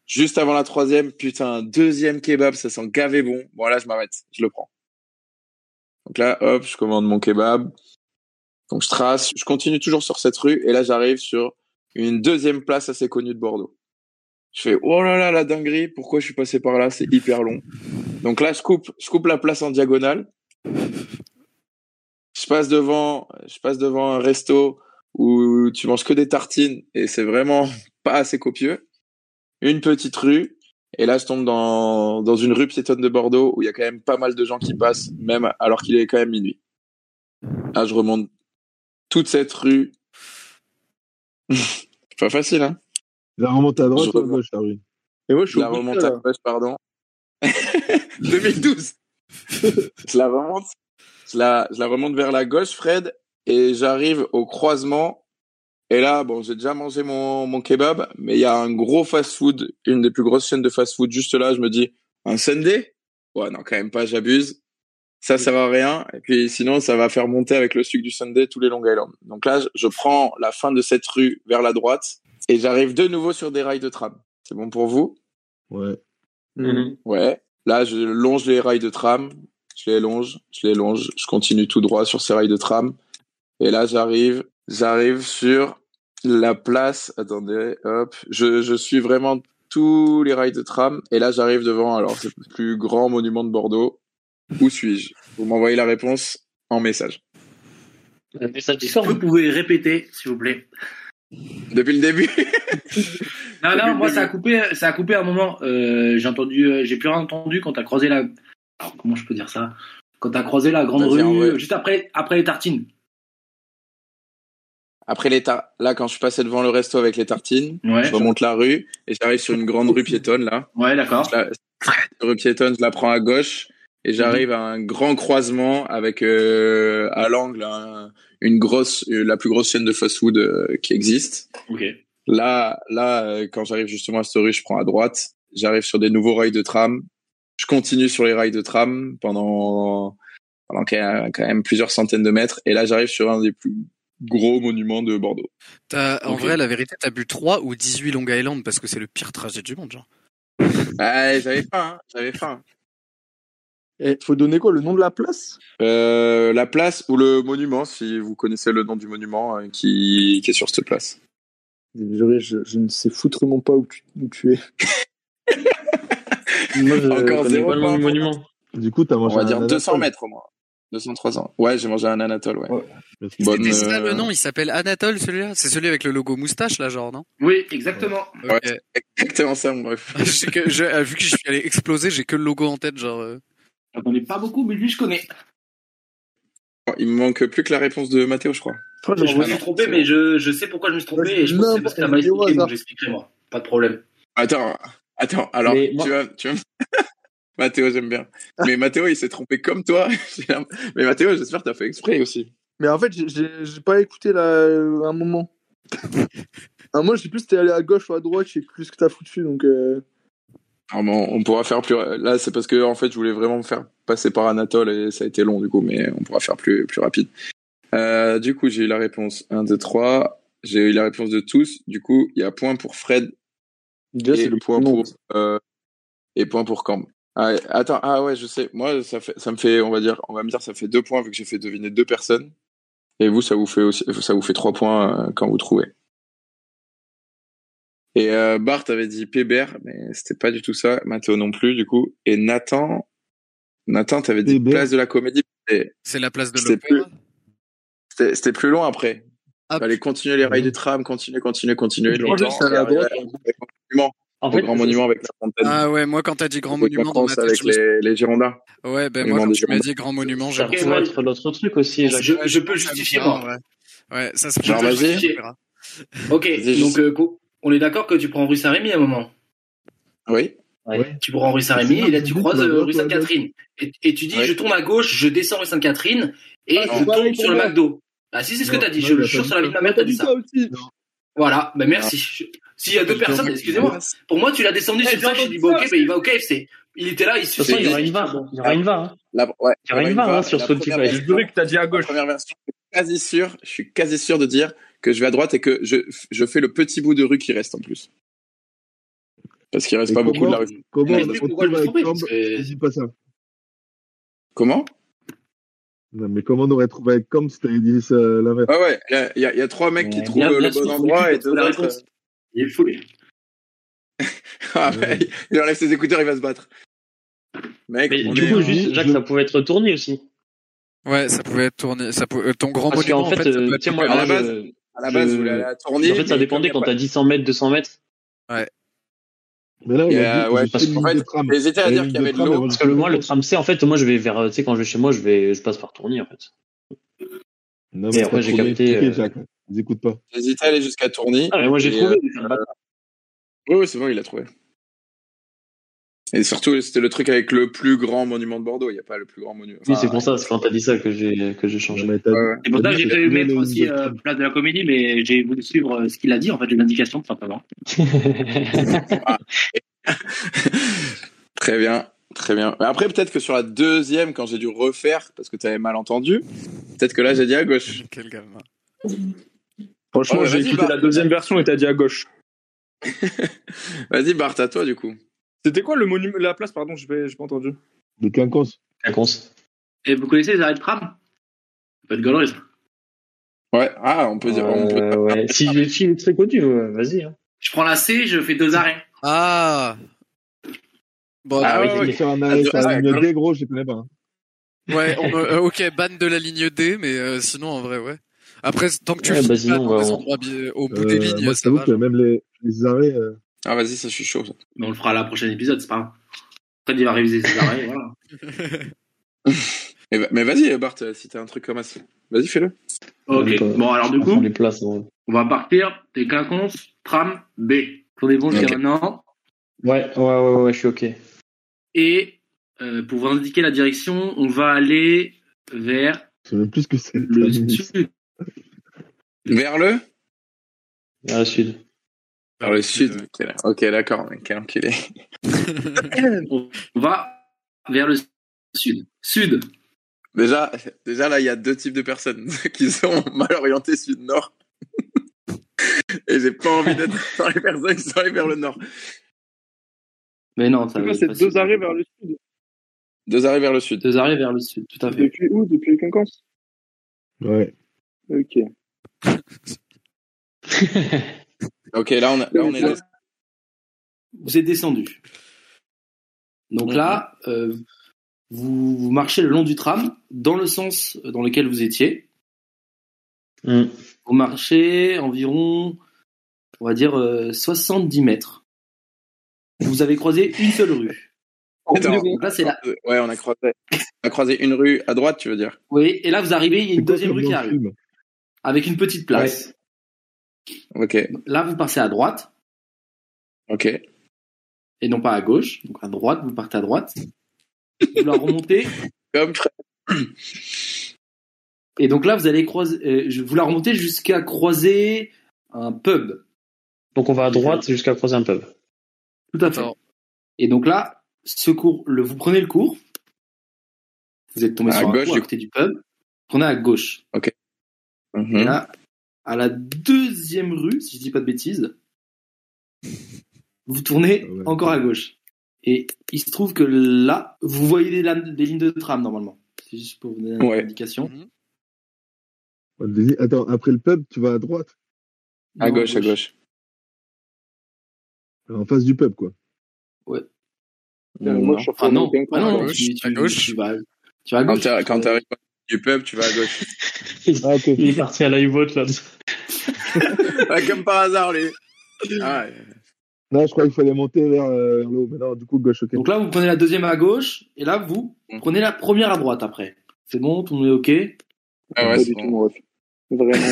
Juste avant la troisième, putain, deuxième kebab, ça sent gavé bon. Bon, là, je m'arrête, je le prends. Donc là, hop, je commande mon kebab. Donc je trace, je continue toujours sur cette rue. Et là, j'arrive sur une deuxième place assez connue de Bordeaux. Je fais, oh là là, la dinguerie, pourquoi je suis passé par là? C'est hyper long. Donc là, je coupe, je coupe la place en diagonale. Je passe devant, je passe devant un resto où tu manges que des tartines et c'est vraiment pas assez copieux. Une petite rue. Et là, je tombe dans, dans une rue piétonne de Bordeaux où il y a quand même pas mal de gens qui passent, même alors qu'il est quand même minuit. Là, je remonte toute cette rue. pas facile, hein? La remonte à droite Je ou à gauche, la rue Et moi, je suis Je la remonte à gauche, pardon. 2012. je la remonte. Je la, je la remonte vers la gauche, Fred, et j'arrive au croisement. Et là, bon, j'ai déjà mangé mon, mon kebab, mais il y a un gros fast-food, une des plus grosses chaînes de fast-food juste là. Je me dis, un Sunday? Ouais, non, quand même pas, j'abuse. Ça sert à rien. Et puis sinon, ça va faire monter avec le sucre du Sunday tous les Long Island. Donc là, je- je prends la fin de cette rue vers la droite et j'arrive de nouveau sur des rails de tram. C'est bon pour vous? Ouais. Mhm. Ouais. Là, je longe les rails de tram. Je les longe, je les longe. Je continue tout droit sur ces rails de tram. Et là, j'arrive, j'arrive sur la place. Attendez, hop. Je, je suis vraiment tous les rails de tram. Et là, j'arrive devant, alors, c'est le plus grand monument de Bordeaux. Où suis-je? Vous m'envoyez la réponse en message. Un message vous pouvez répéter, s'il vous plaît? Depuis le début? Non, non, moi ça a coupé, ça a coupé un moment. Euh, j'ai entendu, euh, j'ai plus rien entendu quand t'as croisé la. Alors, comment je peux dire ça? Quand t'as croisé la grande rue, juste après, après les tartines. Après les tar- là, quand je suis passé devant le resto avec les tartines, Ouais. je remonte la rue et j'arrive sur une grande rue piétonne, là. Ouais, d'accord. La, rue piétonne, je la prends à gauche et j'arrive à un grand croisement avec euh, à l'angle un- une grosse, euh, la plus grosse chaîne de fast-food euh, qui existe. Ok. Là, là, euh, quand j'arrive justement à cette rue, je prends à droite. J'arrive sur des nouveaux rails de tram. Je continue sur les rails de tram pendant pendant quand même plusieurs centaines de mètres. Et là, j'arrive sur un des plus gros monuments de Bordeaux. T'as- en vrai, la vérité, t'as bu 3 ou 18 Long Island parce que c'est le pire trajet du monde, genre. Ah, j'avais faim, hein, j'avais faim. Et faut donner quoi Le nom de la place? Euh, la place ou le monument, si vous connaissez le nom du monument euh, qui, qui est sur cette place. Désolé, je, je ne sais foutrement pas où tu, où tu es. Moi, je Encore zéro pas le nom point. du monument. Du coup, t'as On mangé va un dire 200 Anatole. mètres au moins. 203 ans. Ouais, j'ai mangé un Anatole, ouais. Ouais. Bonne, C'était ça euh, le nom, il s'appelle Anatole celui-là C'est celui avec le logo moustache là, genre, non? Oui, exactement. Ouais. Exactement ça, mon ref. Je sais que, je- euh, vu que je suis allé exploser, j'ai que le logo en tête, genre. euh. J'en connais pas beaucoup, mais lui, je connais. Il me manque plus que la réponse de Mathéo, je crois. Je me suis trompé, mais je, je sais pourquoi je me suis trompé Ouais, et je pense que parce que t'as mal expliqué, donc j'expliquerai moi. Pas de problème. Attends, attends. Alors, Mais moi- tu vas, tu vas... Mathéo, j'aime bien. Mais Mathéo, il s'est trompé comme toi. Mais Mathéo, j'espère que t'as fait exprès aussi. Mais en fait, j'ai- pas écouté là, euh, un moment. un moment, je sais plus si t'es allé à gauche ou à droite, je sais plus ce que t'as foutu, donc. Euh... Ah, bon, on pourra faire plus. Là, c'est parce que en fait, je voulais vraiment me faire passer par Anatole et ça a été long du coup, mais on pourra faire plus plus rapide. Euh, du coup, j'ai eu la réponse 1, 2, 3. J'ai eu la réponse de tous. Du coup, il y a point pour Fred Déjà, et c'est le point pour euh, et point pour Camp. Ah, attends, ah ouais, je sais. Moi, ça fait, ça me fait, on va dire, on va me dire, ça fait deux points vu que j'ai fait deviner deux personnes. Et vous, ça vous fait aussi, ça vous fait trois points euh, quand vous trouvez. Et euh, Bart avait dit Pébert, mais c'était pas du tout ça. Mathéo non plus, du coup. Et Nathan, Nathan, t'avais dit Pébert. place de la comédie. C'est la place de C'était l'opéra. C'était c'était plus long après. Ah, Fallait continuer les rails du tram, continuer, continuer, continuer longtemps. En fait, grand monument avec la fontaine. Ah ouais, moi quand t'as dit grand monument dans ma tête, avec je me suis- les, les Girondins. Ouais, ben Monument moi quand tu m'as dit grand monument, j'ai moi, être l'autre truc aussi. Je, je peux justifier, moi. Ouais. Ouais, ça se prend. vas-y. Ok, donc euh, on est d'accord que tu prends rue Saint-Rémy à un moment? Oui. Ouais. Tu prends rue Saint-Rémy et là tu croises euh, rue. Sainte-Catherine. Et, et tu dis, Ouais. je tourne à gauche, je descends rue Sainte-Catherine et Ah, je tombe sur le. McDo. Ah si, c'est ce que t'as dit. Je le jure sur la vie de ma T'as mère, t'as dit dit ça. Voilà, ben merci. S'il y a deux personnes, excusez-moi. Pour moi, tu l'as descendu Eh, sur ça, j'ai je dit, bon, ok, ben il va au KFC. Il était là, il De toute façon, il y aura une VAR. Il y aura une VAR. hein. Il y aura une VAR, hein, sur la Spotify. première Je que t'as dit à gauche. première version, je suis quasi sûr, je suis quasi sûr de dire que je vais à droite et que je, je fais le petit bout de rue qui reste en plus. Parce qu'il reste Et pas beaucoup de la rue. Comment on se. Comment? Non, mais comment on aurait trouvé avec Combe si t'avais dit ça l'inverse Ouais, ouais, il y a, il y a- il y a trois mecs qui Ouais, trouvent bien- le bien bon endroit et réponse. Il est fou, lui. Ah, mec, il enlève ses écouteurs, il va se battre. Mec, Mais du est- coup, juste, Jacques, je- ça pouvait être tourné aussi. Ouais, ça pouvait être tourné. Ça peut... euh, Ton grand Parce monument, qu'en fait, euh, sais, moi, à la base, je- à la base, je- vous la tournée. en fait, ça dépendait quand t'as dit 100 mètres, 200 mètres. Mais là, euh, ouais, parce qu'en fait, J'hésitais à dire qu'il y avait de l'eau. Parce que le, moi, le tram C, en fait, moi, je vais vers, tu sais, quand je vais chez moi, je vais, je passe par Tourny, en fait. Non, Et mais après, j'ai capté, euh, Jacques. Ils écoutent pas. J'hésitais à aller jusqu'à Tourny. Ah, mais moi, j'ai trouvé. euh, Oui, oui, c'est bon, il a trouvé. Et surtout, c'était le truc avec le plus grand monument de Bordeaux. Il n'y a pas le plus grand monument. Oui, c'est pour ça, c'est quand t'as dit ça que j'ai, que j'ai changé. Ouais. C'est pour ça que j'ai dit, mettre aussi de euh, place de la comédie, mais j'ai voulu suivre euh, ce qu'il a dit, en fait, les indications, tout simplement. très bien, très bien. Mais Après, peut-être que sur la deuxième, quand j'ai dû refaire, parce que tu avais mal entendu, peut-être que là, j'ai dit à gauche. Quel gamin. Franchement, j'ai écouté Bart. la deuxième version et t'as dit à gauche. Vas-y, Bart, à toi, du coup. C'était quoi le monument, la place, pardon, j'ai pas, j'ai pas entendu. De quinconce. Quinconce. Et vous connaissez les arrêts de tram? Être gaulerie, ça. Ouais, ah, on peut dire. on peut- Euh, ouais. Si le film est très connu, vas-y. Hein. Je prends la C, je fais deux arrêts. Ah Bon, Ah, ouais, ouais, Je ouais. vais faire un arrêt sur la ligne. D, gros, je les connais pas. hein. ouais, on, euh, ok, ban de la ligne D, mais euh, sinon, en vrai, ouais. Après, tant que tu Ouais, bah, pas sinon, on bi- au bout Euh, des lignes, moi, je ça va. que même les, les arrêts, euh, Ah, vas-y, ça, je suis chaud. ça. Mais on le fera à la prochaine épisode, c'est pas grave. Après, il va réviser ses arrêts, voilà. Mais, mais vas-y, Bart, si t'as un truc comme ça. Vas-y, fais-le. Ok. Bon, alors du coup, les places. on va partir des quinconces, tram B. Pour des bons jusqu'à Ok. maintenant. Ouais, ouais, ouais, ouais, je suis ok. Et euh, pour vous indiquer la direction, on va aller vers je plus que c'est. le sud. Vers le? Vers le sud. Vers le sud. Ok, d'accord, mec, quel enculé. On va vers le sud. Sud. Déjà, déjà là, il y a deux types de personnes qui sont mal orientées sud-nord. Et j'ai pas envie d'être dans les personnes qui sont allées vers le nord. Mais non, ça C'est deux arrêts vers le sud? Deux arrêts vers le sud. Deux arrêts vers le sud, tout à fait. Depuis où? Depuis le Quinconce Ouais. Ok. Ok, là, on, a- là, on est dans... Vous êtes descendu. Donc là, euh, vous, vous marchez le long du tram dans le sens dans lequel vous étiez. Hmm. Vous marchez environ, on va dire, euh, 70 mètres. Vous avez croisé une seule rue. Attends, là, c'est la... Ouais, on a croisé, on a croisé une rue à droite, tu veux dire? Oui, et là, vous arrivez, il y a une deuxième rue qui arrive, avec une petite place. Ok, Là, vous passez à droite, ok. et non pas à gauche. Donc à droite, vous partez à droite. Vous la remontez, Comme et donc là, vous allez croiser, euh, vous la remontez jusqu'à croiser un pub. Donc on va à droite jusqu'à croiser un pub. Tout à fait. Alors. Et donc là, ce cours, le, vous prenez le cours, vous êtes tombé À sur un gauche, cours à côté du pub, prenez à gauche. Mhm. Et là, à la deuxième rue, si je dis pas de bêtises, vous tournez ouais. encore à gauche. Et il se trouve que là, vous voyez des, lames- des lignes de tram normalement. C'est juste pour vous donner une Ouais. indication. Dit, Attends, après le pub, tu vas à droite. À Non, gauche, à gauche. En face du pub, quoi. moi, je suis Ah non, ah non, tu, tu- à gauche. tu vas, tu vas à Quand gauche. quand t'arrives du pub, tu vas à gauche. Ah. Il est parti à l'iVote là. Ouais, comme par hasard, lui. Ah, ouais. Non, je crois qu'il fallait monter vers, euh, vers le haut. Mais non, du coup, gauche, ok. Donc là, vous prenez la deuxième à gauche, et là, vous Mm. prenez la première à droite après. C'est bon, tout le monde est OK Ah ouais, c'est bon. tout. Vraiment.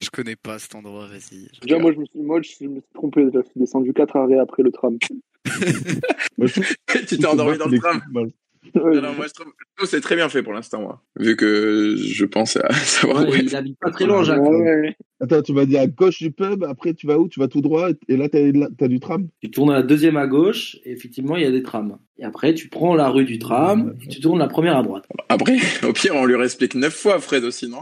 Je connais pas cet endroit, vas-y. Déjà, moi, je me suis, moi, je me suis trompé. Déjà, je suis descendu 4 arrêts après le tram. Tu t'es endormi dans le tram. Mal. Ouais, Non, non, moi, je trouve que c'est très bien fait pour l'instant, moi. Vu que je pense à savoir où Ouais, est- il habite pas très loin, Jacques. Ouais, ouais. Attends, tu m'as dit à gauche du pub, après tu vas où? Tu vas tout droit, et là t'as as du tram? Tu tournes à la deuxième à gauche, et effectivement, il y a des trams. Et après, tu prends la rue du tram, et tu tournes la première à droite. Après, au pire, on lui réexplique neuf fois, Fred aussi, non?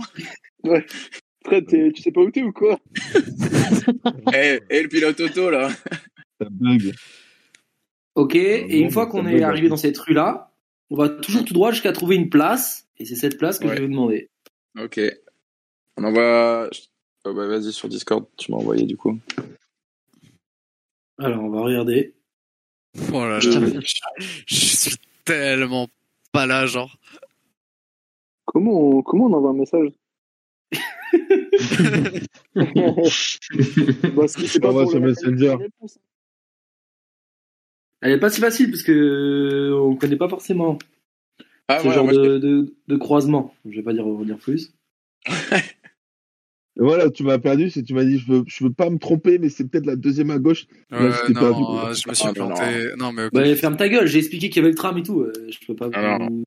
Fred, t'es- tu sais pas où t'es ou quoi? Eh, eh, le pilote auto, là Ça bug. Ok, et une fois ça qu'on est arrivé dans cette rue-là, on va toujours tout droit jusqu'à trouver une place, et c'est cette place que Ouais. je vais vous demander. Ok. On envoie... Oh, bah, vas-y, sur Discord, tu m'as envoyé, du coup. Alors, on va regarder. Oh là là, Putain. je, je suis tellement pas là, genre. comment on, comment on envoie un message bah, c'est c'est pas pour sur le- Messenger. Elle est pas si facile, parce que euh, on connaît pas forcément Ah, ce ouais, genre moi, je- de, de, de croisement. Je vais pas dire, dire plus. Voilà, tu m'as perdu, c'est tu m'as dit je veux, je veux pas me tromper, mais c'est peut-être la deuxième à gauche. Là, Ouais, je non, euh, je me suis Ah, non, planté. Non, mais. Bah, ferme ta gueule, j'ai expliqué qu'il y avait le tram et tout. euh, je peux pas. Ah, non,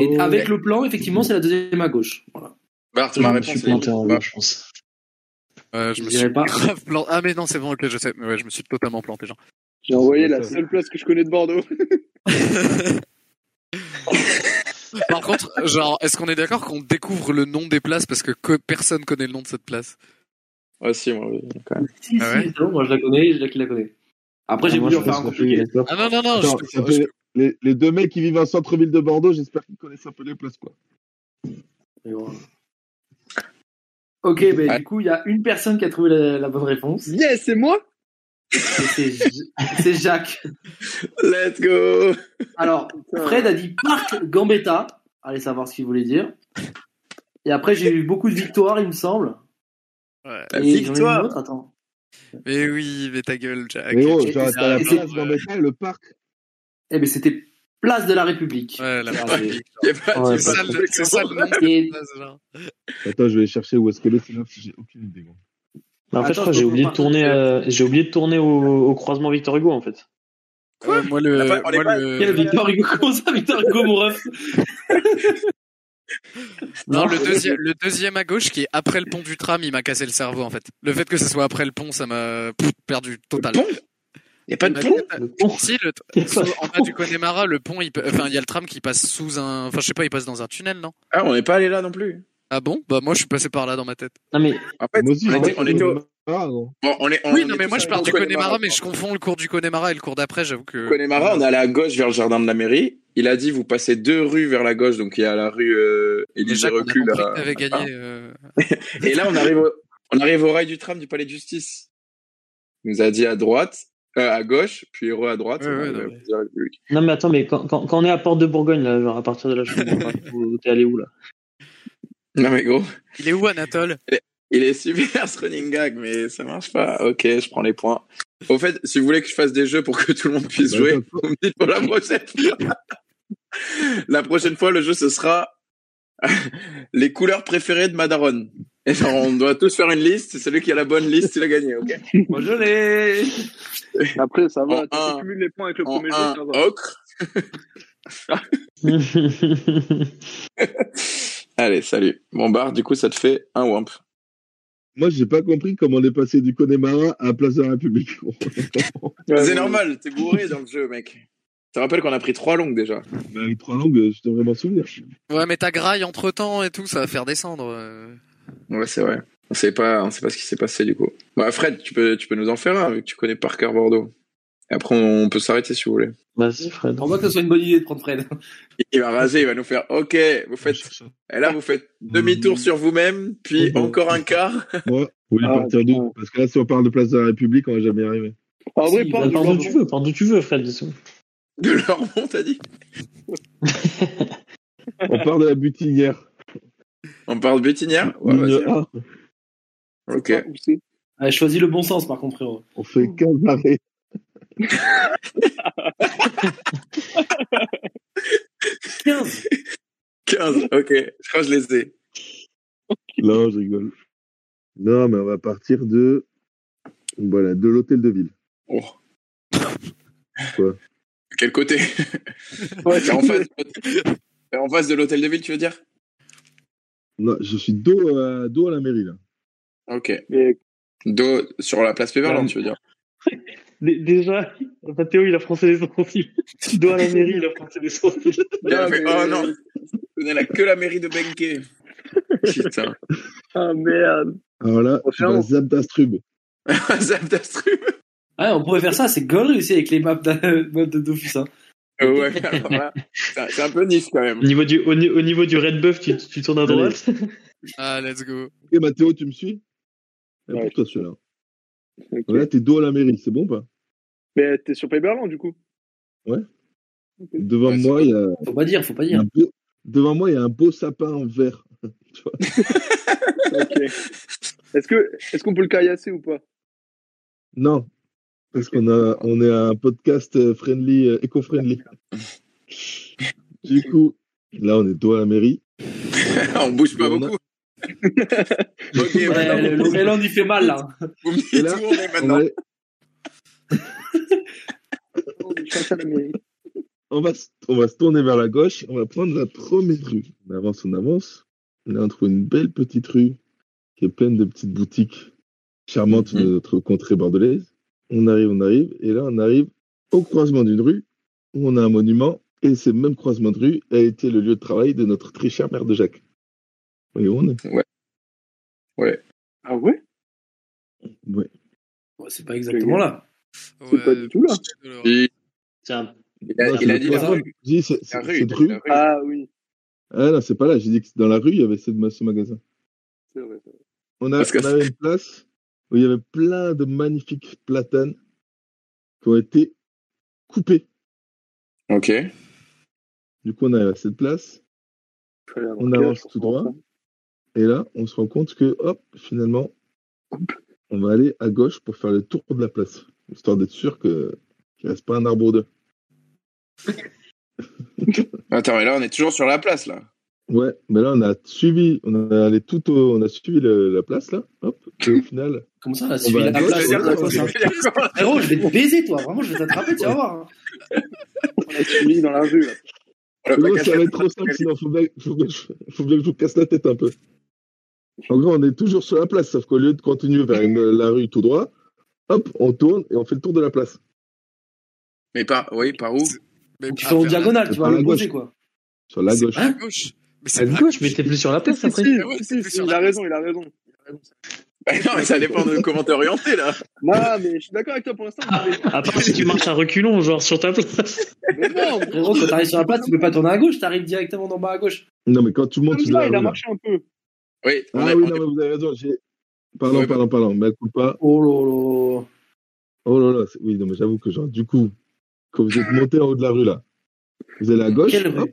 Et Oh. avec le plan, effectivement, c'est la deuxième à gauche. Voilà. Bart, Je ma suis planté en Bah, deux, je pense. Ouais, je je me suis pas. grave planté. Ah, mais non, c'est bon, ok, je sais. Mais ouais, je me suis totalement planté, genre. J'ai envoyé la seule place que je connais de Bordeaux. Par contre, genre, est-ce qu'on est d'accord qu'on découvre le nom des places parce que, que personne connaît le nom de cette place? Ouais, si, moi, oui, quand même. Si, Ah si, ouais? Moi je la connais, Jacques il la connaît. Après, j'ai Ah, moi, voulu je en faire un compliqué. Ah non, non, non, Attends, je- je- les, les deux mecs qui vivent en centre-ville de Bordeaux, j'espère qu'ils connaissent un peu les places, quoi. Et voilà. Ok, ben Ouais. du coup, il y a une personne qui a trouvé la, la bonne réponse. Yes, c'est moi? C'est Jacques. Let's go Alors, Fred a dit Parc Gambetta. Allez savoir ce qu'il voulait dire. Et après, j'ai eu beaucoup de victoires, il me semble. Ouais. Et ai eu une victoire autre, attends. Mais oui, mais ta gueule, Jack. Mais oh, genre, la place et le parc. Eh ben, c'était Place de la République. Ouais, la j'ai- Y a pas- Ouais, y a C'est ça, de le- truc, c'est ça le nom. Attends, je vais chercher où est-ce qu'elle est, c'est là, parce que j'ai aucune idée, gros. Mais en fait, Attends, je crois que je j'ai oublié de tourner, euh, j'ai oublié de tourner au, au croisement Victor Hugo, en fait. Moi, le, on est moi, pas- le- Quel Victor Hugo Comment ça, Victor Hugo, mon ref Non, le deuxième, le deuxième à gauche qui est après le pont du tram, il m'a cassé le cerveau en fait. Le fait que ce soit après le pont, ça m'a pff, perdu total. Pont? Y a pas de pont? Le pont. Si, le, Il sous- en bas du Connemara, le pont, il peut- enfin, il y a le tram qui passe sous un, enfin, je sais pas, il passe dans un tunnel, non? Ah, on n'est pas allé là non plus. Ah bon? Bah moi, je suis passé par là dans ma tête. Non, mais En fait, aussi, on je était, on au... Ah, bon, on est, on oui, non, mais moi, je parle du Connemara, mais je confonds le cours du Connemara et le cours d'après. J'avoue que. Connemara, on est allé à gauche vers le jardin de la mairie. Il a dit, vous passez deux rues vers la gauche, donc il y a la rue euh, Élysée là. gagné. euh, Et là, on arrive, au, on arrive au rail du tram du palais de justice. Il nous a dit à droite, euh, à gauche, puis re à droite. Ouais, ouais, non, mais- place de la République. Non, mais attends, mais quand, quand, quand on est à Porte de Bourgogne, là, genre à partir de là, je comprends pas. T'es allé où, là? Non, mais gros, Il est où, Anatole? Il est super ce running gag, mais ça marche pas. Ok, je prends les points. Au fait, si vous voulez que je fasse des jeux pour que tout le monde puisse Bah, jouer, vous me dites pour la prochaine fois. la prochaine fois, le jeu, ce sera les couleurs préférées de Madaron. Et genre, on doit tous faire une liste. Celui qui a la bonne liste, il a gagné, ok Moi, je l'ai Après, ça En va. Tu cumules les points avec le En premier jeu, ocre. Allez, salut. Bon, Bar, du coup, ça te fait un wamp. Moi, j'ai pas compris comment on est passé du Connemara à Place de la République. C'est normal, t'es bourré dans le jeu, mec. Tu te rappelles qu'on a pris trois longues déjà. Mais avec trois langues, je devrais m'en souvenir. Ouais, mais ta graille entre temps et tout, ça va faire descendre. euh. Ouais, c'est vrai. On sait pas, on sait pas ce qui s'est passé du coup. Bah, Fred, tu peux, tu peux nous en faire un vu que tu connais par cœur Bordeaux. Et après, on peut s'arrêter si vous voulez. Vas-y, Fred. Crois pas que ce soit une bonne idée de prendre Fred. Il va raser, il va nous faire. Ok, vous faites. Et là, vous faites demi-tour sur vous-même, puis encore un quart. Moi, vous voulez Ah, partir d'où Parce que là, si on parle de Place de la République, on va jamais y arriver. En vrai, Si, pas bah, de Par d'où tu veux, par d'où tu veux, Fred. De Lormont, t'as dit? On part de la butinière. On parle de bétinière Ouais, vas-y. 1, Ok. Ah, Allez, choisis le bon sens, par contre, frérot. on fait 15 arrêts. « 15 15, ok. Je crois que je les ai. Non, je rigole. Non, mais on va partir de. Voilà, de l'hôtel de ville. Oh. Quoi? Quel côté? Ouais, en, face... en face de l'hôtel de ville, tu veux dire? Non, je suis dos à, dos à la mairie, là. Ok. Mais Do... Sur la place Péverland, tu veux dire? Déjà, enfin, Théo, il a froncé les sourcils. Tu dois à la mairie, il a froncé les sourcils. Non, mais- Oh non Je connais là que la mairie de Benke. Putain. Ah merde. Alors là, vas finalement- zap d'Astrub. Zap d'Astrub. Ouais, on pourrait faire ça, c'est gaulerie aussi avec les maps de, Dofus. Hein. Euh, ouais, c'est un- peu niche quand même. Au niveau du, au, ni- au niveau du Red Buff, tu, tu tournes à Allez. droite. Ah, let's go. Ok, Mathéo, tu me suis? Et Ouais. pour toi, celui-là. Ok. Là, t'es dos à la mairie, c'est bon ou pas? Mais t'es sur Paperland du coup? Devant Ouais, c'est moi, il y a Faut pas dire, faut pas dire. beau... Devant moi, il y a un beau sapin en verre. Ok. Est-ce que est-ce qu'on peut le caillasser ou pas? Non, parce qu'on a, on est un podcast euh, friendly, euh, éco-friendly. Du coup, là, on est dos à la mairie. On bouge pas On a- beaucoup. ok, Ouais, maintenant, le, il fait mal là. vous me Et dites là, où on est On maintenant. on, va, se- on va se tourner vers la gauche. On va prendre la première rue. On avance, on avance. Là, on trouve une belle petite rue qui est pleine de petites boutiques charmantes Mhm. de notre contrée bordelaise. On arrive, on arrive. Et là, on arrive au croisement d'une rue où on a un monument. Et ce même croisement de rue a été le lieu de travail de notre très cher maire de Jacques. Où on est Ah ouais? Ouais. Ouais, c'est pas exactement là. C'est pas du tout là. Il, Tiens, il a, Non, il a c'est dit la rue. J'ai dit, c'est- rue, cette. Ah oui, Ah non, c'est pas là. J'ai dit que dans la rue, il y avait cette- ce magasin. c'est vrai. c'est vrai. On, a, on avait une place où il y avait plein de magnifiques platanes qui ont été coupés. Ok. Du coup, on arrive à cette place. On avance tout droit. Et là, on se rend compte que, hop, finalement, on va aller à gauche pour faire le tour de la place. Histoire d'être sûr que qu'il reste pas un arbre ou deux. Attends, mais là, on est toujours sur la place, là. Ouais, mais là, on a suivi, on a allé tout au, on a suivi le- la place, là. Hop. Et au final, Comment ça, On suivi va la place. Frérot, je vais te baiser, toi. Vraiment, je vais t'attraper, tu vas voir. hein. On a suivi dans la rue là. Ça va être trop simple, sinon faut bien, faut, bien, que je- faut bien que je vous casse la tête un peu. En gros, on est toujours sur la place, sauf qu'au lieu de continuer vers une- la rue tout droit, hop, on tourne et on fait le tour de la place. Mais par, oui, par où? Mais Tu à fais en diagonale, tu vas la poser, gauche. quoi. Sur la gauche. À gauche. Mais c'est à gauche, mais t'es plus sur la place après. si, Ah ouais, si, il la a raison, il a raison. Bah Non, mais ça dépend de comment t'es orienté, là. Non, mais je suis d'accord avec toi pour l'instant. mais- À part si tu marches à reculons, genre sur ta place. Mais non, Frérot, quand t'arrives sur la place, tu peux pas tourner à gauche, t'arrives directement d'en bas à gauche. Non, mais quand tout le monde comme ça, il a marché un peu. Oui, on Ah est- oui, on non, est- mais vous avez raison. j'ai- Pardon, pardon, pardon. Mais écoute pas. Oh là Oh là là. Oui, non, mais j'avoue que, genre, du coup, quand vous êtes monté en haut de la rue, là, vous allez à gauche, Quelle hop,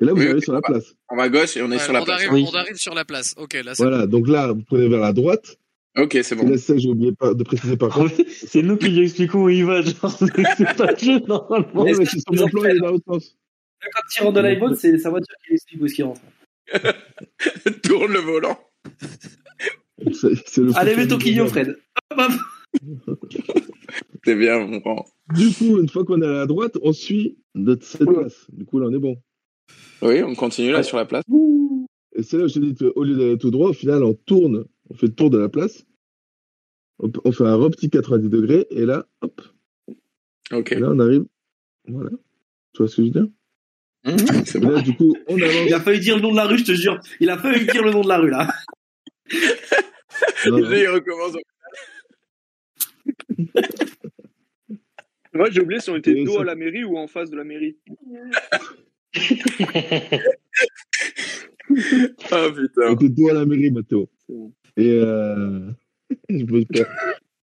et là, vous Oui, arrivez oui, sur la bah, place. on va à gauche et on est Ouais, sur la on, place. arrive, Oui. on arrive sur la place. Ok, là, c'est Voilà, donc là, vous prenez vers la droite. Ok, c'est bon. là, ça, j'ai oublié pas de préciser par contre. C'est nous qui lui expliquons où il va, genre, c'est pas le jeu, normalement. Ouais, mais c'est sur mon plan, il est dans l'autre sens. Quand il rentre dans l'iPhone, c'est sa voiture qui lui explique où est-ce qu'il rentre. Tourne le volant. C'est- c'est le Allez, mets ton. Fred. Hop, hop. C'est bien, mon grand. Du coup, une fois qu'on est à la droite, on suit de cette Oula. place. Du coup, là, on est bon. Oui, on continue là sur la place. Et c'est là où je te dis qu'au lieu d'aller tout droit, au final, on tourne, on fait le tour de la place. On, on fait un petit 90 degrés, et là, hop, Ok. et là, on arrive. Voilà. Tu vois ce que je veux dire? Mmh, là, du coup, on avance. Il a failli dire le nom de la rue, je te jure. Il a failli dire le nom de la rue, là. Non, non. Il recommence. Moi, j'ai oublié si on était Et dos ça- à la mairie ou en face de la mairie. Ah putain. On était dos à la mairie, bon. Et euh... je peux pas.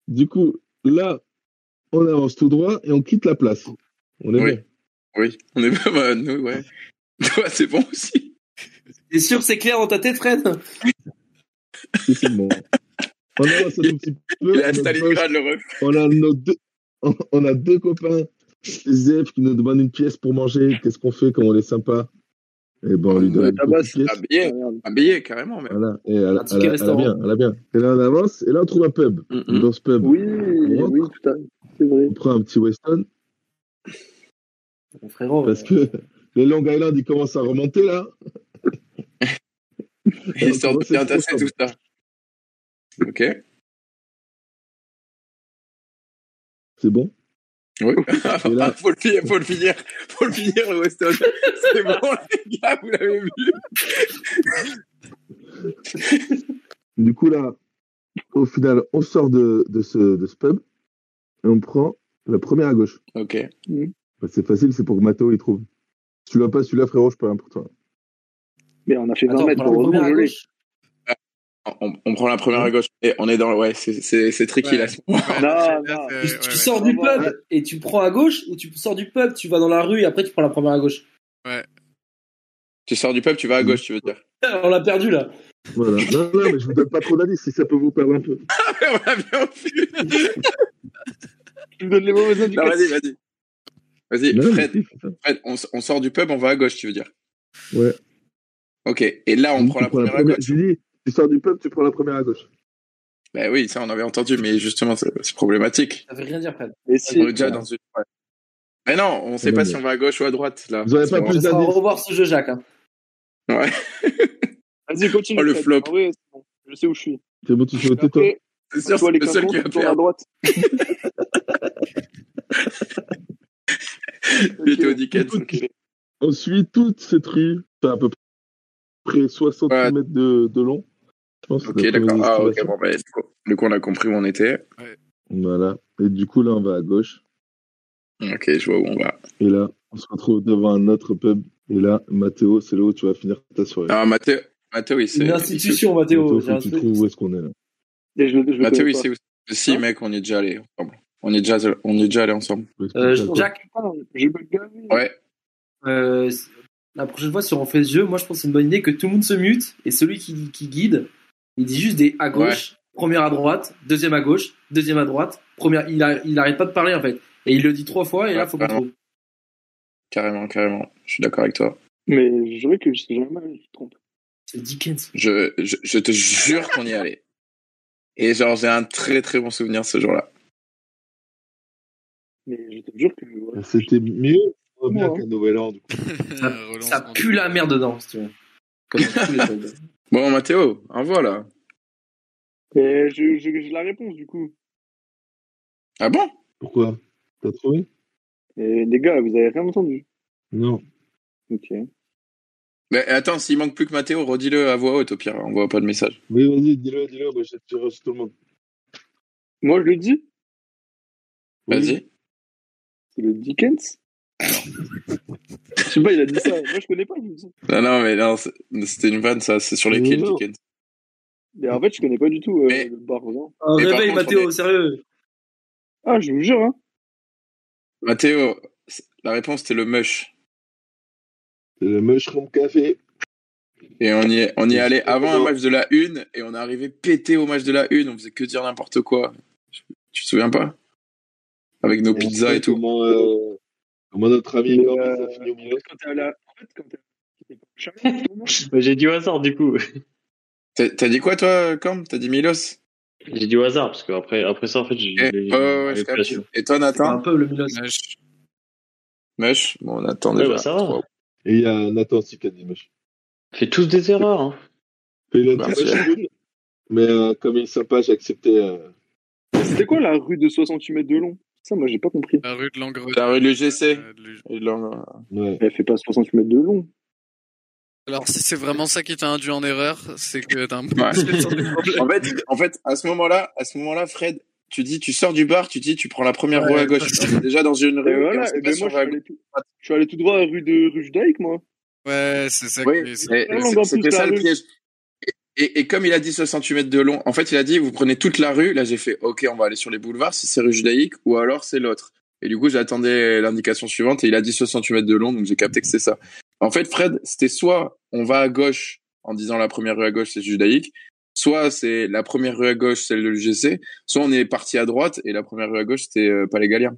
Du coup, là, on avance tout droit et on quitte la place. On est Oui. bon. Oui, on est pas bah, nous, ouais. Toi, c'est bon aussi. T'es sûr c'est clair dans ta tête, Fred? Si, c'est bon. On avance un petit peu. On à a Stalingrad, le ref. on a nos deux, on a deux copains, ZF, qui nous demandent une pièce pour manger. Qu'est-ce qu'on fait quand on est sympa? Et bon, on lui donne pièce. Un billet, Ah, merde. un billet, carrément. Même. Voilà. Et elle, Un ticket elle- elle a bien, elle a bien. Et là, on avance, et là, on trouve un pub. Mm, Et mm. Dans ce pub, Oui, on rentre, oui, tout à fait. C'est vrai. on prend un petit Weston, Mon frérot. parce euh, que les Long Island, ils commencent à remonter, là. Histoire de commence à bien trop tout ça. Ok. C'est bon? Oui. Là- faut, le finir, faut le finir, faut le finir, le Weston. C'est bon, les gars, vous l'avez vu. Du coup, là, au final, on sort de, de, ce, de ce pub, et on prend la première à gauche. Ok. Bah, c'est facile, c'est pour que Matteo il trouve. Si tu l'as pas, celui-là, frérot, je peux rien pour toi. Mais on a fait 20 Attends, mètres. pour la première à je gauche. On, on prend la première à gauche. Et on est dans le. Ouais, c'est- c'est c'est tricky Ouais. là. Non, Tu, ouais, tu ouais. sors du Ouais. pub et tu prends à gauche ou tu sors du pub, tu vas dans la rue et après tu prends la première à gauche. Tu sors du pub, tu vas à gauche, tu veux dire. On l'a perdu là. Voilà. Non, non, mais je vous donne pas trop d'indices si ça peut vous perdre un peu. on a bien vu. Tu me donnes les mauvaises Non, indications. vas-y, vas-y. Vas-y, Fred, on, sort du pub, on va à gauche, tu veux dire. Ouais. Ok. Et là, on prend la prends première à gauche. J'ai dit, tu sors du pub, tu prends la première à gauche. Bah oui, ça, on avait entendu, mais justement, c'est problématique. Ça veut rien dire, Fred. Mais si, On est déjà dans une. ouais. Mais non, on sait Non, pas si on va à gauche ou à droite, là. Vous aurez C'est pas plus On va revoir ce jeu, Jacques. hein. Ouais. Vas-y, continue. Oh, le Fred. flop. Vrai, c'est bon. Je sais où je suis. C'est bon, tu sais où t'es, toi C'est sûr, c'est les le seul qui va à droite. Il était au. Dickens. Ok. On suit toute cette rue, enfin, à peu près 60 Ouais. mètres de, de long. Je pense, Ok, d'accord. Ah, ok, bon, bah, du coup- on a compris où on était. Voilà. Et du coup, là, on va à gauche. Ok, je vois où on va. Et là, on se retrouve devant un autre pub. Et là, Mathéo, c'est là où tu vas finir ta soirée. Ah, Mathéo, Mathéo, il sait. Une institution, Mathéo, tu trouves où est-ce qu'on est là. Et je, je Mathéo, il sait où. Si, Hein mec, on est déjà allé ensemble. On est déjà, on est déjà allé ensemble. Euh. Jacques, gaver. Ouais. euh, la prochaine fois, si on fait ce jeu, moi je pense que c'est une bonne idée que tout le monde se mute et celui qui, qui guide, il dit juste des à gauche, première à droite, deuxième à gauche, deuxième à droite, première. Il, a, il arrête pas de parler en fait. Et il le dit trois fois et là, Ouais, faut qu'on trouve. Carrément, carrément. Je suis d'accord avec toi. Mais je vrai que je sais jamais, je me trompe. C'est Dickens. Je, je, je te jure qu'on y allait. Et genre, j'ai un très très bon souvenir ce jour-là. Mais je te jure que. ouais. C'était mieux ou bien qu'un nouvel an, du coup. Ça, mon- pue la merde dedans, si tu veux. Comme. Bon, Mathéo, envoie là. Je- je- j'ai la réponse du coup. Ah bon? Pourquoi? T'as trouvé? Et les gars, vous avez rien entendu? Non. Ok. Mais attends, s'il manque plus que Mathéo, redis-le à voix haute au pire. On voit pas de message. Oui, vas-y, dis-le, dis-le, moi je tire sur tout le monde. Moi, je le dis, Oui. Vas-y. C'est le Dickens? je sais pas, il a dit ça. Moi, je connais pas. Je. Non, non, mais non, c'était une vanne, ça. C'est sur les Mais kills, non. Dickens. Et en fait, je connais pas du tout euh, Mais- le bar. non. Un Mais par réveil, contre, Mathéo, est- sérieux. Ah, je vous jure, hein. Mathéo, la réponse c'était le mush. C'est le Mushroom Café. Et on y est, on y est allé avant un match de la une et on est arrivé pété au match de la une. On faisait que dire n'importe quoi. Tu te souviens pas? Avec nos pizzas et tout. Comment, euh, comment notre ami euh, a fini au milieu Quand t'es allé à... En fait, Bah, j'ai dit au hasard du coup. T'as dit quoi toi, Corm T'as dit Milos? J'ai dit au hasard parce que après, ça en fait j'ai. Eh, ouais, capte. su. Et toi, C'est un Nathan peu le Milos. Mush Bon, Nathan Ouais, déjà. bah, ça va. Et il y a Nathan aussi qui a dit Mush. Fait tous des erreurs. Hein. Et il a dit. Mushroom. Mais euh, comme il est sympa, j'ai accepté. Euh... C'était quoi la rue de 68 mètres de long? Ça, moi, j'ai pas compris. La rue de Langreux. La rue de l'UGC. Euh, Ouais. Elle fait pas 68 mètres de long. Alors, si c'est vraiment ça qui t'a induit en erreur, c'est que t'as un peu Ouais. En fait, en fait, à ce moment-là, à ce moment-là, Fred, tu dis, tu sors du bar, tu dis, tu prends la première Ouais, rue à gauche. On est déjà dans une rue. voilà, et ben moi, je suis, allé tout... je suis allé tout droit à rue de rue judaïque, moi. Ouais, c'est ça. Oui, c'était ça le rue. piège. Et, et comme il a dit 68 mètres de long, en fait, il a dit, vous prenez toute la rue. Là, j'ai fait, OK, on va aller sur les boulevards si c'est rue judaïque ou alors c'est l'autre. Et du coup, j'attendais l'indication suivante et il a dit 68 mètres de long, donc j'ai capté que c'était ça. En fait, Fred, c'était soit on va à gauche en disant la première rue à gauche, c'est judaïque, soit c'est la première rue à gauche, celle de l'UGC, soit on est parti à droite et la première rue à gauche, c'était euh, Palais Galien.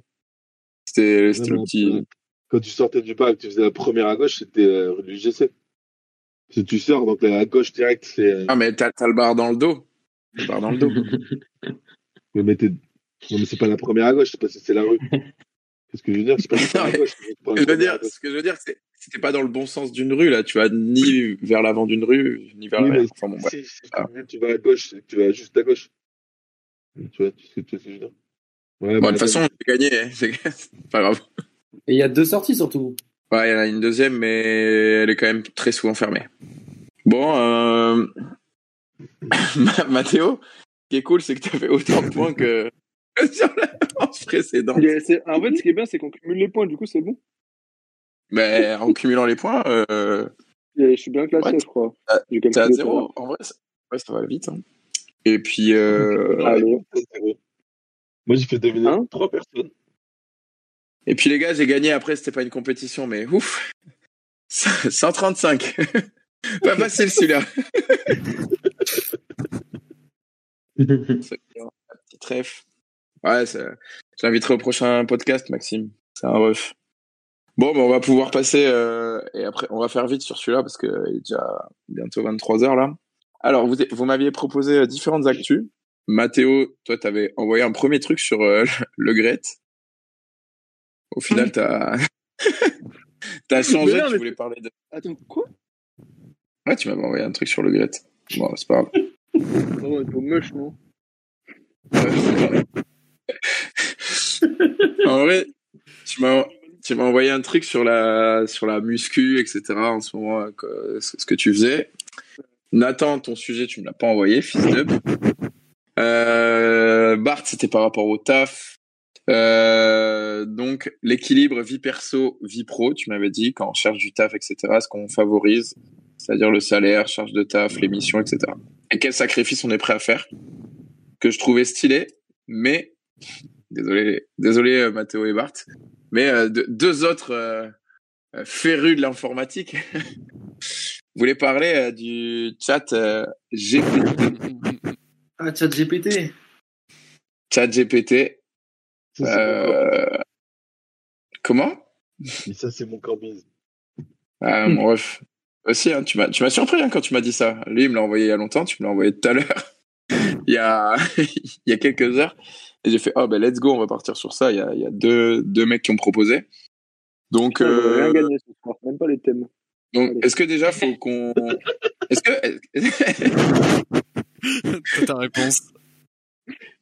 C'était c'était le petit... euh, Quand tu sortais du que tu faisais la première à gauche, c'était euh, rue du GC. Si tu sors, donc à gauche direct, c'est. euh, Ah, mais t'as t'as le bar dans le dos. Le bar dans le dos. mais Non, mais c'est pas la première à gauche, c'est parce que c'est la rue. Qu'est-ce que je veux dire C'est pas la première à gauche. pas que je veux dire, ce que je veux dire, c'est c'était pas dans le bon sens d'une rue là. Tu vas ni vers l'avant d'une rue, ni vers Oui, l'arrière. mais Enfin bon, bref. si, si Ah. tu vas à gauche, c'est que tu vas juste à gauche. Tu vois, tu sais tu sais ce que je veux dire Ouais, Bon, bah, de toute façon, j'ai gagné. hein. C'est pas grave. Et il y a deux sorties surtout. Ouais, il y en a une deuxième, mais elle est quand même très souvent fermée. Bon, euh... Ma- Mathéo, ce qui est cool, c'est que tu fait autant de points que sur la manche précédente. En fait, ce qui est bien, c'est qu'on cumule les points, du coup, c'est bon. Mais en cumulant les points, euh, Et je suis bien classé, Ouais. je crois. T'es à zéro. En vrai, ça, ouais, ça va vite. hein. Et puis, euh... Allez. Moi, j'ai fait deviner Hein trois personnes. Et puis les gars, j'ai gagné. Après, c'était pas une compétition, mais ouf, 135. pas facile celui-là. C'est bien, un petit trèfle. Ouais, je l'inviterai au prochain podcast, Maxime. C'est un ref. Bon, ben, on va pouvoir passer euh, et après on va faire vite sur celui-là parce que il est déjà bientôt 23 heures là. Alors vous vous m'aviez proposé euh, différentes actus. Mathéo, toi t'avais envoyé un premier truc sur euh, le Gret. Au final t'as t'as changé, Mais tu voulais parler de. Attends, quoi? Ouais, tu m'avais envoyé un truc sur le Gret. Bon, c'est pas grave. Non, t'es au moche, non en vrai, tu m'as tu m'as envoyé un truc sur la sur la muscu, etc. En ce moment, que- ce que tu faisais. Nathan, ton sujet, tu me l'as pas envoyé, fils de. Euh, Bart, c'était par rapport au taf. Euh, donc l'équilibre vie perso, vie pro, tu m'avais dit quand on cherche du taf, etc. Ce qu'on favorise, c'est-à-dire le salaire, charge de taf, les missions, etc. Et quel sacrifice on est prêt à faire? Que je trouvais stylé, mais désolé, désolé euh, Mathéo et Bart, mais euh, de- deux autres euh, férus de l'informatique voulaient parler du chat GPT. Ah, chat GPT. Chat GPT. Ça. Euh... Comment? Et ça, c'est mon corbise. ah, Mon ref. Aussi, hein, tu m'as, tu m'as surpris hein, quand tu m'as dit ça. Lui, il me l'a envoyé il y a longtemps, tu me l'as envoyé tout à l'heure. il y a, il y a quelques heures. Et j'ai fait, oh ben let's go, on va partir sur ça. Il y a, il y a deux, deux mecs qui ont proposé. Donc, Putain, euh, rien gagné ce soir, même pas les thèmes. donc, est-ce que déjà faut qu'on, est-ce que, ta réponse.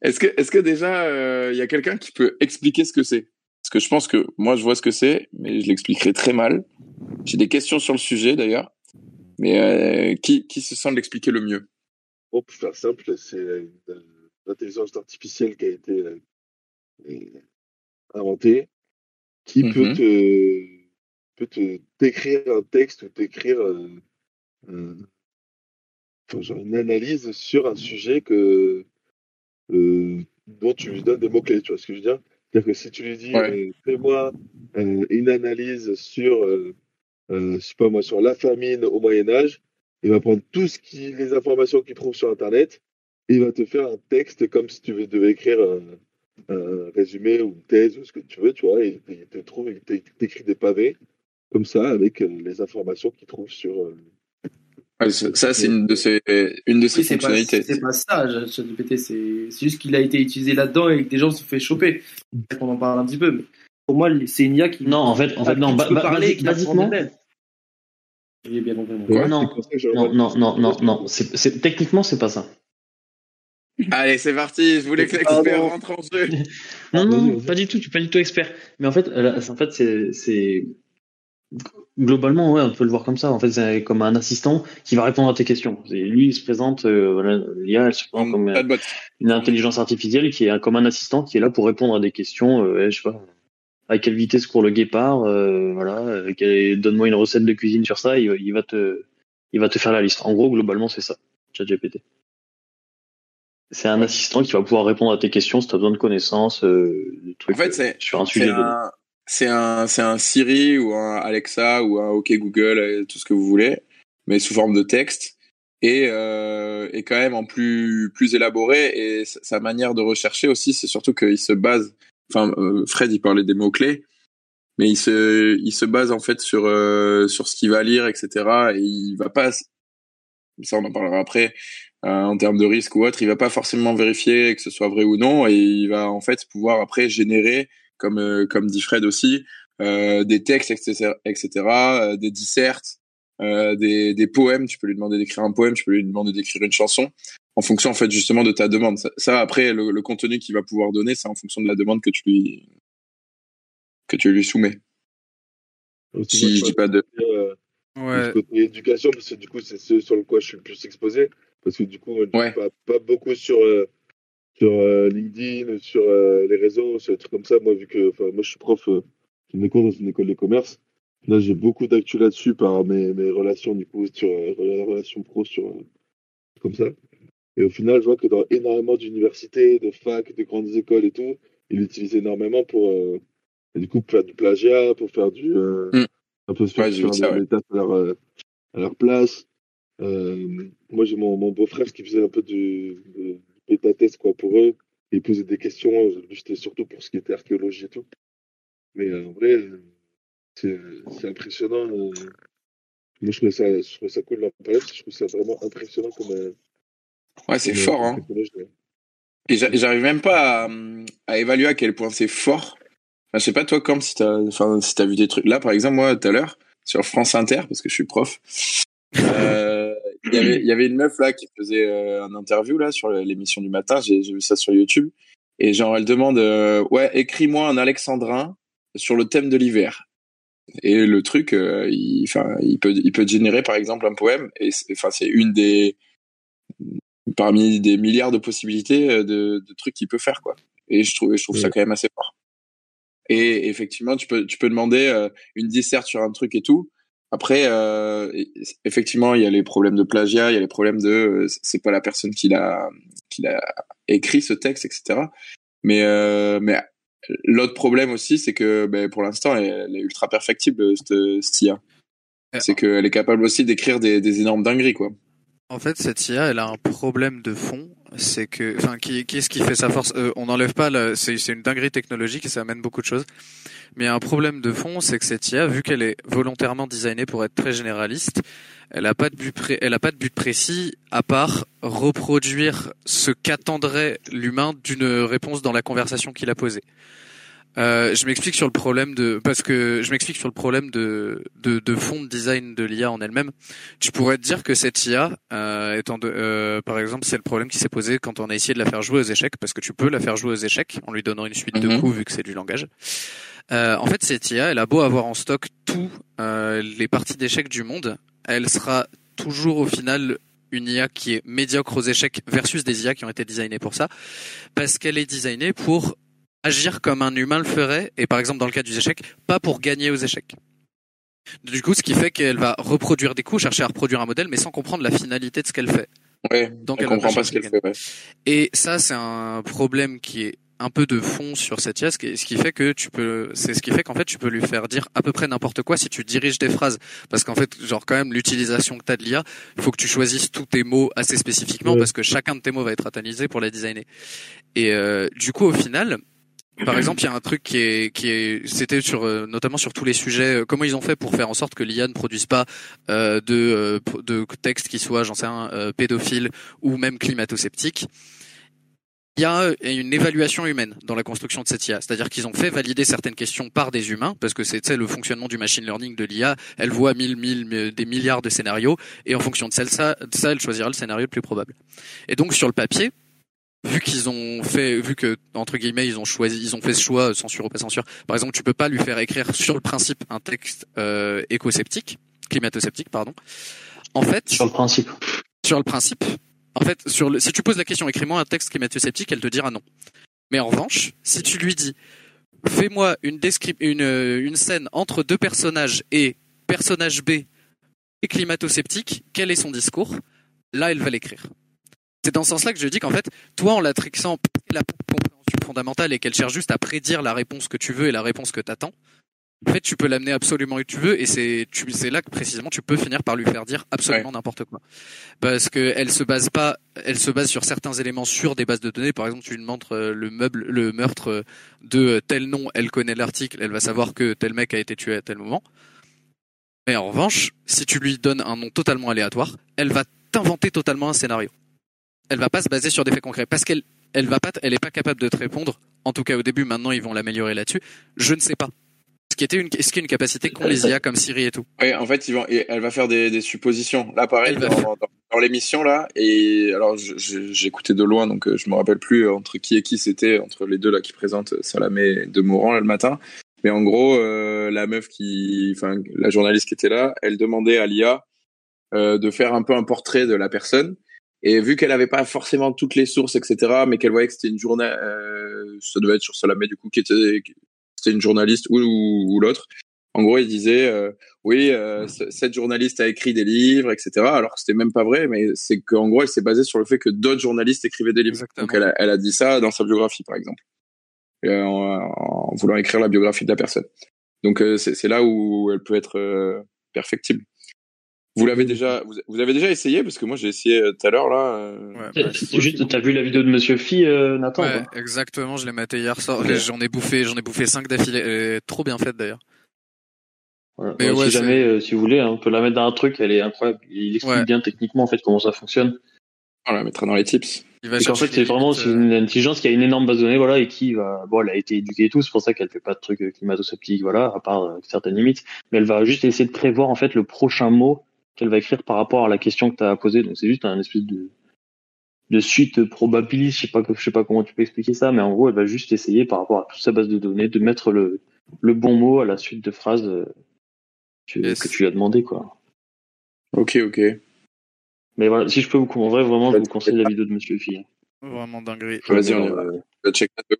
Est-ce que, est-ce que déjà euh, il y a quelqu'un qui peut expliquer ce que c'est? Parce que je pense que moi je vois ce que c'est, mais je l'expliquerai très mal. J'ai des questions sur le sujet d'ailleurs, mais euh, qui, qui se sent l'expliquer le mieux? Bon, pour faire simple, c'est euh, l'intelligence artificielle qui a été euh, euh, inventée, qui peut te peut te décrire un texte ou t'écrire euh, une analyse sur un sujet que euh, dont tu lui donnes des mots clés. Tu vois ce que je veux dire? C'est-à-dire que si tu lui dis Ouais. euh, fais-moi euh, une analyse sur euh, euh, je sais pas moi sur la famine au Moyen Âge, il va prendre tout ce qui, les informations qu'il trouve sur Internet et il va te faire un texte comme si tu devais écrire un, un résumé ou une thèse ou ce que tu veux, tu vois. Il te trouve, il t'é- t'écrit des pavés comme ça avec euh, les informations qu'il trouve sur. Euh, Ouais, ça, c'est une de ses, une de ses Oui, c'est pas, fonctionnalités. c'est pas ça, chat GPT. C'est c'est juste qu'il a été utilisé là-dedans et que des gens se sont fait choper. On en parle un petit peu, mais pour moi, c'est une IA qui. Non, en fait, en fait, non, tu ba- peux ba- parler basiquement, bien non. non, non, non, non, non, c'est, techniquement, c'est pas ça. Allez, c'est parti. Je voulais que l'expert rentre en jeu. Non, non, pas du tout, tu es pas du tout expert. Mais en fait, là, en fait, c'est, globalement, ouais, on peut le voir comme ça. En fait, c'est comme un assistant qui va répondre à tes questions. Lui, il se présente, euh, voilà, l'IA, elle se présente comme euh, une intelligence artificielle qui est comme un assistant qui est là pour répondre à des questions, euh, je sais pas, à quelle vitesse court le guépard, euh, voilà, euh, donne-moi une recette de cuisine sur ça, il, il va te, il va te faire la liste. En gros, globalement, c'est ça, ChatGPT. C'est un assistant qui va pouvoir répondre à tes questions si tu as besoin de connaissances, euh, de En trucs fait, c'est, euh, sur un sujet un, c'est un, c'est un Siri ou un Alexa ou un OK Google, euh, tout ce que vous voulez, mais sous forme de texte et, euh, et quand même en plus, plus élaboré. Et sa manière de rechercher aussi, c'est surtout qu'il se base. Enfin, euh, Fred, il parlait des mots clés, mais il se, il se base en fait sur euh, sur ce qu'il va lire, etc. Et il va pas, ça on en parlera après, euh, en termes de risque ou autre, il va pas forcément vérifier que ce soit vrai ou non, et il va en fait pouvoir après générer, comme euh, comme dit Fred aussi, euh, des textes, etc., etc., euh, des dissertes, euh, des, des poèmes. Tu peux lui demander d'écrire un poème, tu peux lui demander d'écrire une chanson, en fonction en fait justement de ta demande. Ça, ça, après, le, le contenu qu'il va pouvoir donner, c'est en fonction de la demande que tu lui que tu lui soumets. Aussi, Si je dis pas de. euh, Ouais. côté éducation, parce que du coup, c'est ce sur le quoi je suis le plus exposé. Parce que du coup, je Ouais. suis pas, pas beaucoup sur, euh, sur euh, LinkedIn, sur euh, les réseaux, sur des trucs comme ça. Moi, vu que enfin, moi, je suis prof, euh, j'ai mes cours dans une école de commerce. Là, j'ai beaucoup d'actu là-dessus par mes, mes relations, du coup, sur euh, les relations pro, sur euh, comme ça. Et au final, je vois que dans énormément d'universités, de facs, de grandes écoles et tout, ils l'utilisent énormément pour, euh, et du coup, pour faire du plagiat, pour faire du. euh, Mm. Un peu se faire, Ouais, faire ça, à leur, euh, à leur place. Euh, moi, j'ai mon, mon beau-frère qui faisait un peu du, de, test quoi, pour eux. Il posait des questions, euh, c'était surtout pour ce qui était archéologie et tout. Mais euh, en vrai, euh, c'est impressionnant. euh. Moi, je trouvais ça, je trouvais ça cool parce que je trouve ça vraiment impressionnant comme. euh, Ouais, c'est euh, fort, hein. Et j'a- j'arrive même pas à, à évaluer à quel point c'est fort. Enfin, je sais pas toi comme si t'as, enfin si t'as vu des trucs. Là, par exemple, moi tout à l'heure sur France Inter parce que je suis prof, euh, il y avait il y avait une meuf là qui faisait euh, un interview là sur l'émission du matin. J'ai j'ai vu ça sur YouTube et genre elle demande euh, ouais écris-moi un alexandrin sur le thème de l'hiver. Et le truc, euh, il, enfin, il peut, il peut générer par exemple un poème. Et c'est- enfin, c'est une des parmi des milliards de possibilités euh, de, de trucs qu'il peut faire, quoi. Et je trouve, je trouve ça quand même assez fort. Et effectivement, tu peux, tu peux demander euh, une disserte sur un truc et tout. Après, euh, effectivement, il y a les problèmes de plagiat, il y a les problèmes de, euh, c'est pas la personne qui l'a, qui l'a écrit ce texte, etc. Mais, euh, mais l'autre problème aussi, c'est que ben, pour l'instant, elle, elle est ultra perfectible, cette, cette IA. C'est qu'elle est capable aussi d'écrire des, des énormes dingueries, quoi. En fait, cette IA, elle a un problème de fond. C'est que, enfin, qui, qui est-ce qui fait sa force? Euh, On n'enlève pas, c'est c'est une dinguerie technologique et ça amène beaucoup de choses. Mais un problème de fond, c'est que cette IA, vu qu'elle est volontairement designée pour être très généraliste, elle a pas de but, pré- elle a pas de but précis à part reproduire ce qu'attendrait l'humain d'une réponse dans la conversation qu'il a posée. Euh, je m'explique sur le problème de parce que je m'explique sur le problème de, de de fond de design de l'IA en elle-même. Tu pourrais te dire que cette IA, euh, étant de, euh, par exemple, c'est le problème qui s'est posé quand on a essayé de la faire jouer aux échecs, parce que tu peux la faire jouer aux échecs en lui donnant une suite de Mhm. coups vu que c'est du langage. Euh, en fait, cette IA, elle a beau avoir en stock tous euh, les parties d'échecs du monde, elle sera toujours au final une IA qui est médiocre aux échecs versus des IA qui ont été designées pour ça, parce qu'elle est designée pour agir comme un humain le ferait, et par exemple dans le cas des échecs, pas pour gagner aux échecs. Du coup, ce qui fait qu'elle va reproduire des coups, chercher à reproduire un modèle, mais sans comprendre la finalité de ce qu'elle fait. Ouais, Donc elle comprend pas ce qu'elle fait, ouais. Et ça, c'est un problème qui est un peu de fond sur cette IA, ce qui, ce qui fait que tu peux, c'est ce qui fait qu'en fait, tu peux lui faire dire à peu près n'importe quoi si tu diriges des phrases. Parce qu'en fait, genre, quand même, l'utilisation que tu as de l'IA, il faut que tu choisisses tous tes mots assez spécifiquement Ouais. parce que chacun de tes mots va être analysé pour les designer. Et euh, du coup, au final, par exemple, il y a un truc qui est, qui est, c'était sur, euh, notamment sur tous les sujets. euh, comment ils ont fait pour faire en sorte que l'IA ne produise pas euh, de, euh, de textes qui soient, j'en sais rien, euh, pédophiles ou même climato-sceptiques. Il y a une évaluation humaine dans la construction de cette IA, c'est-à-dire qu'ils ont fait valider certaines questions par des humains, parce que c'est le fonctionnement du machine learning de l'IA. Elle voit mille, mille, des milliards de scénarios, et en fonction de celle ça, de ça, elle choisira le scénario le plus probable. Et donc sur le papier, vu qu'ils ont fait, vu que entre guillemets ils ont choisi, ils ont fait ce choix censure ou pas censure. Par exemple, tu peux pas lui faire écrire sur le principe un texte euh, éco-sceptique, climato-sceptique, pardon. En fait, Sur le principe. sur le principe, en fait, sur le, si tu poses la question, écris-moi un texte climato-sceptique, elle te dira non. Mais en revanche, si tu lui dis, fais-moi une, une, euh, une scène entre deux personnages et personnage B et climato-sceptique, quel est son discours? Là, elle va l'écrire. C'est dans ce sens-là que je dis qu'en fait, toi, en la trixant la compréhension fondamentale et qu'elle cherche juste à prédire la réponse que tu veux et la réponse que t'attends, En fait, tu peux l'amener absolument où tu veux, et c'est tu c'est là que précisément tu peux finir par lui faire dire absolument n'importe quoi, parce que elle se base pas, elle se base sur certains éléments sur des bases de données. Par exemple, tu lui montres euh, le meuble, le meurtre de tel nom, elle connaît l'article, elle va savoir que tel mec a été tué à tel moment. Mais en revanche, si tu lui donnes un nom totalement aléatoire, elle va t'inventer totalement un scénario. Elle va pas se baser sur des faits concrets parce qu'elle elle va pas, elle est pas capable de te répondre. En tout cas au début, maintenant ils vont l'améliorer là-dessus. Je ne sais pas. Ce qui était une, ce qui est une capacité qu'ont les IA comme Siri et tout. Oui, en fait, ils vont, et elle va faire des, des suppositions. Là, pareil, dans, faire- dans- dans l'émission là, et alors j'écoutais de loin, donc euh, je me rappelle plus euh, entre qui et qui c'était, entre les deux là qui présentent Salamé de Mourant là, le matin. Mais en gros, euh, la meuf qui, enfin, la journaliste qui était là, elle demandait à l'IA euh, de faire un peu un portrait de la personne. Et vu qu'elle avait pas forcément toutes les sources, etc., mais qu'elle voyait que c'était une journée, euh, ça devait être sur Salamé du coup, qui était, c'était une journaliste ou, ou, ou l'autre. En gros, il disait, euh, oui, euh, cette journaliste a écrit des livres, etc. Alors que c'était même pas vrai, mais c'est qu'en gros, elle s'est basée sur le fait que d'autres journalistes écrivaient des livres. Exactement. Donc elle a, elle a dit ça dans sa biographie, par exemple, Euh, en, en voulant écrire la biographie de la personne. Donc euh, c'est c'est là où elle peut être euh, perfectible. Vous l'avez déjà, vous, vous avez déjà essayé? Parce que moi j'ai essayé euh, tout à l'heure là. euh, Ouais, bah, Juste, t'as vu la vidéo de Monsieur Phi, euh, Nathan Ouais, exactement. Je l'ai maté hier soir. J'en ai bouffé, j'en ai bouffé cinq d'affilée. Elle est trop bien faite d'ailleurs. Voilà. Mais si jamais, euh, si vous voulez, hein, on peut la mettre dans un truc, elle est incroyable. Il explique Ouais. bien techniquement en fait comment ça fonctionne. on la mettra dans les tips. Il va Et qu'en fait, c'est vraiment euh, une intelligence qui a une énorme base de données, voilà, et qui va, bon, elle a été éduquée et tout, c'est pour ça qu'elle fait pas de trucs climato-sceptiques, voilà, à part euh, certaines limites. Mais elle va juste essayer de prévoir en fait le prochain mot qu'elle va écrire par rapport à la question que tu as posée. Donc c'est juste un espèce de de suite probabiliste, je sais pas, je sais pas comment tu peux expliquer ça, mais en gros, elle va juste essayer par rapport à toute sa base de données de mettre le le bon mot à la suite de phrases euh, que, Yes. que tu lui as demandé, quoi. Ok, ok. Mais voilà, si je peux vous, en vrai, vraiment, je vous conseille la vidéo de Monsieur Phi. Vraiment dinguerie. Vas-y, on va. Je check ça.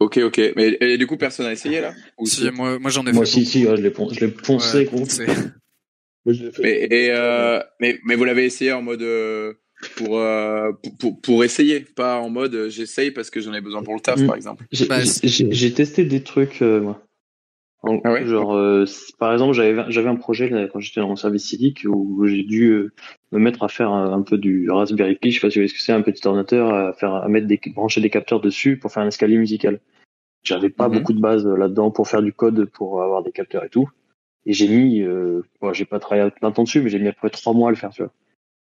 Ok, ok. Mais et du coup, personne n'a essayé là? Ou Si, si moi, moi j'en ai Moi, fait. si, beaucoup. si, ouais, je l'ai Ouais, poncé. Moi, je mais, et, euh, mais, mais vous l'avez essayé en mode euh, pour, euh, pour, pour, pour essayer, pas en mode euh, j'essaye parce que j'en ai besoin pour le taf, Mm. par exemple. J'ai Bah, j'ai- testé des trucs, euh, moi. En- Ah ouais genre, euh, par exemple, j'avais j'avais un projet là, quand j'étais en service civique où j'ai dû euh, me mettre à faire un, un peu du Raspberry Pi, je sais pas si vous voyez ce que c'est, un petit ordinateur à faire à mettre des brancher des capteurs dessus pour faire un escalier musical. J'avais pas Mhm. beaucoup de base là-dedans pour faire du code pour avoir des capteurs et tout. Et j'ai mis, euh, bon, j'ai pas travaillé plein de temps dessus, mais j'ai mis à peu près trois mois à le faire, tu vois.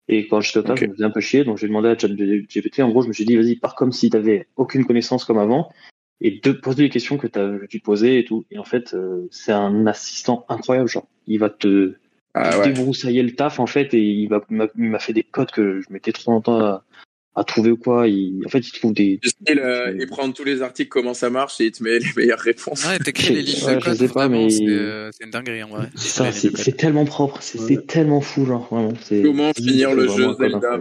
Et quand j'étais au taf, je me faisais un peu chier, donc j'ai demandé à ChatGPT, en gros, je me suis dit, vas-y, pars comme si t'avais aucune connaissance comme avant, et de poser les questions que, t'as- que tu te posais et tout. Et en fait, euh, c'est un assistant incroyable, genre. Il va te Ah ouais. débroussailler le taf, en fait, et il m'a fait des codes que je mettais trop longtemps à, à trouver ou quoi. Il, en fait, il trouve des, style, euh, il prend tous les articles, comment ça marche et il te met les meilleures réponses. Ouais, t'écris les lignes Ouais, de je code, sais pas, vraiment, mais- c'est euh, c'est une dinguerie en vrai. c'est ça, c'est tellement propre, c'est Ouais. tellement fou, genre, vraiment. c'est- Comment finir le jeu Zelda.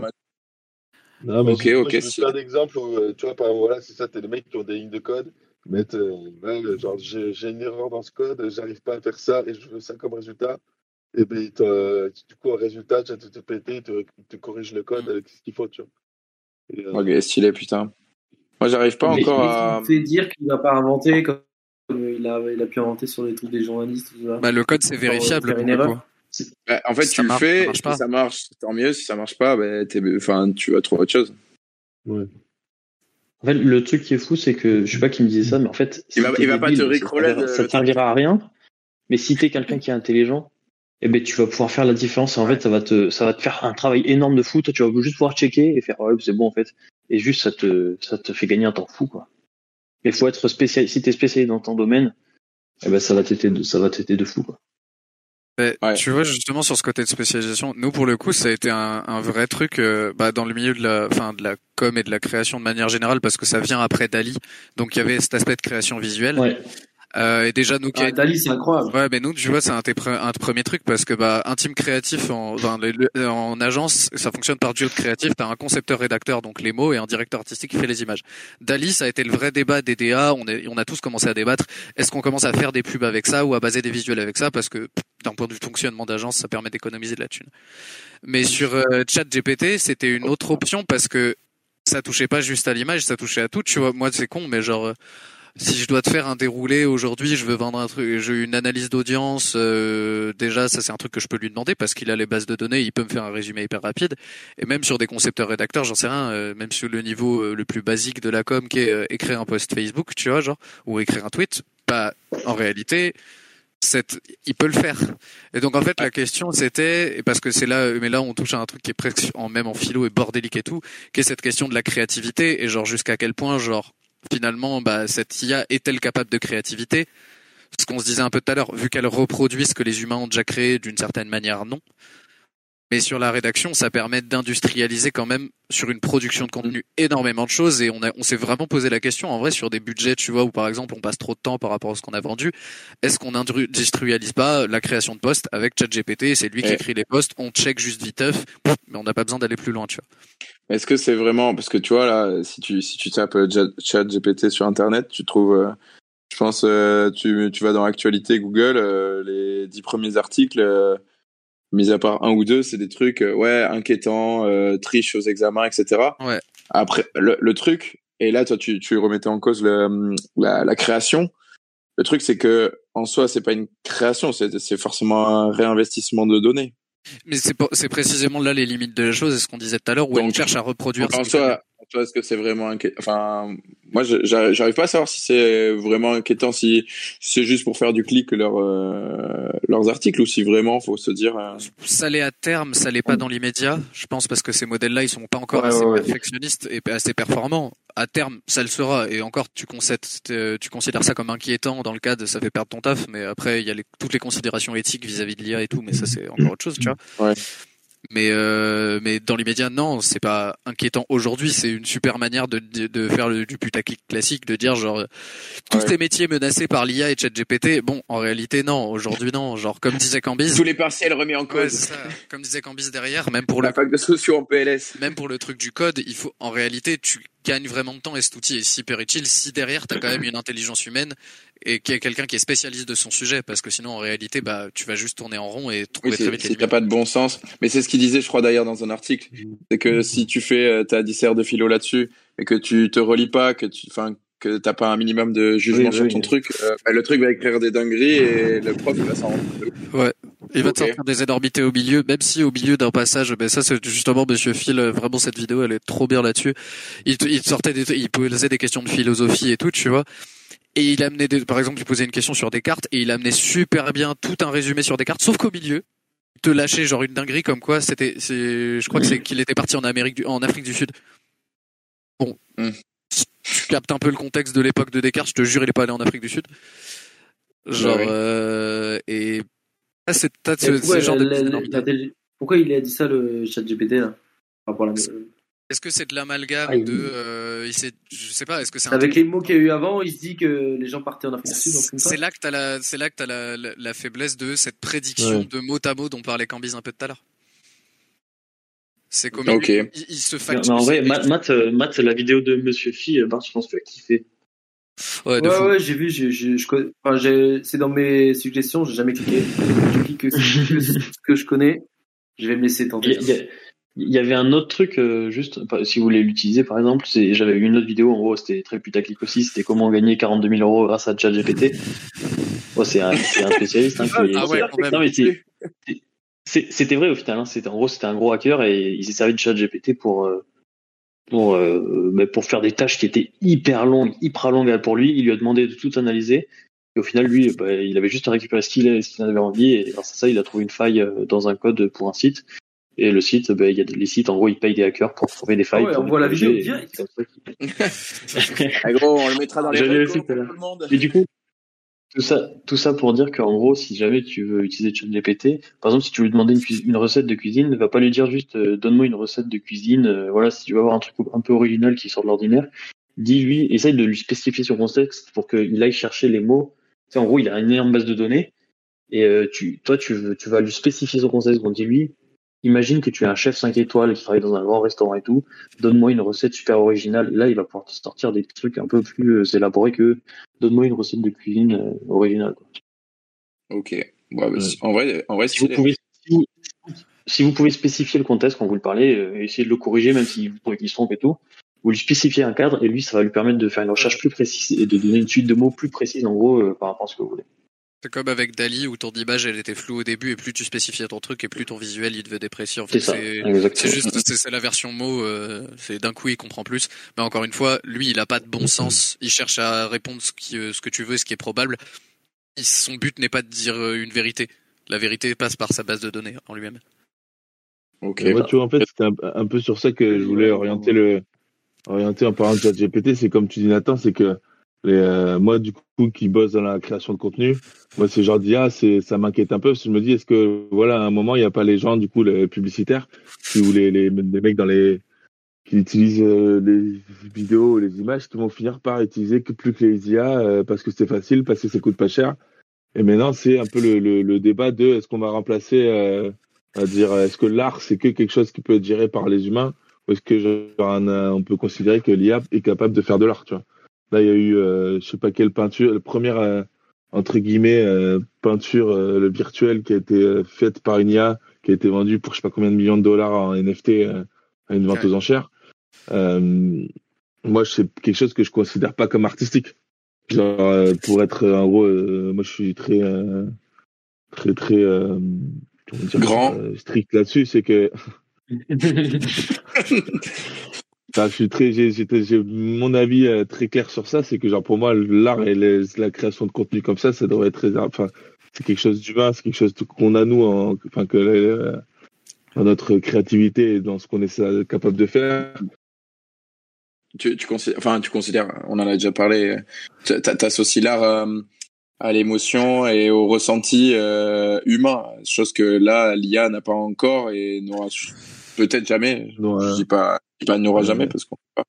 Non, mais Ok, moi, ok, si. plein d'exemples où, euh, tu vois, par exemple, voilà, c'est ça, t'as des mecs qui ont des lignes de code, mettent, euh, ouais, genre, j'ai une erreur dans ce code, j'arrive pas à faire ça et je veux ça comme résultat. Et ben, du coup, en résultat, tu as te te, corrige le code avec ce qu'il faut, tu vois. Euh, Ok, stylé, putain. Moi, j'arrive pas Mais- encore à. il fait dire qu'il va pas inventer comme comme il a, il a pu inventer sur les trucs des journalistes. Tout ça. Bah, le code c'est euh, vérifiable. Bah, en fait, Si tu ça le marche, ça fais, marche si pas. ça marche, tant mieux. Si ça marche pas, bah, t'es- enfin, tu vas trouver autre chose. ouais. En fait, le truc qui est fou, c'est que je sais pas qui me disait ça, mais en fait, Il va- il va pas débile, te ça rickroller servira- de- Ça te servira à rien. Mais si t'es quelqu'un qui est intelligent, eh ben tu vas pouvoir faire la différence. Et en fait, ça va te, ça va te faire un travail énorme de fou. Toi, tu vas juste pouvoir checker et faire ouais, c'est bon en fait. Et juste, ça te, ça te fait gagner un temps fou quoi. Il faut être spécial. Si t'es spécialisé dans ton domaine, eh ben ça va t'aider, de- ça va t'aider de fou quoi. Mais Ouais. Tu vois justement sur ce côté de spécialisation, nous pour le coup ça a été un, un vrai truc euh, bah, dans le milieu de la, enfin de la com et de la création de manière générale parce que ça vient après Dali, donc il y avait cet aspect de création visuelle. Ouais. Euh, et déjà nous qui Ah, Dali, c'est incroyable. Ouais, mais nous, tu vois, c'est un, un premier truc parce que bah, un team créatif en, enfin, le- le- en agence, ça fonctionne par duo de créatif. T'as un concepteur-rédacteur, donc les mots, et un directeur artistique qui fait les images. Dali, ça a été le vrai débat des DA. On, est, on a tous commencé à débattre. Est-ce qu'on commence à faire des pubs avec ça ou à baser des visuels avec ça? Parce que d'un point de vue fonctionnement d'agence, ça permet d'économiser de la thune. Mais sur euh, ChatGPT, c'était une autre option parce que ça touchait pas juste à l'image, ça touchait à tout. Tu vois, moi, c'est con, mais genre. Euh, si je dois te faire un déroulé aujourd'hui, je veux vendre un truc, j'ai une analyse d'audience. euh, déjà, ça c'est un truc que je peux lui demander parce qu'il a les bases de données, il peut me faire un résumé hyper rapide. Et même sur des concepteurs rédacteurs, j'en sais rien, euh, même sur le niveau euh, le plus basique de la com, qui est euh, écrire un post Facebook, tu vois, genre, ou écrire un tweet, bah en réalité, il peut le faire. Et donc en fait la question c'était, parce que c'est là, mais là on touche à un truc qui est presque en même en philo et bordélique et tout, qui est cette question de la créativité et genre jusqu'à quel point genre finalement bah cette IA est-elle capable de créativité? Ce qu'on se disait un peu tout à l'heure, vu qu'elle reproduit ce que les humains ont déjà créé d'une certaine manière, non. Mais sur la rédaction, ça permet d'industrialiser quand même sur une production de contenu énormément de choses et on a, on s'est vraiment posé la question en vrai sur des budgets, tu vois, où par exemple on passe trop de temps par rapport à ce qu'on a vendu. Est-ce qu'on industrialise pas la création de postes avec ChatGPT C'est lui qui écrit les postes, on check juste viteuf, mais on n'a pas besoin d'aller plus loin, tu vois. Est-ce que c'est vraiment parce que tu vois là, si tu si tu tapes euh, Chat- ChatGPT sur internet, tu trouves, euh, je pense, euh, tu tu vas dans l'actualité Google, euh, les dix premiers articles, mis à part un ou deux, c'est des trucs ouais inquiétants, triche aux examens, etc. Ouais. Après le, le truc, et là toi tu tu remettais en cause le, la, la création. Le truc c'est que en soi c'est pas une création, c'est c'est forcément un réinvestissement de données. Mais c'est précisément là les limites de la chose, et ce qu'on disait tout à l'heure, où Donc, elle cherche à reproduire. En soi, soi, est-ce que c'est vraiment inquiétant Enfin, moi, je- j'arrive pas à savoir si c'est vraiment inquiétant, si c'est juste pour faire du clic leur, euh, leurs articles ou si vraiment faut se dire. euh, ça l'est à terme, ça l'est pas dans l'immédiat, je pense, parce que ces modèles-là, ils sont pas encore Ouais, assez ouais, ouais. perfectionnistes et assez performants. À terme, ça le sera. Et encore, tu, considères, tu considères ça comme inquiétant dans le cas de ça fait perdre ton taf, mais après, il y a les- toutes les considérations éthiques vis-à-vis de l'IA et tout, mais ça, c'est encore autre chose, tu vois. Ouais. Mais, euh, mais dans l'immédiat, non, c'est pas inquiétant aujourd'hui. C'est une super manière de, de, de faire le, du putaclic classique, de dire genre tous Ouais. ces métiers menacés par l'IA et ChatGPT. Bon, en réalité, non. Aujourd'hui, non. Genre comme disait Cambyse. Tous les partiels remis en cause. ça. Comme disait Cambis derrière, même pour pour le la fac de sociaux en PLS. même pour le truc du code, il faut en réalité tu gagnes vraiment de temps et cet outil est super utile si derrière tu as quand même une intelligence humaine et qu'il y a quelqu'un qui est spécialiste de son sujet parce que sinon en réalité bah tu vas juste tourner en rond et trouver Oui, très vite les c'est- t'as pas de bon sens. Mais c'est ce qu'il disait, je crois d'ailleurs dans un article, c'est que si tu fais euh, ta dissert de philo là-dessus et que tu te relis pas, que tu, enfin, que t'as pas un minimum de jugement Oui, sur oui. ton truc, euh, bah, le truc va écrire des dingueries et le prof il va s'en rendre compte. Il va te sortir des énormités au milieu, même si au milieu d'un passage, ben ça c'est justement Monsieur Phil, euh, vraiment cette vidéo elle est trop bien là-dessus. Il, te- il te sortait des, il posait des questions de philosophie et tout, tu vois. Et il amenait des, par exemple, il posait une question sur Descartes et il amenait super bien tout un résumé sur Descartes, sauf qu'au milieu, il te lâchait genre une dinguerie comme quoi c'était, c'est, je crois que c'est qu'il était parti en Amérique du, en Afrique du Sud. Bon. Mm. Tu captes un peu le contexte de l'époque de Descartes, je te jure, il est pas allé en Afrique du Sud. Genre, Ouais, ouais. euh, et, ah, c'est, ce, genre de la- la- pourquoi il a dit ça, le chat GPT, là? Par rapport à la- Est-ce que c'est de l'amalgame Ah, de, euh, il je sais pas, est-ce que c'est un Avec les mots qu'il y a eu avant, il se dit que les gens partaient en Afrique c'est là que t'as la, c'est là que t'as la, la, la faiblesse de cette prédiction Ouais. de mot à mot dont parlait Cambyse un peu tout à l'heure. C'est comme Ok. il, se facture. en vrai, Matt, Matt, euh, Matt, la vidéo de Monsieur Phi, Bart, je pense que tu as kiffé. Ouais, Ouais, j'ai vu, enfin, c'est dans mes suggestions, j'ai jamais cliqué. Je clique que, que ce que je connais. Je vais me laisser Il tenter. y, a- il y avait un autre truc, euh, juste, si vous voulez l'utiliser par exemple, c'est, j'avais vu une autre vidéo, en gros, c'était très putaclic aussi, c'était comment gagner 42 000 euros grâce à ChatGPT. Oh, c'est un, c'est un spécialiste. Hein, qui- Ah ouais, qui- quand même. non, mais c'est, c'est- c'était vrai au final. Hein, c'était, en gros, c'était un gros hacker et il s'est servi de ChatGPT pour, euh, pour, euh, bah, pour faire des tâches qui étaient hyper longues, hyper longues pour lui. Il lui a demandé de tout analyser. Et au final, lui, bah, il avait juste à récupérer ce qu'il, ce qu'il avait envie et grâce à ça, il a trouvé une faille euh, dans un code pour un site. Et le site, bah, il y a des- les sites, en gros, ils payent des hackers pour trouver des failles. Ah ouais, pour on voit la vidéo et direct. Ah, gros, on le mettra dans les aussi pour tout le monde. Et du coup, tout ça, tout ça pour dire qu'en gros, si jamais tu veux utiliser ChatGPT, par exemple, si tu veux lui demander une, recette de cuisine, ne va pas lui dire juste euh, donne-moi une recette de cuisine. euh, voilà, si tu veux avoir un truc un peu original qui sort de l'ordinaire, dis-lui, essaye de lui spécifier son contexte pour qu'il aille chercher les mots. Tu sais, en gros, il a une énorme base de données et euh, tu, toi, tu, veux- tu vas lui spécifier son contexte. Donc, dis-lui, imagine que tu es un chef 5 étoiles qui travaille dans un grand restaurant et tout. Donne-moi une recette super originale. Et là, il va pouvoir te sortir des trucs un peu plus euh, élaborés que donne-moi une recette de cuisine euh, originale. quoi. Ok. Ouais, bah, si- en vrai, en vrai, Si vous, pouvez, si, vous, si vous pouvez spécifier le contexte quand vous le parlez, euh, essayez de le corriger, même si vous trouvez qu'il se trompe et tout. vous lui spécifiez un cadre et lui, ça va lui permettre de faire une recherche plus précise et de donner une suite de mots plus précise en gros euh, par rapport à ce que vous voulez. C'est comme avec Dali où ton image elle était floue au début et plus tu spécifiais ton truc et plus ton visuel il devait déprécier. En fait, C'est ça, c'est exactement. c'est juste c'est c'est la version mot. euh, c'est d'un coup il comprend plus. Mais encore une fois, lui il a pas de bon sens. Il cherche à répondre ce qui euh, ce que tu veux, ce qui est probable. Il- son but n'est pas de dire euh, une vérité. La vérité passe par sa base de données en lui-même. Ok. Et moi, tu vois, en fait, c'était un, un peu sur ça que je voulais orienter le, orienter en parlant de ChatGPT. C'est comme tu dis, Nathan, c'est que les, euh, moi, du coup, qui bosse dans la création de contenu, moi, ce genre d'IA, c'est, ça m'inquiète un peu parce que je me dis, est-ce que, voilà, à un moment, il n'y a pas les gens, du coup, les publicitaires, ou les, les, les mecs dans les, qui utilisent euh, les vidéos les images, qui vont finir par utiliser que plus que les IA euh, parce que c'est facile, parce que ça coûte pas cher. Et maintenant, c'est un peu le, le, le débat de est-ce qu'on va remplacer, euh, on va dire, est-ce que l'art c'est que quelque chose qui peut être géré par les humains ou est-ce que genre, un, euh, on peut considérer que l'IA est capable de faire de l'art, tu vois Là, il y a eu, euh, je sais pas quelle peinture, la première euh, entre guillemets euh, peinture euh, le virtuel qui a été euh, faite par une IA, qui a été vendue pour je sais pas combien de millions de dollars en NFT euh, à une vente aux enchères. Euh, moi, c'est quelque chose que je considère pas comme artistique. Genre, euh, pour être en gros, euh, moi, je suis très, euh, très, très, euh, comment dire, Grand. euh, strict là-dessus. C'est que Enfin, je suis très, j'ai, mon avis euh, très clair sur ça, c'est que genre pour moi l'art et les- la création de contenu comme ça, ça devrait être réservé. Enfin, c'est quelque chose d'humain, c'est quelque chose qu'on a nous, en, enfin que euh, dans notre créativité et dans ce qu'on est capable de faire. Tu, tu considères, enfin, tu considères, on en a déjà parlé, tu associes l'art euh, à l'émotion et au ressenti euh, humain, chose que là, l'IA n'a pas encore et n'aura peut-être jamais. Non, Je euh, dis pas, je dis pas n'aura Ouais. jamais parce qu'on sait pas.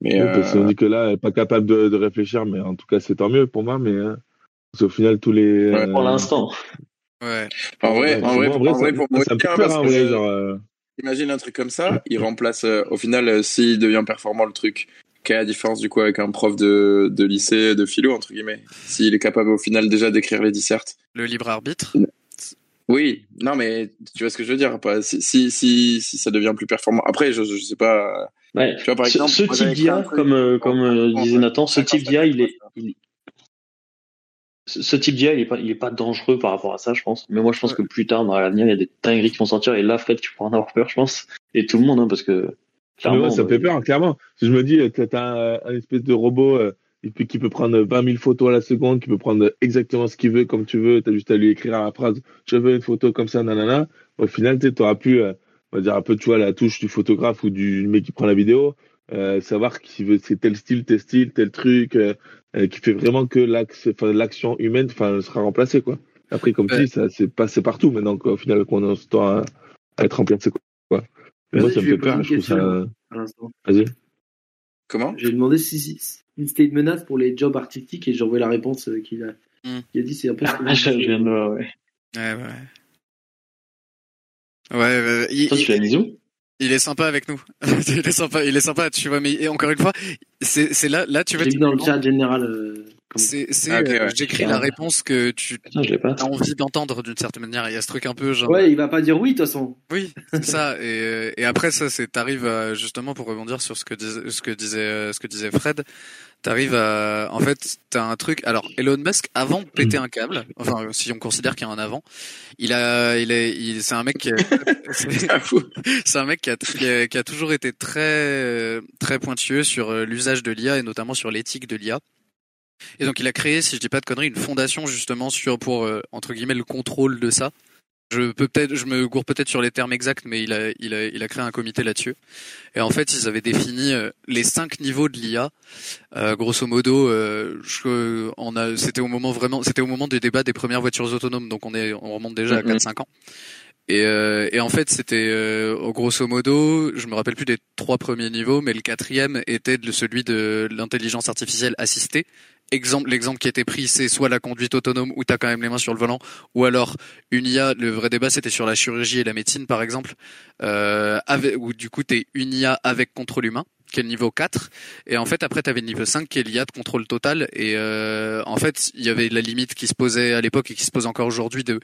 Mais oui, euh, parce qu'on dit que là, elle est pas capable de, de réfléchir, mais en tout cas, c'est tant mieux pour moi. Mais euh, parce qu'au final, tous les Ouais, euh, Pour l'instant. Ouais. en vrai, ouais, en vrai, moi, en vrai, pour moi hein, en que vrai, je- genre. euh, Imagine un truc comme ça, il remplace euh, au final euh, s'il devient performant le truc. Quelle est la différence du coup avec un prof de, de lycée de philo entre guillemets? S'il est capable au final déjà d'écrire les dissertes. Le libre arbitre? Oui, non mais tu vois ce que je veux dire pas si si si, si ça devient plus performant. Après je je sais pas. Ouais. Tu vois par Ce- exemple ce, type d'IA, comme, euh, comme euh, disait Nathan, ce 50, type d'IA, il est, 50, il- ce type d'IA, il est pas, il est pas dangereux par rapport à ça, je pense. Mais moi, je pense que plus tard, dans l'avenir, il y a des dingueries qui vont sortir. Et là, Fred, tu pourras en avoir peur, je pense. Et tout le monde, hein, parce que, Mais clairement. ouais, ça me fait euh, peur, clairement. Si je me dis que t'as un, un espèce de robot euh, et puis qui peut prendre 20 000 photos à la seconde, qui peut prendre exactement ce qu'il veut, comme tu veux, t'as juste à lui écrire à la phrase « je veux une photo comme ça, nanana », au final, tu auras pu, euh, on va dire un peu, tu vois, la touche du photographe ou du mec qui prend la vidéo, euh, savoir qui veut, c'est tel style, tel style, tel truc, euh, euh, qui fait vraiment que l'action humaine sera remplacée, quoi. Après, comme tu dis, ça c'est passé partout maintenant, quoi, au final, qu'on en à, à être remplacé, quoi. Mais moi, ça me fait peur, je trouve ça... l'instant? Vas-y. Comment? J'ai demandé si, si, si c'était une menace pour les jobs artistiques et j'ai envoyé la réponse euh, qu'il a, Hmm. il a dit c'est un peu. Ah, je viens de, ouais. Ouais, ouais. Ouais, ouais, il, Toi, tu l'as mis où? il est sympa avec nous. il est sympa, il est sympa, tu vois. Mais et encore une fois, c'est là, là, tu vois. J'ai mis dans le chat général. euh, C'est, c'est, Ah, euh, ouais. j'écris la réponse que tu pas. as envie d'entendre d'une certaine manière. Il y a ce truc un peu genre. Ouais, il va pas dire oui de toute façon. Oui, c'est ça. Et, euh, et après ça, c'est t'arrives à, justement pour rebondir sur ce que disait, ce que disait, ce que disait Fred. T'arrives à, en fait, t'as un truc. Alors Elon Musk, avant de péter un câble, enfin si on considère qu'il y a un avant, il a, il est, il, c'est un mec qui, a- c'est- un mec qui a, qui a, qui a toujours été très, très pointueux sur euh, l'usage de l'IA et notamment sur l'éthique de l'IA. Et donc il a créé, si je dis pas de conneries, une fondation justement sur pour euh, entre guillemets le contrôle de ça. Je peux peut-être, je me gourre peut-être sur les termes exacts, mais il a, il a, il a créé un comité là-dessus. Et en fait, ils avaient défini euh, les cinq niveaux de l'IA. Euh, grosso modo, euh, je, on a, c'était au moment vraiment, c'était au moment des débats des premières voitures autonomes, donc on est, on remonte déjà à Mhm. 4-5 ans. Et, euh, et en fait, c'était euh, grosso modo, je me rappelle plus des trois premiers niveaux, mais le quatrième était de celui de l'intelligence artificielle assistée. Exemple, l'exemple qui a été pris, c'est soit la conduite autonome où tu as quand même les mains sur le volant, ou alors une IA. Le vrai débat, c'était sur la chirurgie et la médecine, par exemple, euh, où du coup, tu une IA avec contrôle humain, qui est le niveau 4. Et en fait, après, tu avais le niveau 5, qui est l'IA de contrôle total. Et euh, en fait, il y avait la limite qui se posait à l'époque et qui se pose encore aujourd'hui de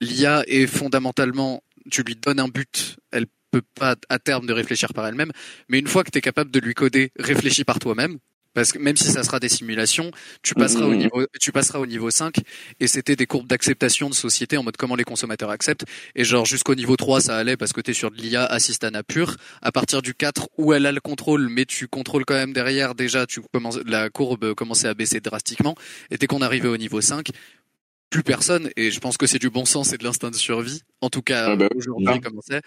l'IA est fondamentalement, tu lui donnes un but, elle peut pas à terme de réfléchir par elle-même, mais une fois que tu es capable de lui coder réfléchis par toi-même, parce que même si ça sera des simulations, tu passeras au Mhm. niveau, tu passeras au niveau 5 et c'était des courbes d'acceptation de société en mode comment les consommateurs acceptent. Et genre jusqu'au niveau 3 ça allait parce que t'es sur de l'IA assistana pure. À partir du 4 où elle a le contrôle, mais tu contrôles quand même derrière déjà, tu commences, la courbe commençait à baisser drastiquement. Et dès qu'on arrivait au niveau 5, plus personne, et je pense que c'est du bon sens et de l'instinct de survie, en tout cas Ah bah, aujourd'hui comme c'est.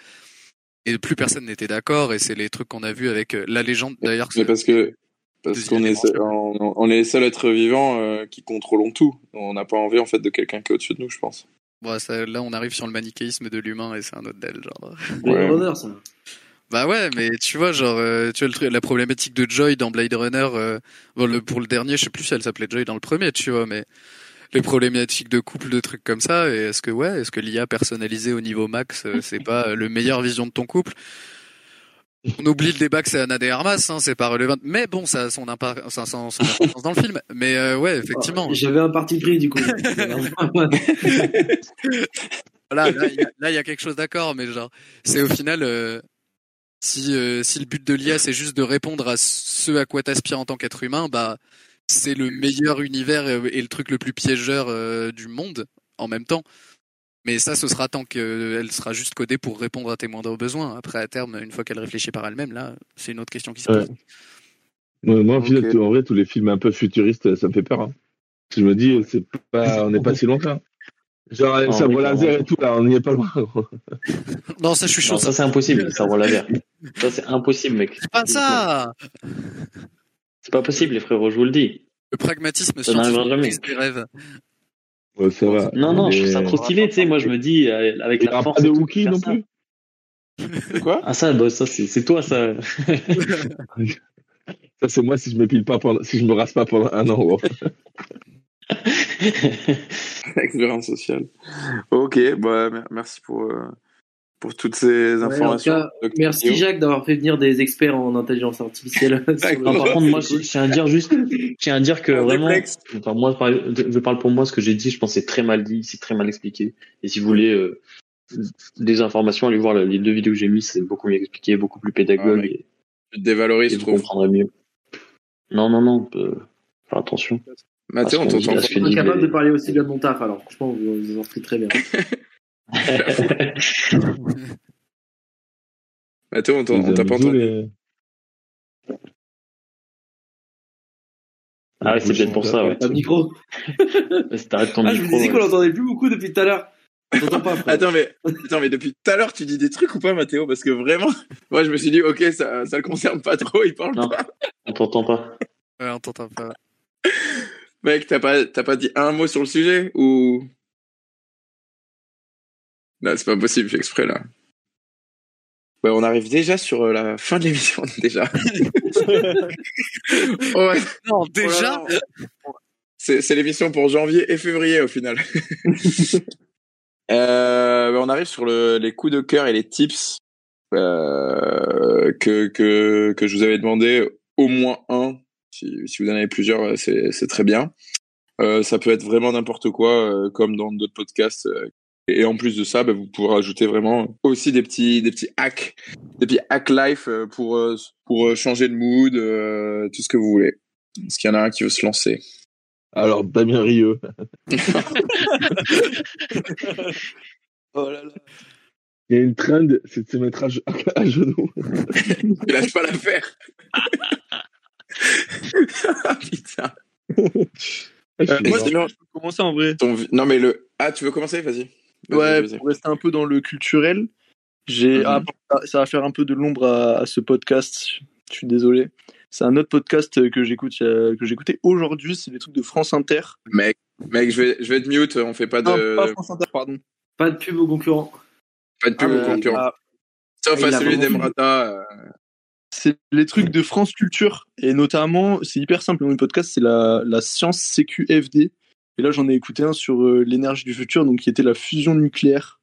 Et plus personne n'était d'accord, et c'est les trucs qu'on a vus avec euh, la légende d'ailleurs. Mais parce que parce qu'on est on, on est les seuls êtres vivants euh, qui contrôlons tout. On n'a pas envie en fait de quelqu'un qui est au-dessus de nous, je pense. Bon, ça, là, on arrive sur le manichéisme de l'humain et c'est un autre del, genre. Blade Ouais. Runner, ça. Bah ouais, mais tu vois, genre, euh, tu vois le truc- la problématique de Joy dans Blade Runner. euh, bon, le, pour le dernier, je sais plus si elle s'appelait Joy dans le premier, tu vois, mais les problématiques de couple, de trucs comme ça. Et est-ce que ouais, est-ce que l'IA personnalisée au niveau max, c'est pas le meilleur vision de ton couple? On oublie le débat que c'est Anna de Armas, hein, c'est pas relevant. Mais bon, ça a son, impa- ça a son, son importance dans le film. Mais euh, ouais, effectivement. J'avais un parti pris, du coup. Voilà, là, il y a- là, il y a quelque chose d'accord, mais genre, c'est au final, euh, si, euh, si le but de l'IA, c'est juste de répondre à ce à quoi t'aspires en tant qu'être humain, bah, c'est le meilleur univers et, et le truc le plus piégeur euh, du monde en même temps. Mais ça, ce sera tant qu'elle sera juste codée pour répondre à tes moindres besoins. Après, à terme, une fois qu'elle réfléchit par elle-même, là, c'est une autre question qui se pose. Ouais, moi, en, Ok. final, en vrai, tous les films un peu futuristes, ça me fait peur. hein. Je me dis, c'est pas, on n'est pas si loin que ça. Genre, Ah, le sabre oui, laser et tout, là, on n'y est pas loin. gros. Non, ça, je suis chaud. Non, ça, c'est impossible, ça roule laser. Ça, c'est impossible, mec. C'est pas ça C'est pas possible, les frérots, je vous le dis. Le pragmatisme Ça scientifique des rêves. Ouais, ça va. Non, non, je trouve ça Mais- trop stylé, tu sais. Moi, je me dis, euh, avec la force. pas de faire non plus. Quoi? Ah, ça, bah, ça, c'est toi, ça. Ça, c'est moi si je me pile pas pendant, si je me rase pas pendant un an. Expérience sociale. Ok, bah mer- merci pour euh, pour toutes ces Ouais, en tout informations. cas, merci. Jacques d'avoir fait venir des experts en intelligence artificielle. Non, par contre, moi, je je tiens à dire juste, je tiens à dire que Un vraiment, enfin, moi, je parle pour moi, ce que j'ai dit, je pense que c'est très mal dit, c'est très mal expliqué. Et si vous voulez euh, des informations, allez voir les deux vidéos que j'ai mises, c'est beaucoup mieux expliqué, beaucoup plus pédagogue, Ah, et, Tu te dévalorises, et je vous trouve. comprendrez mieux. Non, non, non, euh, faire attention. Mathieu, on t'entend parce pas. que On est disent capable les- de parler aussi bien de mon taf, alors franchement, vous vous en faites très bien. On t'en- Vous on t'a pas entendu. les- Ah ouais, c'est peut-être pour ça, ouais. Un micro. Si t'arrêtes ton Ah, je me micro, disais qu'on ouais. l'entendait plus beaucoup depuis tout à l'heure. On t'entend pas. Attends mais attends mais depuis tout à l'heure tu dis des trucs ou pas Mathéo? Parce que vraiment moi je me suis dit ok ça ça le concerne pas trop il parle Non. pas on t'entend pas. Ouais, on t'entend pas. mec t'as pas t'as pas dit un mot sur le sujet ou non c'est pas possible j'ai exprès là ouais on arrive déjà sur euh, la fin de l'émission déjà ouais Non, déjà Oh là là. C'est c'est l'émission pour janvier et février au final. Euh, bah, on arrive sur le, les coups de cœur et les tips euh, que, que, que je vous avais demandé au moins un. Si, si vous en avez plusieurs, c'est c'est très bien. Euh, ça peut être vraiment n'importe quoi, euh, comme dans d'autres podcasts. Et en plus de ça, bah, vous pouvez rajouter vraiment aussi des petits, des petits hacks, des petits hack life euh, pour, euh, pour euh, changer de mood, euh, tout ce que vous voulez. Est-ce qu'il y en a un qui veut se lancer Alors, Damien Rieu. Oh là là. Il y a une trend, c'est de se mettre à, ge- à genoux. Il lâche pas l'affaire. Ah, Putain. Euh, moi, Je peux commencer en vrai. ton non mais le. Ah, tu veux commencer? Vas-y. Ouais, pour rester un peu dans le culturel, j'ai Mhm. ah, ça- va faire un peu de l'ombre à, à ce podcast. Je suis désolé. C'est un autre podcast que j'écoute euh, que j'écoutais aujourd'hui. C'est des trucs de France Inter. Mec, mec, je vais, je vais être mute. On fait pas Non, de, pas France Inter, pardon. Pas de pub aux concurrents. pas de pub Ah, aux concurrents. ah, Sauf à celui d'Emrata. euh, c'est les trucs de France Culture et notamment, c'est hyper simple. Mon podcast, c'est la, la science CQFD. Et là, j'en ai écouté un sur euh, l'énergie du futur, donc qui était la fusion nucléaire.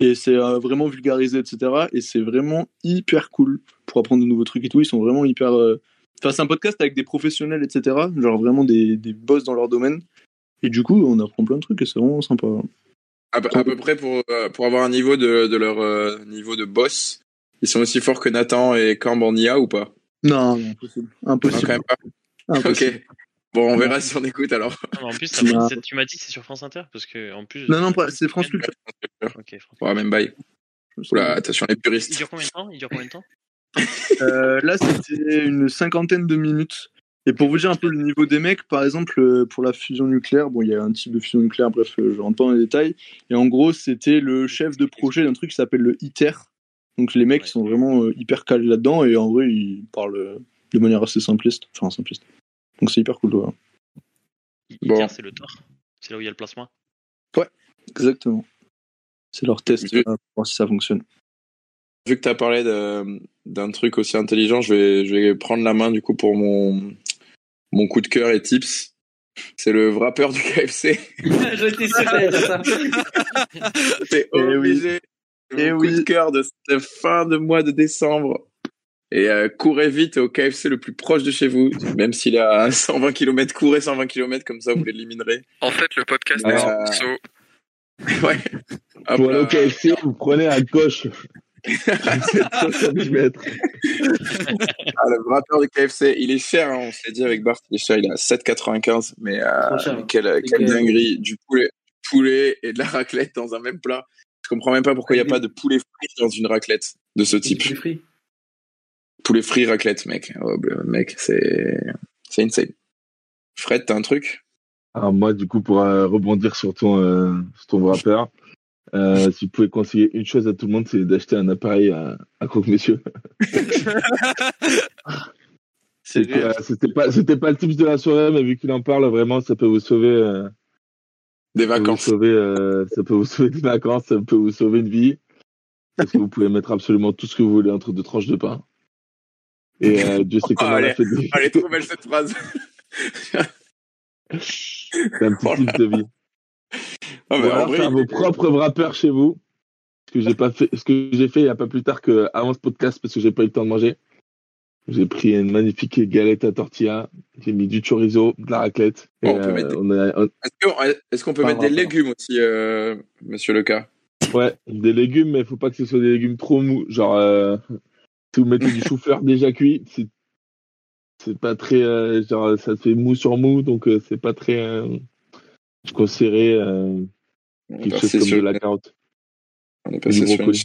Et c'est euh, vraiment vulgarisé, etc. Et c'est vraiment hyper cool pour apprendre de nouveaux trucs et tout. Ils sont vraiment hyper. euh, Enfin, c'est un podcast avec des professionnels, etc. Genre vraiment des, des boss dans leur domaine. Et du coup, on apprend plein de trucs et c'est vraiment sympa. à, peu- à peu près pour, euh, pour avoir un niveau de, de leur niveau de boss. Ils sont aussi forts que Nathan et Camb en IA ou pas? Non, impossible. Non, Impossible. quand même pas. Impossible. Ok. Bon, on verra si on écoute alors. Non, en plus, tu m'as dit que c'est sur France Inter parce que en plus. Non, non, pas- c'est France Culture. Ok, France Ouais, même bail. Oula, attention les Il puristes. dure combien de temps? Il dure combien de temps? Euh, là, c'était une cinquantaine de minutes. Et pour vous dire un peu le niveau des mecs, par exemple, euh, pour la fusion nucléaire, bon, il y a un type de fusion nucléaire, bref, euh, je rentre pas dans les détails. Et en gros, c'était le chef de projet d'un truc qui s'appelle le ITER. Donc les mecs, Ouais. ils sont vraiment hyper calés là-dedans. Et en vrai, ils parlent de manière assez simpliste. Enfin, simpliste. Donc c'est hyper cool. ouais. Bon. c'est le Thor. C'est là où il y a le plasma. Exactement. C'est leur test euh, pour voir si ça fonctionne. Vu que tu as parlé de- d'un truc aussi intelligent, je vais, je vais prendre la main du coup pour mon, mon coup de cœur et tips. C'est le wrapper du KFC. J'étais sûr ça. C'est Eh oui. obligé. Eh Mon oui. coup de cœur de cette fin de mois de décembre. Et euh, courez vite au KFC le plus proche de chez vous, même s'il est à 120 km, courez 120 km, comme ça vous l'éliminerez. En fait, le podcast Mais, est euh, sponsor. Ouais. Hop Pour aller au KFC, vous prenez à gauche. 70 mètres. Ah, le wrapper du KFC, il est cher, hein, on s'est dit avec Bart, il est cher, il est à 7,95, mais, euh, cher. mais quelle, quelle que- dinguerie, du poulet, poulet et de la raclette dans un même plat. Je comprends même pas pourquoi il n'y a pas de poulet frit dans une raclette de ce type. J'ai pris. Poulet frit raclette, mec. Oh, bah, mec, c'est c'est insane. Fred, t'as un truc? Alors moi, du coup, pour euh, rebondir sur ton, euh, sur ton rappeur, euh, si vous pouvez conseiller une chose à tout le monde, c'est d'acheter un appareil à, à croque-monsieur. Euh, C'était pas, c'était pas le tips de la soirée, mais vu qu'il en parle, vraiment, ça peut vous sauver, euh, Des ça peut vacances. sauver, euh, ça peut vous sauver des vacances, ça peut vous sauver une vie. Parce que vous pouvez mettre absolument tout ce que vous voulez entre deux tranches de pain. Et euh, Dieu sait comment on allez, a fait des... Allez, trop belle cette phrase. C'est un petit Oh tip de vie. Ah, mais en alors vrai, faire vos propres wrappers chez vous. Ce que j'ai pas fait, ce que j'ai fait il y a pas plus tard que avant ce podcast parce que j'ai pas eu le temps de manger. J'ai pris une magnifique galette à tortilla. J'ai mis du chorizo, de la raclette. Et, Oh, on peut euh, mettre des- on a, on- Est-ce qu'on peut mettre des légumes aussi, euh, monsieur Leca? Ouais, des légumes, mais il faut pas que ce soit des légumes trop mous. Genre, euh, si vous mettez du chou-fleur déjà cuit, c'est c'est pas très, euh, genre, ça fait mou sur mou, donc euh, c'est pas très. Euh, je conseillerais euh, On est quelque chose comme de la carotte. on est passé sur une chaîne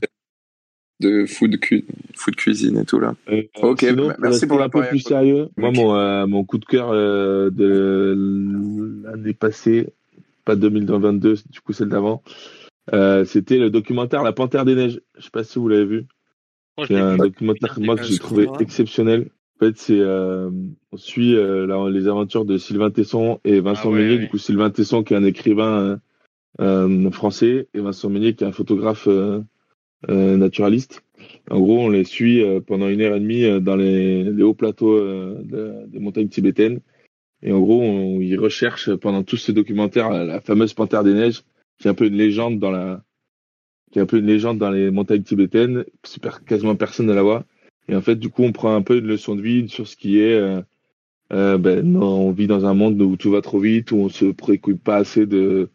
de food, cu- food cuisine et tout là. Euh, Ok, sinon, bah, pour merci rester pour un peu plus sérieux. Moi, mon, euh, mon coup de cœur euh, de l'année passée, pas 2022, du coup celle d'avant, euh, c'était le documentaire La Panthère des Neiges. Je sais pas si vous l'avez vu. C'est un documentaire moi que j'ai trouvé exceptionnel. En fait, c'est euh, on suit euh, les aventures de Sylvain Tesson et Vincent Ah ouais, Meunier. ouais. Du coup, Sylvain Tesson qui est un écrivain euh, euh, français et Vincent Meunier qui est un photographe euh, euh, naturaliste. En gros, on les suit euh, pendant une heure et demie euh, dans les, les hauts plateaux euh, de- des montagnes tibétaines. Et en gros, on, ils recherchent pendant tout ce documentaire la, la fameuse panthère des neiges, qui est un peu une légende dans la, qui est un peu une légende dans les montagnes tibétaines. Super, quasiment personne ne la voit. Et en fait, du coup, on prend un peu une leçon de vie sur ce qui est, euh, euh, ben, non, on vit dans un monde où tout va trop vite, où on se préoccupe pas assez de,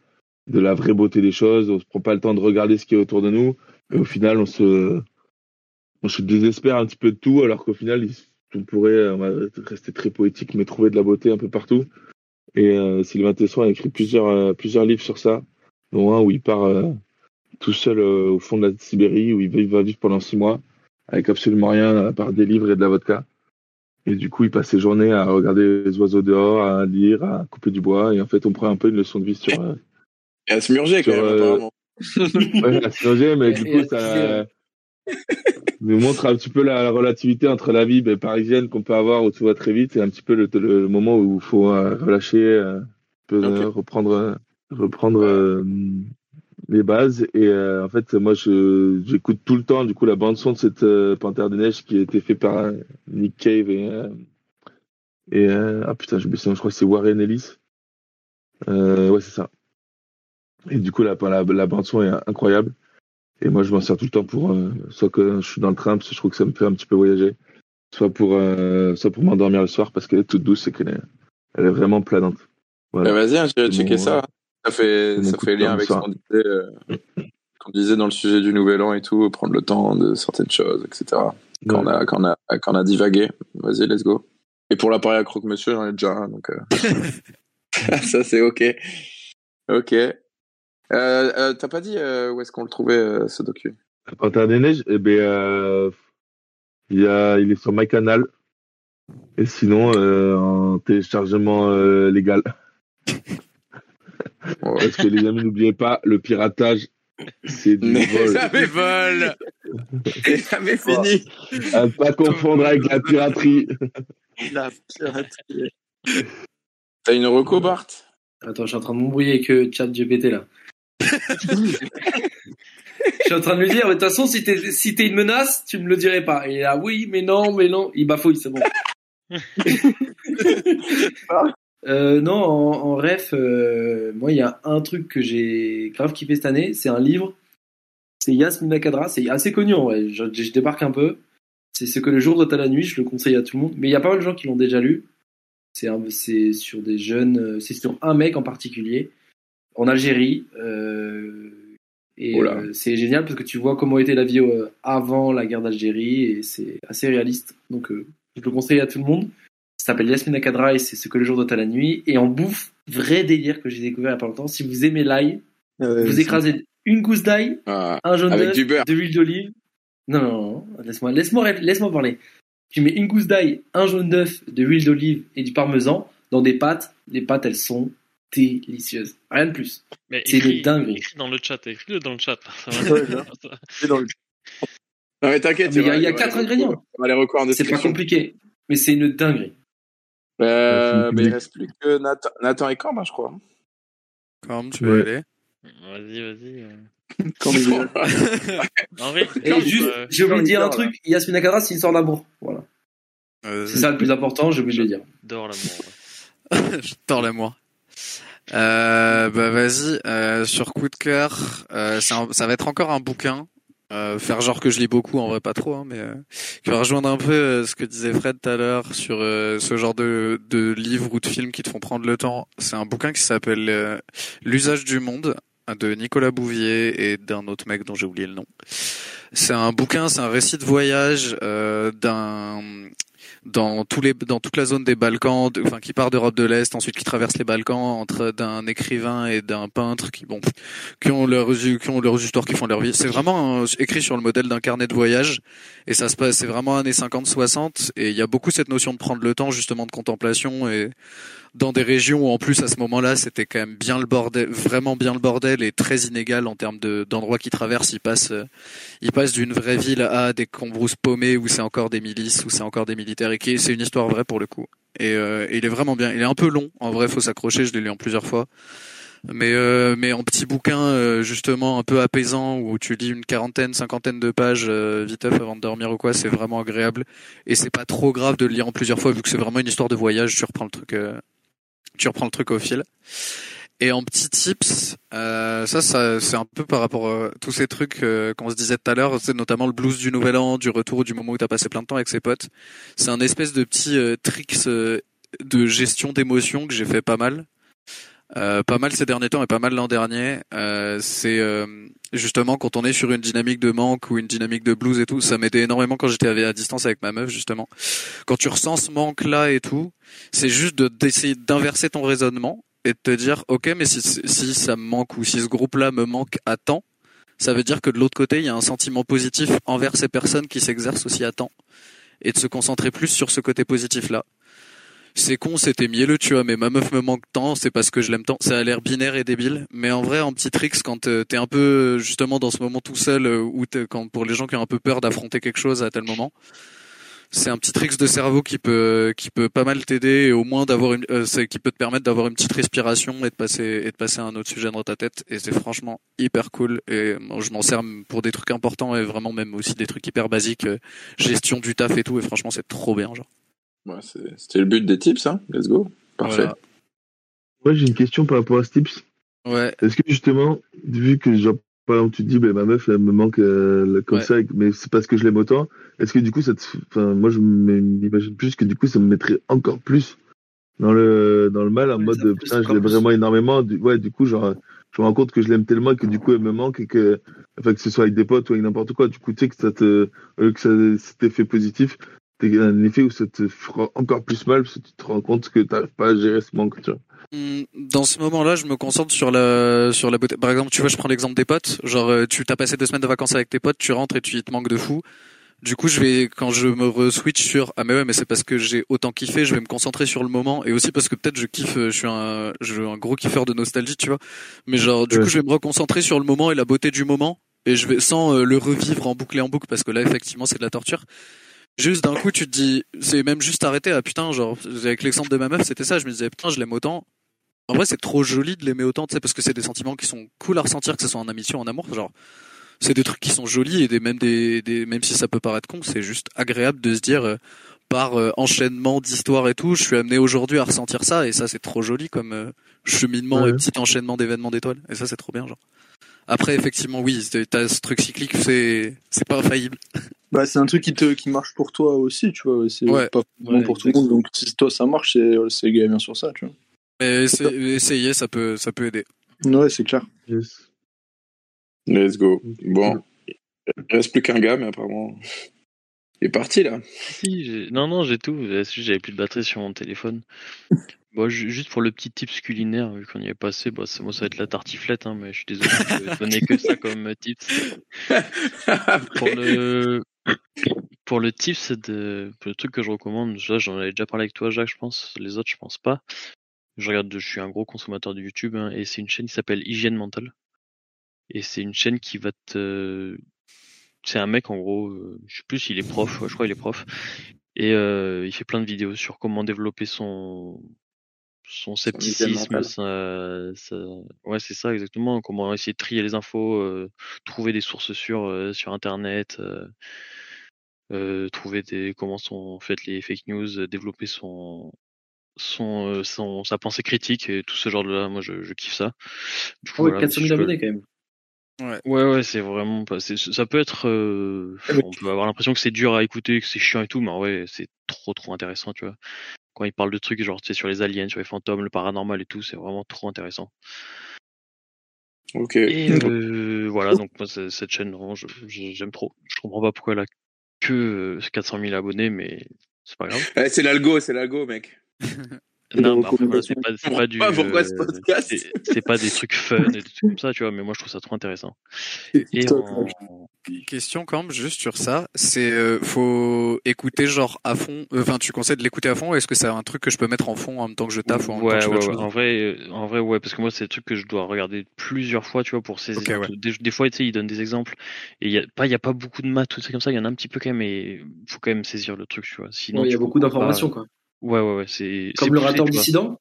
de la vraie beauté des choses, on se prend pas le temps de regarder ce qui est autour de nous. Et au final, on se, on se désespère un petit peu de tout, alors qu'au final, on pourrait euh, on rester très poétique, mais trouver de la beauté un peu partout. Et euh, Sylvain Tesson a écrit plusieurs, euh, plusieurs livres sur ça, dont un où il part euh, tout seul euh, au fond de la Sibérie, où il va, vivre pendant six mois, avec absolument rien à part des livres et de la vodka. Et du coup, il passe ses journées à regarder les oiseaux dehors, à lire, à couper du bois. Et en fait, on prend un peu une leçon de vie sur, euh, Et à se murger quand même, euh, apparemment. Ouais, la synergie, mais du coup, ça nous montre un petit peu la, la relativité entre la vie ben, parisienne qu'on peut avoir où tout va très vite et un petit peu le, le moment où il faut euh, relâcher, euh, un peu, euh, Ok. reprendre, euh, reprendre euh, les bases. Et euh, en fait, moi, je j'écoute tout le temps du coup la bande son de cette euh, Panthère des Neiges qui a été fait par euh, Nick Cave et euh, et euh, ah putain, j'ai oublié son nom, je crois que c'est Warren Ellis. Euh, ouais, c'est ça. Et du coup, la, la, la bande son est incroyable. Et moi, je m'en sers tout le temps pour, euh, soit que je suis dans le train, parce que je trouve que ça me fait un petit peu voyager, soit pour, euh, soit pour m'endormir le soir, parce qu'elle est toute douce et qu'elle est, elle est vraiment planante. Bah, Voilà. Vas-y, hein, j'ai C'est checké mon, ça. Ça fait, ça fait lien avec ce soir. qu'on disait. euh, qu'on disait dans le sujet du Nouvel An et tout, prendre le temps de certaines choses, etc. Quand, on, a, quand, on, a, quand on a divagué, vas-y, let's go. Et pour l'appareil à croque-monsieur, j'en ai déjà un, donc euh, ça c'est ok. Ok. Euh, euh, T'as pas dit euh, où est-ce qu'on le trouvait, euh, ce docu? La Panthère des Neiges, eh ben, euh, il, y a, il est sur MyCanal. Et sinon, euh, en téléchargement euh, légal. Parce que les amis, n'oubliez pas, le piratage, c'est du Mais vol. jamais vol C'est jamais fini À ne pas confondre avec la piraterie. La piraterie. T'as une reco, Bart? Attends, je suis en train de m'embrouiller avec euh, chat GPT là. je suis en train de lui dire, mais de toute façon, si t'es si t'es une menace, tu me le dirais pas. Et il est là, oui, mais non, mais non. Il bafouille, c'est bon. Euh, non, en, en ref, euh, moi, il y a un truc que j'ai grave kiffé cette année, c'est un livre. C'est Yasmina Kadra, c'est assez connu en vrai. Je, je débarque un peu. C'est ce que le jour doit à la nuit, je le conseille à tout le monde. Mais il y a pas mal de gens qui l'ont déjà lu. C'est sur des jeunes, euh, c'est sur un mec en particulier en Algérie. euh, et Oh c'est génial parce que tu vois comment était la vie avant la guerre d'Algérie et c'est assez réaliste. Donc je le conseille à tout le monde. Ça s'appelle Yasmina Kadra et c'est ce que le jour doit à la nuit. Et en bouffe, vrai délire que j'ai découvert il y a pas longtemps. Si vous aimez l'ail, Euh, vous écrasez une gousse d'ail, Ah, un jaune Avec d'œuf, du beurre. de l'huile d'olive. Non, non, non, laisse-moi, laisse-moi, laisse-moi parler. Tu mets une gousse d'ail, un jaune d'œuf, de l'huile d'olive et du parmesan dans des pâtes. Les pâtes, elles sont délicieuses. Rien de plus. Mais C'est écris, une dinguerie. écris dans le chat, écris-le dans le chat. C'est dans le- Non, mais t'inquiète, Mais il y a, y a quatre ingrédients. C'est pas compliqué. Mais c'est une dinguerie. Euh, mais il reste plus que Nathan, Nathan et Cambre, je crois. Comme tu veux Ouais. aller. Vas-y, vas-y. euh. En vrai, Et juste, euh, j'ai oublié de dire un là. truc. Yasmina Kadra, une histoire d'amour. Voilà. Euh, C'est ça le plus important, j'ai oublié de le dire. dehors l'amour. ouais. je tords l'amour. Euh, bah vas-y, euh, sur coup de cœur, euh, ça va être encore un bouquin. Euh, faire genre que je lis beaucoup, en vrai pas trop, hein, mais euh, qui va rejoindre un peu euh, ce que disait Fred tout à l'heure sur euh, ce genre de, de livres ou de films qui te font prendre le temps. C'est un bouquin qui s'appelle euh, L'usage du monde de Nicolas Bouvier et d'un autre mec dont j'ai oublié le nom. C'est un bouquin, c'est un récit de voyage d'un dans tous les dans toute la zone des Balkans, enfin qui part d'Europe de l'Est, ensuite qui traverse les Balkans entre d'un écrivain et d'un peintre qui bon qui ont leurs qui ont leurs histoires, qui font leur vie. C'est vraiment écrit sur le modèle d'un carnet de voyage et ça se passe c'est vraiment années 50-60 et il y a beaucoup cette notion de prendre le temps justement de contemplation et dans des régions où en plus à ce moment-là c'était quand même bien le bordel, vraiment bien le bordel et très inégal en termes de d'endroits qui traversent. Il passe euh, il passe d'une vraie ville à des cambrousses paumées où c'est encore des milices, où c'est encore des militaires et qui c'est une histoire vraie pour le coup. Et, euh, il est vraiment bien. Il est un peu long, en vrai, faut s'accrocher. Je l'ai lu en plusieurs fois. Mais euh, mais en petit bouquin euh, justement un peu apaisant où tu lis une quarantaine, cinquantaine de pages euh, viteuf avant de dormir ou quoi, c'est vraiment agréable et c'est pas trop grave de le lire en plusieurs fois vu que c'est vraiment une histoire de voyage. Tu reprends le truc, tu reprends le truc au fil. Et en petits tips, euh, ça, c'est un peu par rapport à tous ces trucs euh, qu'on se disait tout à l'heure, c'est notamment le blues du Nouvel An, du retour, du moment où t'as passé plein de temps avec ses potes. C'est un espèce de petit euh, tricks euh, de gestion d'émotions que j'ai fait pas mal. Euh, pas mal ces derniers temps et pas mal l'an dernier. Euh, c'est euh, justement quand on est sur une dynamique de manque ou une dynamique de blues et tout, ça m'aidait énormément quand j'étais à distance avec ma meuf justement. Quand tu ressens ce manque là et tout, c'est juste de d'essayer d'inverser ton raisonnement et de te dire ok mais si, si ça me manque ou si ce groupe là me manque à temps, ça veut dire que de l'autre côté il y a un sentiment positif envers ces personnes qui s'exercent aussi à temps et de se concentrer plus sur ce côté positif là c'est con, c'était mielleux, tu vois, mais ma meuf me manque tant, c'est parce que je l'aime tant. Ça a l'air binaire et débile, mais en vrai, en petit tricks, quand euh, t'es un peu justement dans ce moment tout seul, euh, ou quand pour les gens qui ont un peu peur d'affronter quelque chose à tel moment, c'est un petit tricks de cerveau qui peut qui peut pas mal t'aider, et au moins d'avoir une, euh, qui peut te permettre d'avoir une petite respiration et de passer et de passer à un autre sujet dans ta tête. Et c'est franchement hyper cool. Et moi, je m'en sers pour des trucs importants et vraiment même aussi des trucs hyper basiques, euh, gestion du taf et tout. Et franchement, c'est trop bien, genre. Ouais, C'était le but des tips, hein. Let's go. Parfait. Voilà. Moi, j'ai une question par rapport à ce tips. Ouais. Est-ce que justement, vu que genre, par exemple, tu te dis, ben, ma meuf, elle me manque euh, comme Ouais. ça, mais c'est parce que je l'aime autant, est-ce que du coup, ça te... enfin, moi, je m'imagine plus que du coup, ça me mettrait encore plus dans le, dans le mal, en Ouais, mode, fait putain, je l'aime vraiment énormément. Du... Ouais, du coup, genre, je me rends compte que je l'aime tellement que du coup, elle me manque et que, enfin, que ce soit avec des potes ou avec n'importe quoi, du coup, tu sais que ça te, euh, que ça, cet effet positif, un effet où ça te fera encore plus mal parce que tu te rends compte que t'arrives pas à gérer ce manque, tu vois. Hmm, Dans ce moment-là, je me concentre sur la sur la beauté. Par exemple, tu vois, je prends l'exemple des potes. Genre, euh, tu t'as passé deux semaines de vacances avec tes potes, tu rentres et tu te manque de fou. Du coup, je vais quand je me re-switch sur ah mais ouais, mais c'est parce que j'ai autant kiffé, je vais me concentrer sur le moment et aussi parce que peut-être je kiffe, euh, je suis un je suis un gros kiffeur de nostalgie, tu vois. Mais genre, du Ouais. coup, je vais me reconcentrer sur le moment et la beauté du moment et je vais sans euh, le revivre en boucle et en boucle parce que là, effectivement, c'est de la torture. Juste d'un coup, tu te dis, c'est même juste arrêté. Ah putain, genre avec l'exemple de ma meuf, c'était ça. Je me disais putain, je l'aime autant. En vrai, c'est trop joli de l'aimer autant, tu sais, parce que c'est des sentiments qui sont cool à ressentir, que ce soit en amitié ou en amour. Genre, c'est des trucs qui sont jolis et des même des, des même si ça peut paraître con, c'est juste agréable de se dire euh, par euh, enchaînement d'histoires et tout, je suis amené aujourd'hui à ressentir ça et ça c'est trop joli comme euh, cheminement Ouais. et petit enchaînement d'événements d'étoiles et ça c'est trop bien genre. Après effectivement oui, c'est- t'as ce truc cyclique, c'est c'est pas infaillible. Bah, c'est un truc qui, te, qui marche pour toi aussi, tu vois. C'est Ouais. pas bon Ouais, pour tout le monde. Donc, si toi ça marche, c'est c'est gay bien sur ça, tu vois. Mais essa- essayer ça peut ça peut aider. Ouais, c'est clair. Yes. Let's go. Bon, il reste plus qu'un gars, mais apparemment, il est parti là. Si, non, non, j'ai tout. J'avais plus de batterie sur mon téléphone. Bon, ju- juste pour le petit tips culinaire, vu qu'on y est passé, bah, ça, moi, ça va être la tartiflette, hein, mais je suis désolé, vais donner que ça comme tips. Pour le, pour le tips, de, pour le truc que je recommande, j'en avais déjà parlé avec toi, Jacques, je pense. Les autres, je pense pas. Je regarde, je suis un gros consommateur de YouTube, hein, et c'est une chaîne qui s'appelle Hygiène Mentale. Et c'est une chaîne qui va te, c'est un mec en gros, euh, je sais plus s'il est prof, je crois qu'il est prof, et euh, il fait plein de vidéos sur comment développer son son scepticisme, ouais c'est ça exactement, comment essayer de trier les infos, euh, trouver des sources sûres euh, sur internet, euh, euh, trouver des comment sont faites les fake news, euh, développer son son, euh, son sa pensée critique et tout ce genre de là, moi je, je kiffe ça. Du coup, ouais, voilà, 400 si 000 je peux- abonnés quand même. Ouais, ouais, c'est vraiment pas. c'est- Ça peut être. euh, Ah. On peut avoir l'impression que c'est dur à écouter, que c'est chiant et tout, mais en vrai, c'est trop, trop intéressant, tu vois. Quand il parle de trucs genre, tu sais, sur les aliens, sur les fantômes, le paranormal et tout, c'est vraiment trop intéressant. Ok. Et euh, voilà, donc moi, c'est- cette chaîne, vraiment, je- je- j'aime trop. Je comprends pas pourquoi elle a que euh, 400 000 abonnés, mais c'est pas grave. Eh, c'est l'algo, c'est l'algo, mec. Et Non, mais après, voilà, c'est pas, c'est Pourquoi- pas du. pourquoi ce euh, podcast c'est- C'est pas des trucs fun et des trucs comme ça, tu vois, mais moi, je trouve ça trop intéressant. Et ouais. Question quand même juste sur ça, c'est euh, faut écouter genre à fond. euh, Enfin, tu conseilles de l'écouter à fond. ou Est-ce que c'est un truc que je peux mettre en fond en même temps que je taffe ou en même temps Ouais, que je fais ouais, ouais. En vrai, euh, en vrai, ouais, parce que moi, c'est des trucs que je dois regarder plusieurs fois, tu vois, pour saisir. Ouais. Des, des fois, tu sais, ils donnent des exemples et il y a pas, il y a pas beaucoup de maths, tout ça comme ça. Il y en a un petit peu quand même, mais faut quand même saisir le truc, tu vois. Sinon, Ouais, Il y a beaucoup d'informations, pas. quoi. Ouais, ouais, ouais. C'est c'est Comme le raton dissident.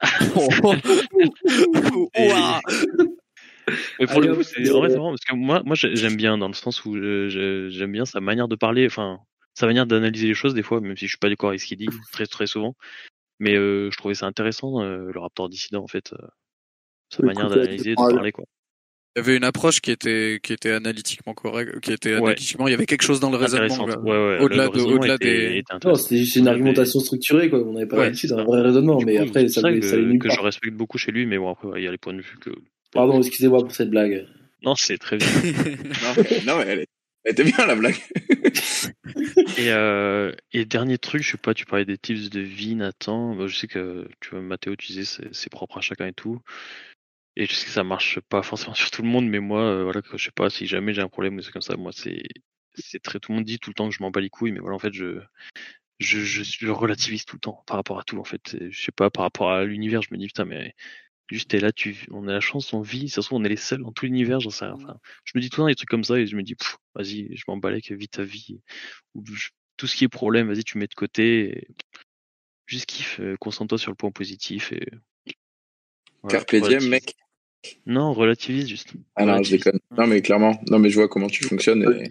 Et- Mais pour Allez, le coup, c'est en vrai, c'est marrant parce que moi, moi, j'ai- j'aime bien dans le sens où euh, je- j'aime bien sa manière de parler, enfin, sa manière d'analyser les choses des fois, même si je suis pas d'accord avec ce qu'il dit très très souvent. Mais euh, je trouvais ça intéressant euh, le Raptor dissident en fait, euh, sa Faut manière d'analyser, de parler quoi. Il y avait une approche qui était qui était analytiquement correcte, qui était Ouais. analytiquement. Il y avait quelque chose dans le raisonnement. Ouais, ouais. Au-delà de au-delà des. Non, c'était juste une argumentation structurée, quoi. On n'avait pas l'habitude c'est d'un vrai raisonnement, Du mais coup, après, c'est ça, ça allait- ça que, que je respecte beaucoup chez lui, mais bon après il y a les points de vue que. Pardon, excusez-moi pour cette blague. Non, c'est très bien. Non, mais- non, mais elle, est- elle était bien la blague. Et, euh, et dernier truc, je sais pas, tu parlais des tips de vie, Nathan. Je sais que tu vois, Mathéo, tu disais c'est propre à chacun et tout. Et je sais que ça marche pas forcément sur tout le monde, mais moi, euh, voilà, je sais pas, si jamais j'ai un problème ou c'est comme ça, moi, c'est c'est très. Tout le monde dit tout le temps que je m'en bats les couilles, mais voilà, en fait, je je, je, je relativise tout le temps par rapport à tout, en fait. Je sais pas, par rapport à l'univers, je me dis putain, mais juste t'es là, tu, on a la chance, on vit, ça se trouve, on est les seuls dans tout l'univers, j'en sais rien. Enfin, je me dis tout le temps des trucs comme ça et je me dis, vas-y, je m'en bats que vis ta vie. Ou je- tout ce qui est problème, vas-y, tu mets de côté. et Juste kiffe, euh, concentre-toi sur le point positif et. voilà, Carpe diem, mec. Non, relativise juste. Ah non, je Relativise. déconne. Non, mais clairement. Non, mais je vois comment tu fonctionnes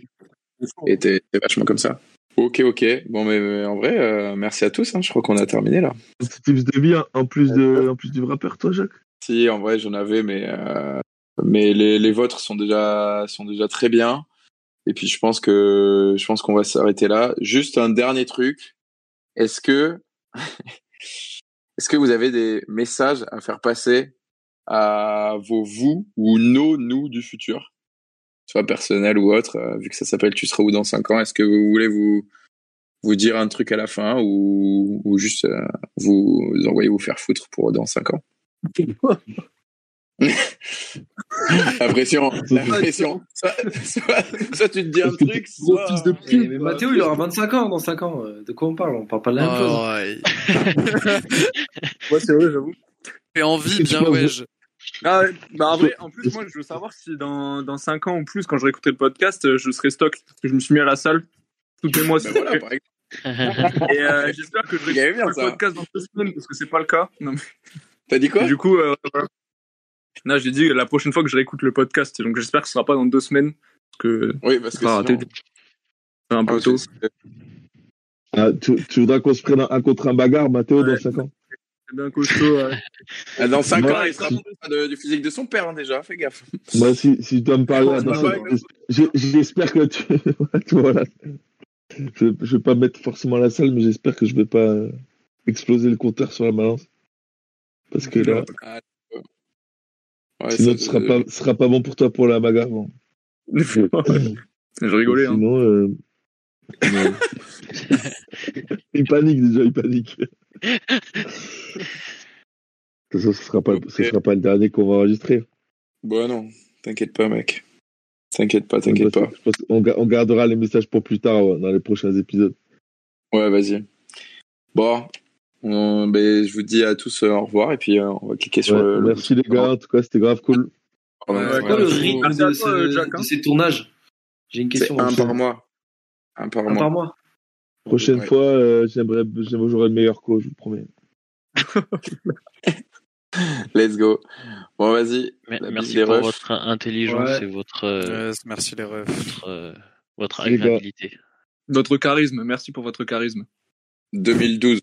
et t'es vachement comme ça. Ok, ok. Bon, mais, mais en vrai, euh, merci à tous. hein. Je crois qu'on a terminé là. Un petit tips de vie, en plus, de, en plus du rappeur, toi, Jacques Si, en vrai, j'en avais, mais, euh, mais les, les vôtres sont déjà, sont déjà très bien. Et puis, je pense que, je pense qu'on va s'arrêter là. Juste un dernier truc. Est-ce que, est-ce que vous avez des messages à faire passer à vos vous ou nos nous du futur, soit personnel ou autre, euh, vu que ça s'appelle Tu seras où dans 5 ans. Est-ce que vous voulez vous, vous dire un truc à la fin ou, ou juste euh, vous envoyer vous faire foutre pour dans 5 ans? La pression, la pression. Soit, soit- soit tu te dis un truc, soit... fils de Mais, pute. mais Mathéo, il aura 25 ans dans 5 ans. euh, De quoi on parle? On parle pas de la même chose. Oh, ouais. C'est vrai, j'avoue. Fais envie, bien ouais. Ah ouais, bah en vrai, en plus, moi, je veux savoir si dans, dans 5 ans ou plus, quand je réécouterai le podcast, euh, je serai stock. Parce que je me suis mis à la salle. Tous les mois, Ben c'est voilà, par exemple. Et euh, j'espère que je réécouterai le ça. podcast dans deux semaines, parce que c'est pas le cas. Non, mais- T'as dit quoi? Du coup, euh, voilà. Là, j'ai dit la prochaine fois que je réécoute le podcast, donc j'espère que ce sera pas dans deux semaines. Parce que Oui, parce que Ah, sinon... un peu Ah, tôt. Ah, tu, tu voudras qu'on se prenne un, un contre un bagarre, Mathéo, dans Ouais. 5 ans? Bien costaud. ouais. Ah, Dans 5 Moi, ans, il sera de- du physique de son père, hein, déjà, fais gaffe. Moi, si, si tu dois me parler, j'espère que tu. tu vois, là. Je, je vais pas mettre forcément la salle, mais j'espère que je vais pas euh, exploser le compteur sur la balance. Parce que là, Ah, ouais, sinon, ça- ce sera pas, sera pas bon pour toi pour la bagarre. bon. je rigolais. Hein. Sinon, euh, il panique déjà, il panique. De toute façon, ce sera pas, ce Ok. sera pas le dernier qu'on va enregistrer. Bon, non, t'inquiète pas, mec. T'inquiète pas, t'inquiète pas. Je pense qu'on ga- on gardera les messages pour plus tard, ouais, dans les prochains épisodes. Ouais, vas-y. Bon, on- ben, je vous dis à tous euh, au revoir et puis euh, on va cliquer sur Ouais, le. le merci les gars, en tout cas, c'était grave cool. Ouais, C'est quoi le rythme Merci à de, hein. de ces tournages? J'ai une question. un moi. par mois. Un par Un mois. par mois? Prochaine Ouais. fois, euh, j'aimerais, j'aurai le meilleur coach, je vous promets. Let's go. Bon, vas-y. Merci pour refs. votre intelligence Ouais. et votre, euh, Yes, merci les refs. votre, euh, votre agréabilité. Votre charisme. Merci pour votre charisme. 2012.